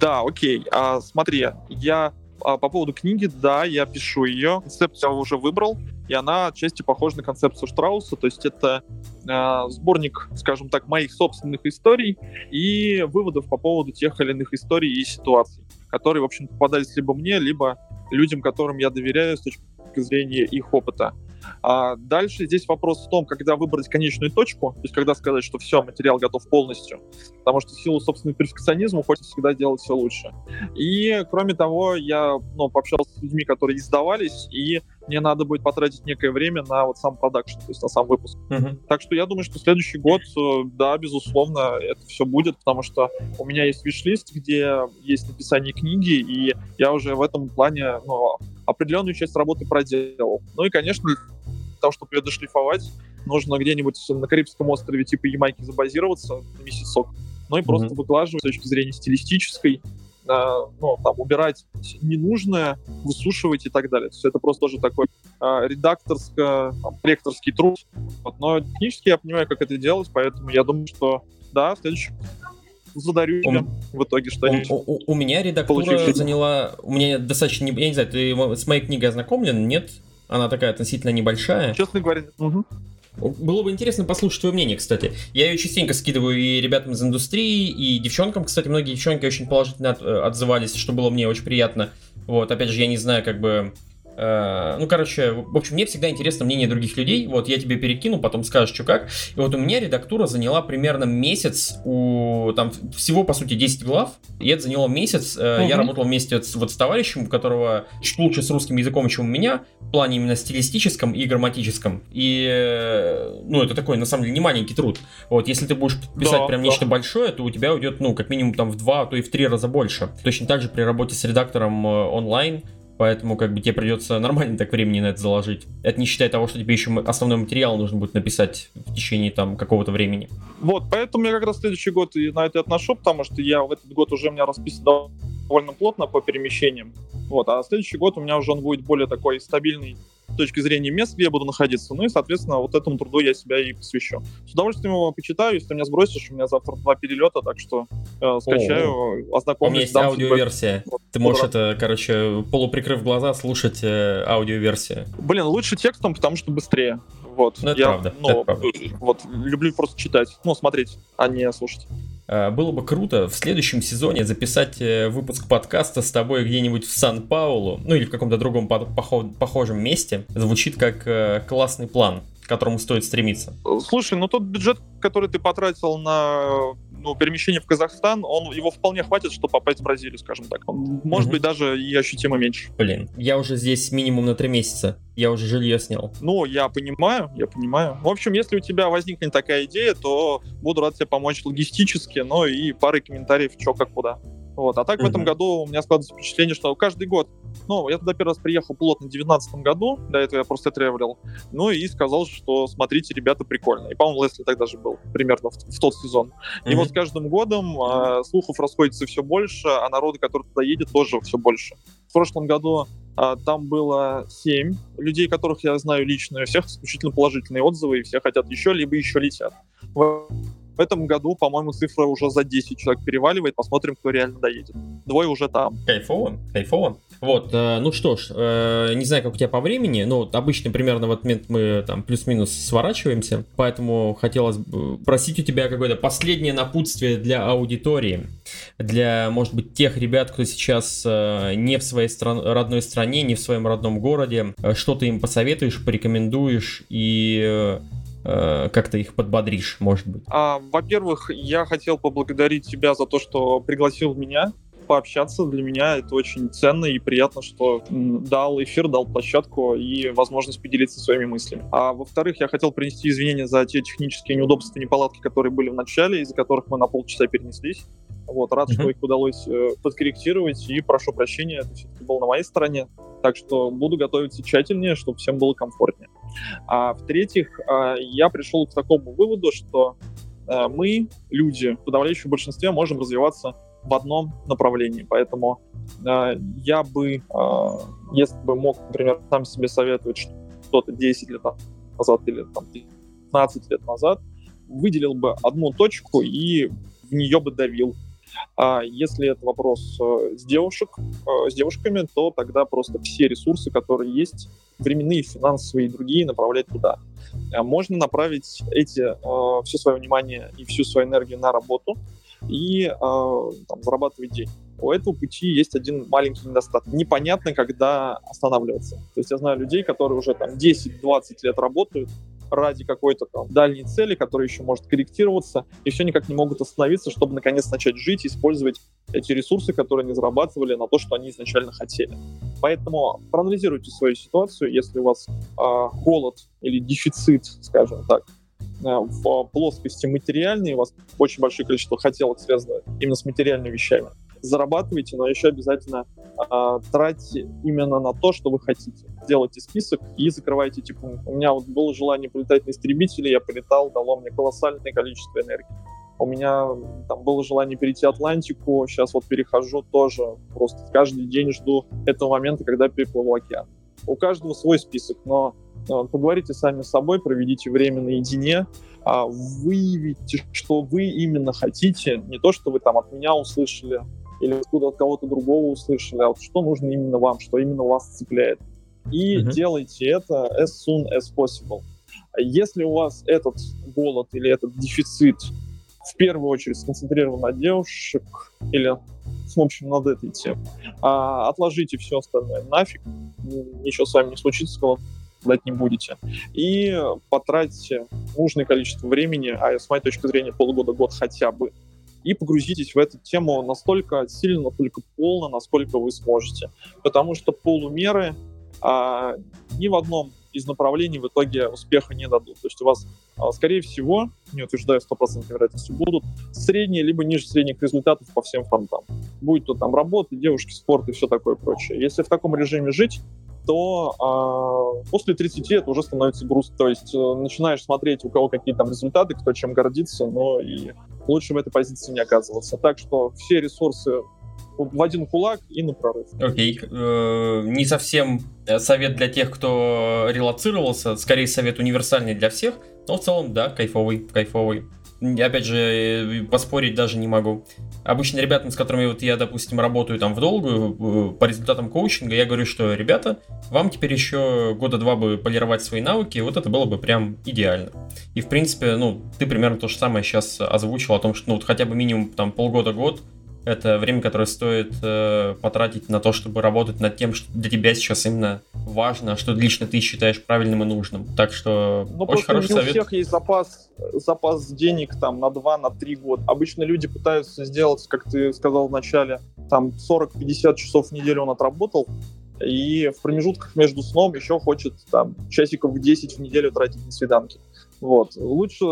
Да, окей. А, смотри, я а, по поводу книги, да, я пишу ее. Концепцию я уже выбрал, и она отчасти похожа на концепцию Штрауса. То есть это э, сборник, скажем так, моих собственных историй и выводов по поводу тех или иных историй и ситуаций, которые, в общем, попадались либо мне, либо людям, которым я доверяю с точки зрения их опыта. А дальше здесь вопрос в том, когда выбрать конечную точку, то есть когда сказать, что все, материал готов полностью, потому что в силу собственного перфекционизма хочется всегда делать все лучше. И, кроме того, я ну, пообщался с людьми, которые издавались, и мне надо будет потратить некое время на вот сам продакшн, то есть на сам выпуск. Uh-huh. Так что я думаю, что следующий год, э, да, безусловно, это все будет, потому что у меня есть виш-лист, где есть написание книги, и я уже в этом плане ну, определенную часть работы проделал. Ну и, конечно, для того, чтобы ее дошлифовать, нужно где-нибудь на Карибском острове типа Ямайки забазироваться на месяцок, ну и просто mm-hmm. выкладывать с точки зрения стилистической, э, ну, там, убирать ненужное, высушивать и так далее. То есть это просто тоже такой э, редакторско-ректорский труд. Вот. Но технически я понимаю, как это делать, поэтому я думаю, что да, следующий задарю у, в итоге что-нибудь. У, у, у меня редактура заняла... У меня достаточно... Я не знаю, ты с моей книгой ознакомлен? Нет? Она такая относительно небольшая. Честно говоря, угу. Было бы интересно послушать твое мнение, кстати. Я ее частенько скидываю и ребятам из индустрии, и девчонкам, кстати, многие девчонки очень положительно э, отзывались, что было мне очень приятно. Вот, опять же, я не знаю, как бы ну, короче, в общем, мне всегда интересно мнение других людей. Вот я тебе перекину, потом скажешь, что как. И вот у меня редактура заняла примерно месяц. У там всего, по сути, 10 глав. И это заняло месяц. Угу. Я работал вместе с, вот с товарищем, у которого чуть лучше с русским языком, чем у меня. В плане именно стилистическом и грамматическом. И, э, ну, это такой, на самом деле, не маленький труд. Вот, если ты будешь писать да, прям да. нечто большое, то у тебя уйдет, ну, как минимум, там в два, а то и в три раза больше. Точно так же при работе с редактором онлайн поэтому как бы тебе придется нормально так времени на это заложить. Это не считая того, что тебе еще основной материал нужно будет написать в течение там какого-то времени. Вот, поэтому я как раз следующий год и на это отношу, потому что я в этот год уже у меня расписан довольно плотно по перемещениям. Вот, а следующий год у меня уже он будет более такой стабильный с точки зрения мест, где я буду находиться. Ну и, соответственно, вот этому труду я себя и посвящу. С удовольствием его почитаю, если ты меня сбросишь, у меня завтра два перелета, так что э, скачаю, О, ознакомлюсь. У меня есть аудиоверсия. Вот, ты можешь это, короче, полуприкрыв глаза, слушать э, аудиоверсию. Блин, лучше текстом, потому что быстрее. Вот. Ну, это я, правда. Ну, это правда. Вот, люблю просто читать, ну, смотреть, а не слушать. Э, было бы круто в следующем сезоне записать э, выпуск подкаста с тобой где-нибудь в Сан-Паулу, ну или в каком-то другом похожем месте. Звучит как э, классный план, которому стоит стремиться. Слушай, ну тот бюджет, который ты потратил на ну, перемещение в Казахстан, он его вполне хватит, чтобы попасть в Бразилию, скажем так. Может угу. быть, даже и ощутимо меньше. Блин, я уже здесь минимум на три месяца. Я уже жилье снял. Ну, я понимаю, я понимаю. В общем, если у тебя возникнет такая идея, то буду рад тебе помочь логистически, но и парой комментариев, что как куда. Вот. А так mm-hmm. в этом году у меня складывается впечатление, что каждый год, ну, я туда первый раз приехал плотно в 2019 году, до этого я просто тревелил, ну и сказал, что смотрите, ребята, прикольно. И, по-моему, Лесли тогда же был, примерно в, в тот сезон. Mm-hmm. И вот с каждым годом э, слухов расходится все больше, а народу, который туда едет, тоже все больше. В прошлом году а, там было семь людей, которых я знаю лично, и у всех исключительно положительные отзывы, и все хотят еще, либо еще летят. В этом году, по-моему, цифра уже за 10 человек переваливает. Посмотрим, кто реально доедет. Двое уже там. Кайфово, кайфово. Вот, э, ну что ж, э, не знаю, как у тебя по времени, но обычно примерно в этот момент мы там плюс-минус сворачиваемся, поэтому хотелось бы просить у тебя какое-то последнее напутствие для аудитории, для, может быть, тех ребят, кто сейчас э, не в своей стран- родной стране, не в своем родном городе, э, что ты им посоветуешь, порекомендуешь и Э, как-то их подбодришь, может быть? А, во-первых, я хотел поблагодарить тебя за то, что пригласил меня пообщаться. Для меня это очень ценно и приятно, что дал эфир, дал площадку и возможность поделиться своими мыслями. А во-вторых, я хотел принести извинения за те технические неудобства и неполадки, которые были в начале, из-за которых мы на полчаса перенеслись. Вот, рад, mm-hmm. что их удалось э, подкорректировать, и прошу прощения, это все-таки было на моей стороне. Так что буду готовиться тщательнее, чтобы всем было комфортнее. А в-третьих, э, я пришел к такому выводу, что э, мы, люди, в подавляющем большинстве, можем развиваться в одном направлении. Поэтому э, я бы, э, если бы мог, например, сам себе советовать что-то 10 лет назад или там, 15 лет назад, выделил бы одну точку и в нее бы давил. А если это вопрос э, с девушек, э, с девушками, то тогда просто все ресурсы, которые есть, временные, финансовые и другие, направлять туда. А можно направить эти, э, все свое внимание и всю свою энергию на работу и там, зарабатывать деньги. У этого пути есть один маленький недостаток. Непонятно, когда останавливаться. То есть я знаю людей, которые уже там 10-20 лет работают, ради какой-то там дальней цели, которая еще может корректироваться, и все никак не могут остановиться, чтобы наконец начать жить и использовать эти ресурсы, которые они зарабатывали на то, что они изначально хотели. Поэтому проанализируйте свою ситуацию, если у вас э, голод или дефицит, скажем так, э, в плоскости материальной, у вас очень большое количество хотелок связано именно с материальными вещами, зарабатывайте, но еще обязательно э, тратьте именно на то, что вы хотите. Делайте список и закрывайте эти пункты. У меня вот было желание полетать на истребителе, я полетал, дало мне колоссальное количество энергии. У меня там было желание перейти Атлантику, сейчас вот перехожу тоже, просто каждый день жду этого момента, когда переплыву океан. У каждого свой список, но э, поговорите сами с собой, проведите время наедине, а выявите, что вы именно хотите, не то, что вы там от меня услышали, или откуда от кого-то другого услышали, а вот что нужно именно вам, что именно вас цепляет. И mm-hmm. делайте это as soon as possible. Если у вас этот голод или этот дефицит в первую очередь сконцентрирован на девушек или в общем, над этой темой. А, отложите все остальное нафиг, ничего с вами не случится, дать не будете. И потратьте нужное количество времени, а с моей точки зрения полгода-год хотя бы, и погрузитесь в эту тему настолько сильно, настолько полно, насколько вы сможете. Потому что полумеры а, ни в одном из направлений в итоге успеха не дадут. То есть у вас, а, скорее всего, не утверждаю 100% вероятностью, будут средние либо ниже средних результатов по всем фронтам. Будь то там работа, девушки, спорт и все такое прочее. Если в таком режиме жить, то а, после 30 это уже становится грустно. То есть э, начинаешь смотреть, у кого какие там результаты, кто чем гордится, но и лучше в этой позиции не оказываться. Так что все ресурсы в один кулак и на прорыв. Окей. Okay. Э, не совсем совет для тех, кто релацировался, скорее совет универсальный для всех, но в целом, да, кайфовый, кайфовый опять же, э, поспорить даже не могу. Обычно ребятам, с которыми вот я, допустим, работаю там в долгую, э, по результатам коучинга, я говорю, что, ребята, вам теперь еще года два бы полировать свои навыки, вот это было бы прям идеально. И, в принципе, ну, ты примерно то же самое сейчас озвучил о том, что, ну, вот хотя бы минимум там полгода-год, это время, которое стоит э, потратить на то, чтобы работать над тем, что для тебя сейчас именно важно, что лично ты считаешь правильным и нужным. Так что ну, очень хороший не совет. у всех есть запас, запас денег там на 2 на 3 года. Обычно люди пытаются сделать, как ты сказал в начале, там 40-50 часов в неделю он отработал, и в промежутках между сном еще хочет там часиков 10 в неделю тратить на свиданки. Вот. Лучше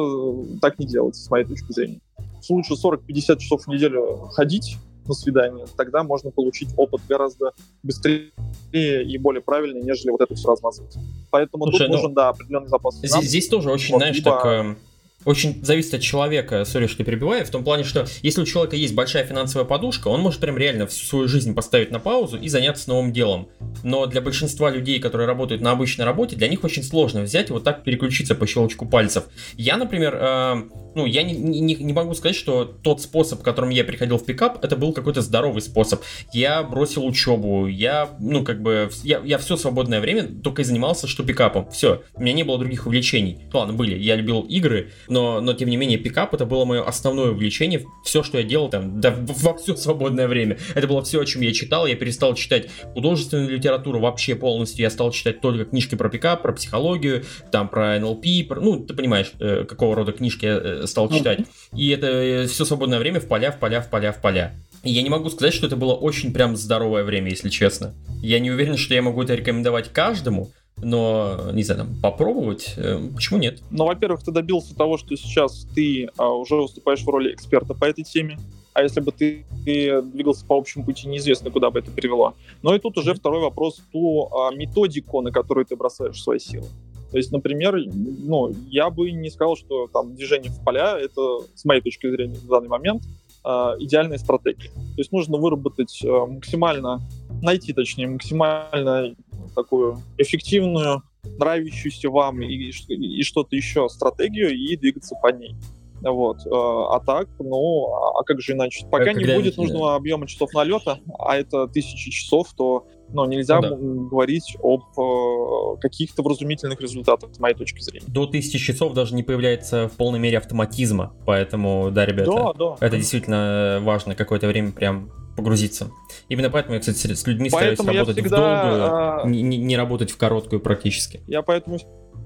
так не делать, с моей точки зрения лучше 40-50 часов в неделю ходить на свидание, тогда можно получить опыт гораздо быстрее и более правильный, нежели вот это все размазывать. Поэтому Слушай, тут ну, нужен, да, определенный запас. Здесь, здесь тоже очень, вот, знаешь, либо... так эм, очень зависит от человека, сори, что перебиваю, в том плане, что если у человека есть большая финансовая подушка, он может прям реально всю свою жизнь поставить на паузу и заняться новым делом. Но для большинства людей, которые работают на обычной работе, для них очень сложно взять и вот так переключиться по щелчку пальцев. Я, например, э, ну, я не, не, не могу сказать, что тот способ, которым я приходил в пикап, это был какой-то здоровый способ. Я бросил учебу, я, ну, как бы, я, я все свободное время только и занимался, что пикапом. Все, у меня не было других увлечений. Ладно, были, я любил игры, но, но тем не менее, пикап это было мое основное увлечение. Все, что я делал там, да, во все свободное время. Это было все, о чем я читал. Я перестал читать художественную литературу вообще полностью. Я стал читать только книжки про пикап, про психологию, там, про НЛП, про, ну, ты понимаешь, э, какого рода книжки я э, стал читать. И это э, все свободное время в поля, в поля, в поля, в поля. Я не могу сказать, что это было очень прям здоровое время, если честно. Я не уверен, что я могу это рекомендовать каждому, но, не знаю, там, попробовать, э, почему нет? Ну, во-первых, ты добился того, что сейчас ты а, уже выступаешь в роли эксперта по этой теме, а если бы ты, ты двигался по общему пути, неизвестно, куда бы это привело. Но и тут уже второй вопрос, ту а, методику, на которую ты бросаешь свои силы. То есть, например, ну, я бы не сказал, что там движение в поля — это, с моей точки зрения, в данный момент а, идеальная стратегия. То есть нужно выработать а, максимально, найти, точнее, максимально такую эффективную, нравящуюся вам и, и что-то еще стратегию и двигаться по ней. Вот. Э, а так, ну, а как же иначе? Пока как не будет нужного объема часов налета, а это тысячи часов, то ну, нельзя ну, да. говорить об э, каких-то вразумительных результатах, с моей точки зрения. До тысячи часов даже не появляется в полной мере автоматизма, поэтому, да, ребята, да, да. это действительно важно какое-то время прям погрузиться. Именно поэтому я, кстати, с людьми поэтому стараюсь работать всегда, в долгую, а... не, не работать в короткую практически. Я поэтому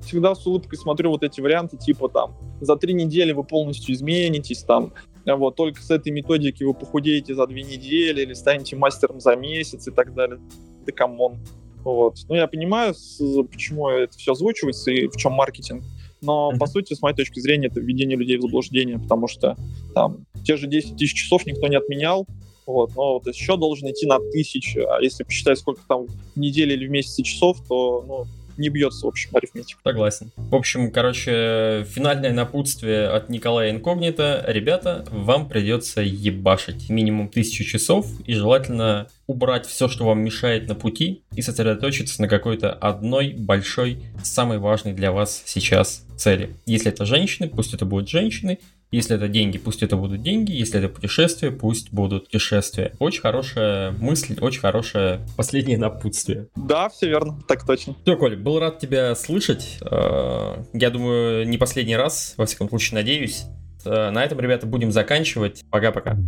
всегда с улыбкой смотрю вот эти варианты, типа там, за три недели вы полностью изменитесь, там, вот, только с этой методики вы похудеете за две недели или станете мастером за месяц и так далее. Да come on. Вот. Ну, я понимаю, почему это все озвучивается и в чем маркетинг, но, по сути, с моей точки зрения, это введение людей в заблуждение, потому что там те же 10 тысяч часов никто не отменял, вот, но вот еще должен идти на тысячу, а если посчитать, сколько там в неделю или в месяц часов, то, ну, не бьется, в общем, арифметика. Согласен. В общем, короче, финальное напутствие от Николая Инкогнито. Ребята, вам придется ебашить минимум тысячу часов и желательно убрать все, что вам мешает на пути и сосредоточиться на какой-то одной большой, самой важной для вас сейчас цели. Если это женщины, пусть это будут женщины. Если это деньги, пусть это будут деньги. Если это путешествия, пусть будут путешествия. Очень хорошая мысль, очень хорошее последнее напутствие. Да, все верно, так точно. Все, Коль, был рад тебя слышать. Э, я думаю, не последний раз, во всяком случае, надеюсь. Э, на этом, ребята, будем заканчивать. Пока-пока.